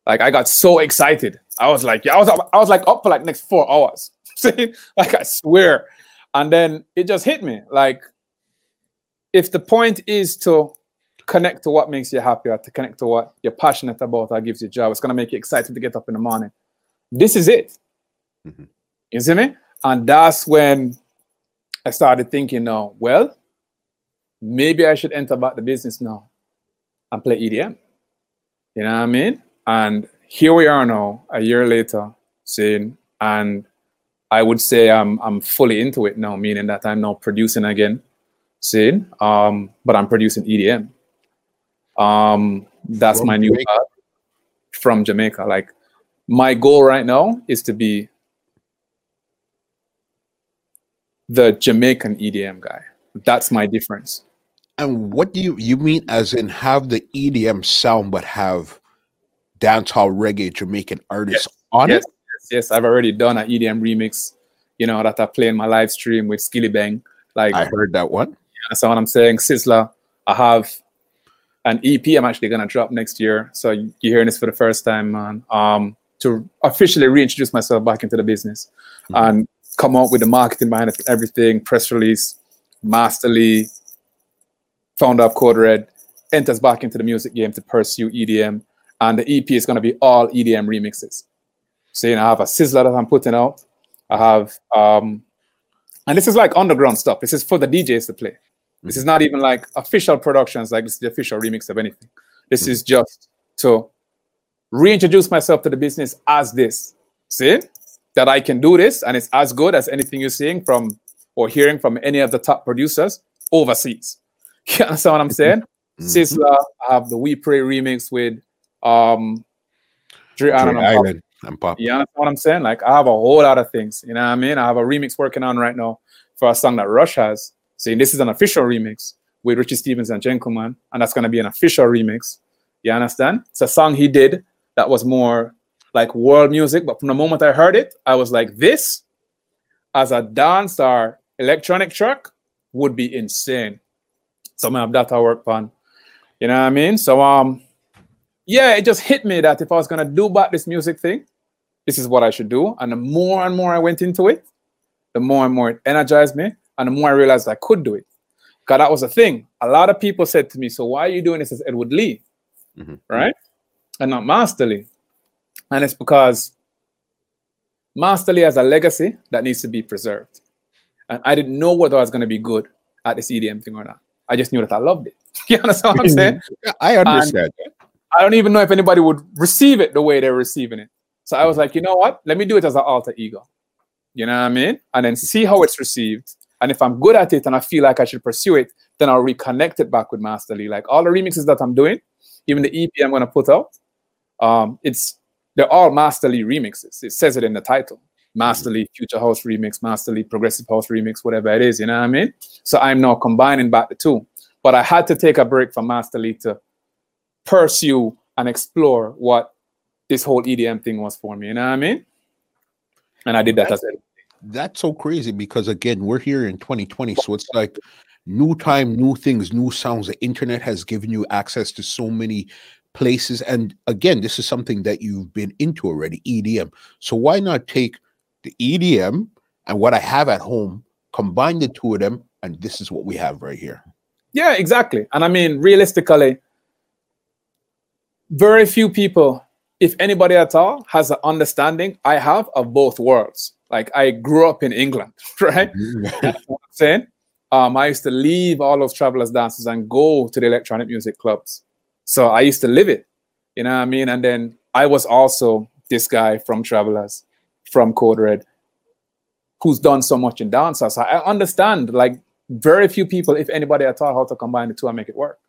Like I got so excited. I was like, yeah, I was I was like up for like next four hours. See, like I swear. And then it just hit me. Like, if the point is to connect to what makes you happy or to connect to what you're passionate about or gives you joy, it's gonna make you excited to get up in the morning. This is it. Mm-hmm. You see me? And that's when I started thinking now, well, maybe I should enter back the business now and play EDM. You know what I mean? And here we are now, a year later, saying, and I would say I'm I'm fully into it now, meaning that I'm now producing again, saying, um, but I'm producing EDM. Um, that's from my new Jamaica. from Jamaica. Like my goal right now is to be the Jamaican EDM guy. That's my difference. And what do you you mean as in have the EDM sound but have dancehall reggae Jamaican artists yes. on yes. it? Yes, yes, I've already done an EDM remix, you know, that I play in my live stream with Skillibeng. Like I heard that one. That's what I'm saying. Sizzla, I have an EP I'm actually gonna drop next year. So you're hearing this for the first time, man. Um, to officially reintroduce myself back into the business mm-hmm. and come up with the marketing behind everything, press release, Master Lee, founder of Code Red, enters back into the music game to pursue EDM. And the EP is going to be all EDM remixes. So, you know, I have a Sizzla that I'm putting out. I have, um, and this is like underground stuff. This is for the DJs to play. This is not even like official productions, like this is the official remix of anything. This is just to reintroduce myself to the business as this. See that I can do this, and it's as good as anything you're seeing from or hearing from any of the top producers overseas. You understand what I'm saying? Mm-hmm. Sizzla, I have the We Pray remix with um Dre, Dre Island and Pop. You understand what I'm saying? Like I have a whole lot of things. You know what I mean? I have a remix working on right now for a song that Rush has. Saying this is an official remix with Richie Stephens and Gentleman, and that's gonna be an official remix. You understand? It's a song he did that was more like world music, but from the moment I heard it, I was like, this as a dance or electronic track would be insane. Some of that I work on. You know what I mean? So um yeah, it just hit me that if I was gonna do back this music thing, this is what I should do. And the more and more I went into it, the more and more it energized me, and the more I realized I could do it. Because that was a thing. A lot of people said to me, "So why are you doing this as Edward Lee, mm-hmm. right, and not Master Lee?" And it's because Master Lee has a legacy that needs to be preserved. And I didn't know whether I was going to be good at this EDM thing or not. I just knew that I loved it. you understand what I'm saying? I understand. And I don't even know if anybody would receive it the way they're receiving it. So I was like, you know what? Let me do it as an alter ego. You know what I mean? And then see how it's received. And if I'm good at it and I feel like I should pursue it, then I'll reconnect it back with Master Lee. Like all the remixes that I'm doing, even the EP I'm going to put out, um, it's they're all Master Lee remixes. It says it in the title. Master Lee Future House remix, Master Lee Progressive House remix, whatever it is, you know what I mean? So I'm now combining back the two. But I had to take a break from Master Lee to pursue and explore what this whole EDM thing was for me, you know what I mean? And I did that as well. That's so crazy because again, we're here in 2020, so it's like new time, new things, new sounds. The internet has given you access to so many places. And again, this is something that you've been into already, EDM. So why not take the EDM and what I have at home, combine the two of them, and this is what we have right here. Yeah, exactly. And I mean, realistically, very few people, if anybody at all, has an understanding I have of both worlds. Like I grew up in England, right? Mm-hmm. I'm saying? Um, I used to leave all those travelers dances and go to the electronic music clubs. So I used to live it, you know what I mean? And then I was also this guy from Travelers, from Code Red, who's done so much in dancers. So I understand like very few people, if anybody at all, how to combine the two and make it work.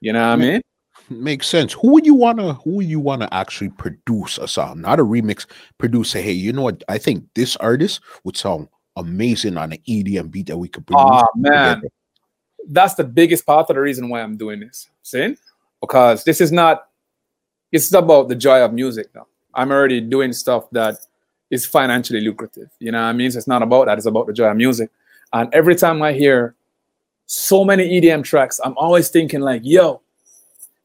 You know what I mean? Makes sense. Who would you wanna who would you wanna actually produce a song, not a remix, produce a hey, you know what? I think this artist would sound amazing on an EDM beat that we could produce. Oh man. Together. That's the biggest part of the reason why I'm doing this. See? Because this is not it's about the joy of music now. I'm already doing stuff that is financially lucrative. You know what I mean? So it's not about that, it's about the joy of music. And every time I hear so many EDM tracks, I'm always thinking like, yo,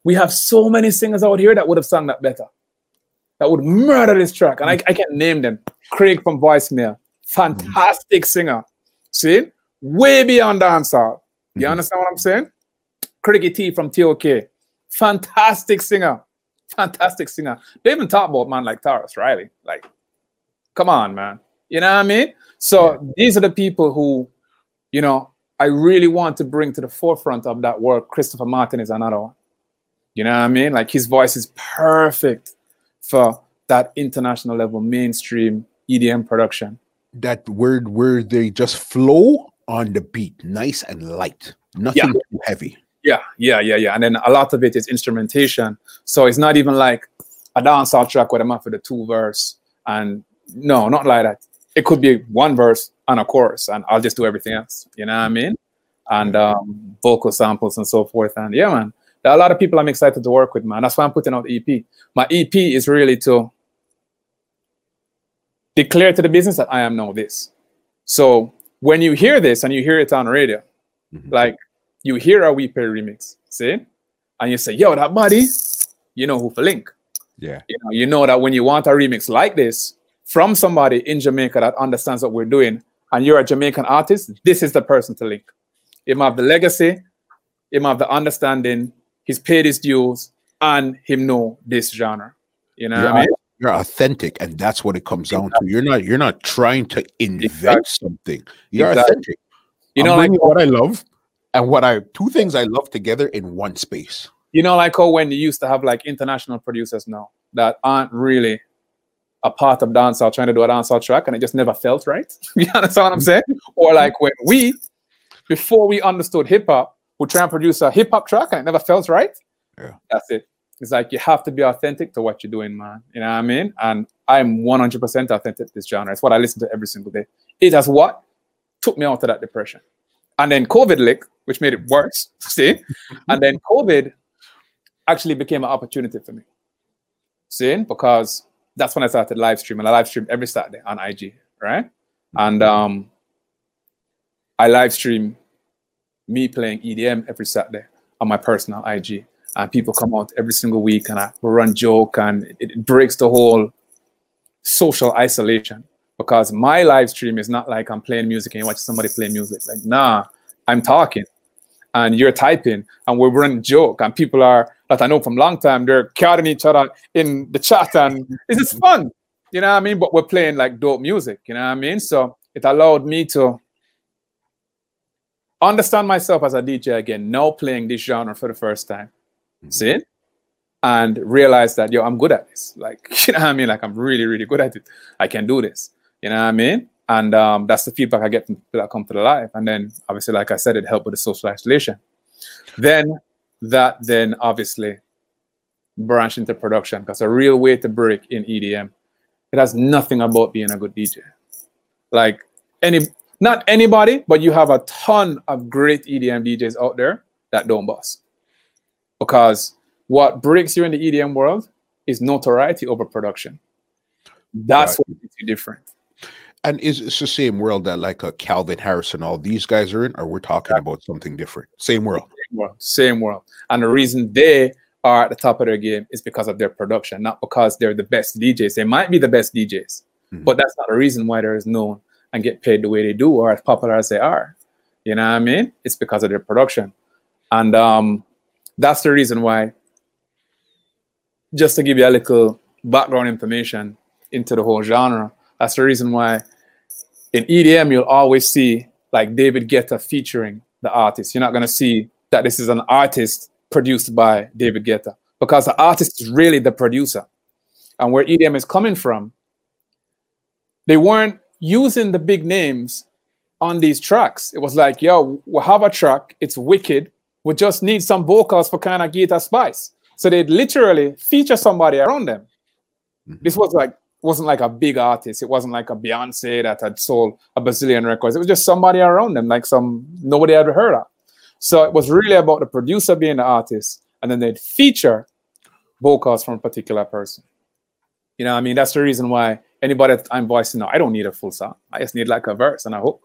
we have so many singers out here that would have sung that better. That would murder this track. And I, I can't name them. Craig from Voicemail, fantastic singer. See? Way beyond dancehall. You mm-hmm. understand what I'm saying? Craigie T from TOK, fantastic singer. Fantastic singer. They even talk about man like Tarrus Riley. Like, come on, man. You know what I mean? So yeah. these are the people who, you know, I really want to bring to the forefront of that work. Christopher Martin is another one. You know what I mean? Like his voice is perfect for that international level mainstream EDM production. That word where they just flow on the beat, nice and light, nothing yeah. too heavy. Yeah, yeah, yeah, yeah. And then a lot of it is instrumentation. So it's not even like a dancehall track where I'm after the two verse. And no, not like that. It could be one verse and a chorus, and I'll just do everything else. You know what I mean? And um, vocal samples and so forth. And yeah, man, there are a lot of people I'm excited to work with, man. That's why I'm putting out the EP. My EP is really to declare to the business that I am now this. So when you hear this and you hear it on radio, mm-hmm. like you hear a We Pray remix, see? And you say, yo, that body, you know who for link. Yeah. You know, you know that when you want a remix like this from somebody in Jamaica that understands what we're doing, and you're a Jamaican artist, this is the person to link. Him have the legacy, him have the understanding, he's paid his dues and him know this genre. You know you're, I mean? You're authentic, and that's what it comes down to. You're not you're not trying to invent exactly. something. You're exactly. authentic. You know, like what I love and what I two things I love together in one space. You know, like how when you used to have like international producers now that aren't really a part of dancehall trying to do a dancehall track and it just never felt right. you understand what I'm saying? Or like when we, before we understood hip hop, would try and produce a hip hop track and it never felt right. Yeah. That's it. It's like you have to be authentic to what you're doing, man. You know what I mean? And I'm 100% authentic to this genre. It's what I listen to every single day. It has what took me out of that depression. And then COVID lick, which made it worse. See? and then COVID actually became an opportunity for me. See? Because that's when I started live streaming. I live stream every Saturday on IG, right? And um, I live stream me playing EDM every Saturday on my personal IG. and people come out every single week and I run joke and it, breaks the whole social isolation because my live stream is not like I'm playing music and you watch somebody play music. Like, nah, I'm talking and you're typing and we're running joke and people are that I know from long time, they're carrying each other in the chat and it's just fun. You know what I mean? But we're playing like dope music, you know what I mean? So it allowed me to understand myself as a DJ again, now playing this genre for the first time. Mm-hmm. See? And realize that, yo, I'm good at this. Like, you know what I mean? Like, I'm really, really good at it. I can do this. You know what I mean? And um, that's the feedback I get from people that come to the live. And then, obviously, like I said, it helped with the social isolation. Then, that then obviously branch into production because a real way to break in EDM, it has nothing about being a good DJ. Like, any not anybody, but you have a ton of great EDM DJs out there that don't bust. Because what breaks you in the EDM world is notoriety over production. That's right. what makes you different. And is it's the same world that like a Calvin Harris and all these guys are in, or we're talking about something different? Same world. Same world. Same world. And the reason they are at the top of their game is because of their production, not because they're the best DJs. They might be the best DJs, mm-hmm. but that's not the reason why they're known and get paid the way they do or as popular as they are. You know what I mean? It's because of their production. And um, that's the reason why, just to give you a little background information into the whole genre, that's the reason why in EDM you'll always see like David Guetta featuring the artist. You're not going to see that this is an artist produced by David Guetta because the artist is really the producer. And where EDM is coming from, they weren't using the big names on these tracks. It was like, yo, we have a track, it's wicked. We just need some vocals for kind of guitar spice. So they'd literally feature somebody around them. Mm-hmm. This was like wasn't like a big artist. It wasn't like a Beyonce that had sold a bazillion records. It was just somebody around them, like some nobody had heard of. So it was really about the producer being the artist, and then they'd feature vocals from a particular person. You know, I mean, that's the reason why anybody that I'm voicing now, I don't need a full song. I just need like a verse and a hook,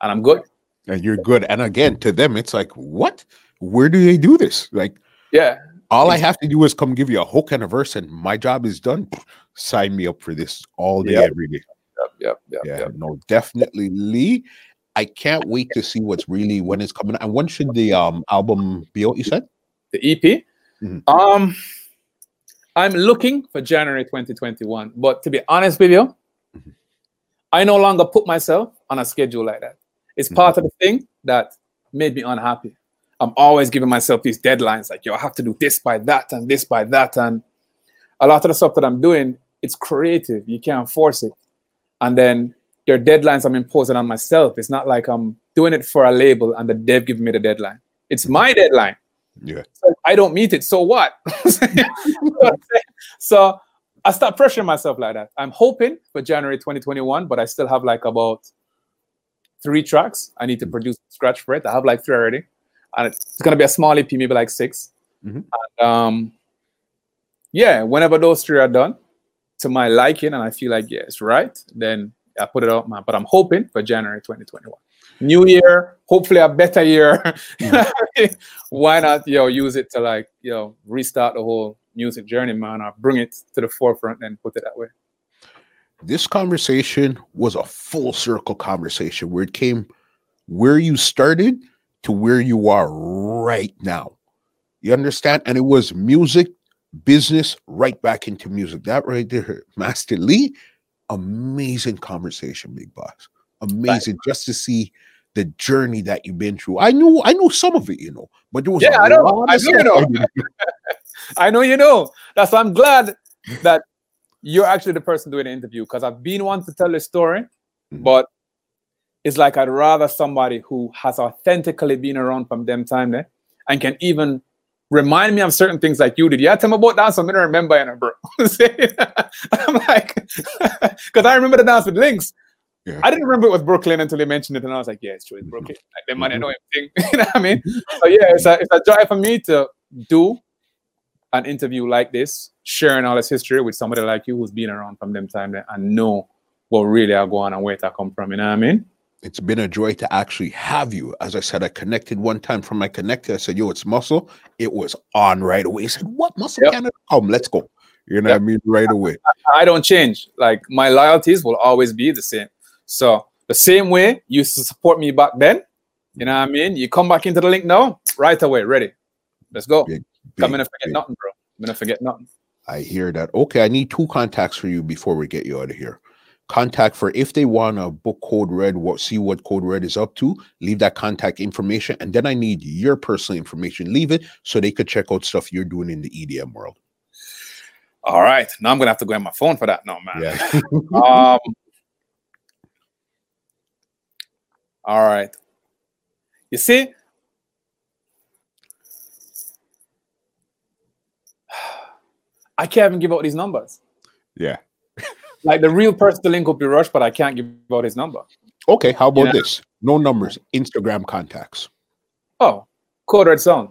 and I'm good. And you're good. And again, to them, it's like, what? Where do they do this? Like, yeah. All I have to do is come give you a hook and a verse, and my job is done. Sign me up for this all day, yep. every day. Yep, yep, yep, yeah, yep. no, definitely, Lee. I can't wait to see what's really when it's coming. And when should the um album be out? You said the EP. Mm-hmm. Um, I'm looking for January 2021. But to be honest with you, mm-hmm. I no longer put myself on a schedule like that. It's mm-hmm. part of the thing that made me unhappy. I'm always giving myself these deadlines, like, yo, I have to do this by that and this by that. And a lot of the stuff that I'm doing, it's creative. You can't force it. And then there are deadlines I'm imposing on myself. It's not like I'm doing it for a label and the dev giving me the deadline. It's mm-hmm. my deadline. Yeah. So I don't meet it. So what? so I start pressuring myself like that. I'm hoping for January 2021, but I still have like about three tracks I need to produce scratch for it. I have like three already. And it's gonna be a small EP, maybe like 6 mm-hmm. And, um, yeah, whenever those three are done to my liking and I feel like yeah, it's right, then I put it out, man. But I'm hoping for January 2021 new year, hopefully a better year. Hmm. Why not, yo, use it to like, yo, restart the whole music journey, man, or bring it to the forefront and put it that way. This conversation was a full circle conversation where it came where you started to where you are right now. You understand? And it was music, business, right back into music. That right there, Master Lee, amazing conversation, big boss. Amazing just to see the journey that you've been through. I knew I know some of it, you know, but there was yeah, I know, I know you know. I know you know. That's why I'm glad that you're actually the person doing the interview because I've been one to tell a story, mm-hmm. but it's like I'd rather somebody who has authentically been around from them time there and can even remind me of certain things like you did. Yeah, tell me about dance. I'm gonna remember, know, bro. I'm like, because I remember the dance with Links. Yeah. I didn't remember it was Brooklyn until they mentioned it, and I was like, "Yeah, it's true, it's Brooklyn." Like, the money, mm-hmm. know everything. you know what I mean? so yeah, it's a it's a joy for me to do an interview like this, sharing all this history with somebody like you who's been around from them time and know what really are going on and where it come from. You know what I mean? It's been a joy to actually have you. As I said, I connected one time from my connector. I said, "Yo, it's Muscle." It was on right away. He said, "What Muscle Yep. Canada? Come, let's go." You know Yep. what I mean? Right away. I don't change. Like my loyalties will always be the same. So the same way you used to support me back then, you know what I mean? You come back into the link now, right away, ready. Let's go. Big, I'm gonna forget big. nothing, bro. I'm gonna forget nothing. I hear that. Okay, I need two contacts for you before we get you out of here. Contact for if they want to book Code Red, what see what Code Red is up to, leave that contact information, and then I need your personal information. Leave it so they could check out stuff you're doing in the EDM world. All right. Now I'm gonna have to go on my phone for that No man. Yeah. Um all right. You see, I can't even give out these numbers. yeah. Like the real person to link up with Rush, but I can't give out his number. Okay, how about Yeah. this? No numbers, Instagram contacts. Oh, Code Red Sound.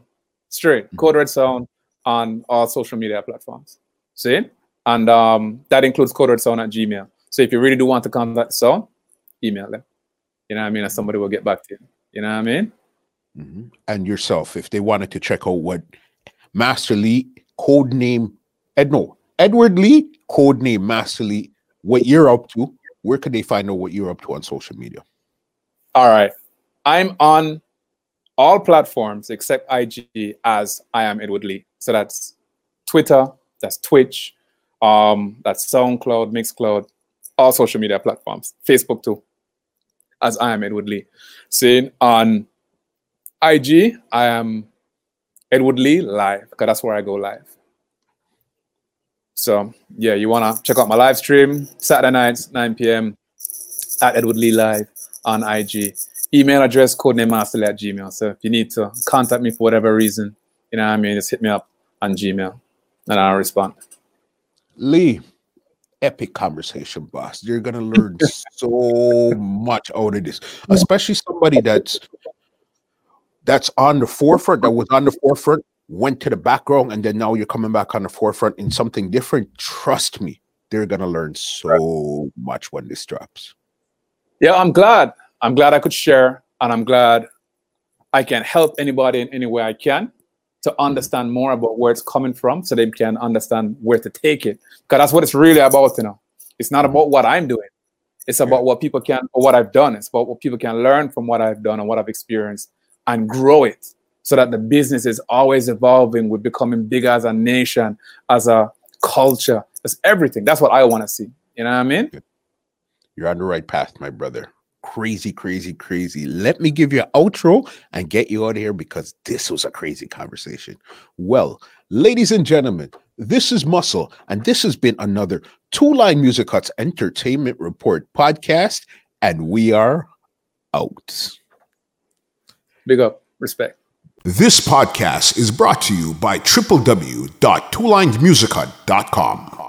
Straight. Code Red Sound on all social media platforms. See? And um, that includes Code Red Sound at Gmail. So if you really do want to contact Sound, email them. You know what I mean? And somebody will get back to you. You know what I mean? Mhm. And yourself, if they wanted to check out what Master Lee, code name Ed no, Edward Lee, code name Master Lee, what you're up to, where could they find out what you're up to on social media? All right. I'm on all platforms except IG as I am Edward Lee. So that's Twitter, that's Twitch, um, that's SoundCloud, Mixcloud, all social media platforms, Facebook too, as I am Edward Lee. Seeing on IG, I am Edward Lee live because that's where I go live. So yeah, you wanna check out my live stream Saturday nights, 9 p.m. at Edward Lee Live on IG. Email address codename masterly at Gmail. So if you need to contact me for whatever reason, you know what I mean, just hit me up on Gmail and I'll respond. Lee, epic conversation, boss. You're gonna learn so much out of this, especially somebody that's that's on the forefront, that was on the forefront, went to the background, and then now you're coming back on the forefront in something different. Trust me, they're gonna learn so much when this drops. Yeah, I'm glad. I'm glad I could share and I'm glad I can help anybody in any way I can to mm-hmm. understand more about where it's coming from so they can understand where to take it. Because that's what it's really about, you know. It's not about what I'm doing. It's about what people can or what I've done. It's about what people can learn from what I've done and what I've experienced and grow it so that the business is always evolving. We're becoming bigger as a nation, as a culture, as everything. That's what I want to see. You know what I mean? You're on the right path, my brother. Crazy, crazy, crazy. Let me give you an outro and get you out of here because this was a crazy conversation. Well, ladies and gentlemen, this is Muscle, and this has been another Two Line Music Cuts Entertainment Report podcast, and we are out. Big up. Respect. This podcast is brought to you by www.twolinesmusichut.com.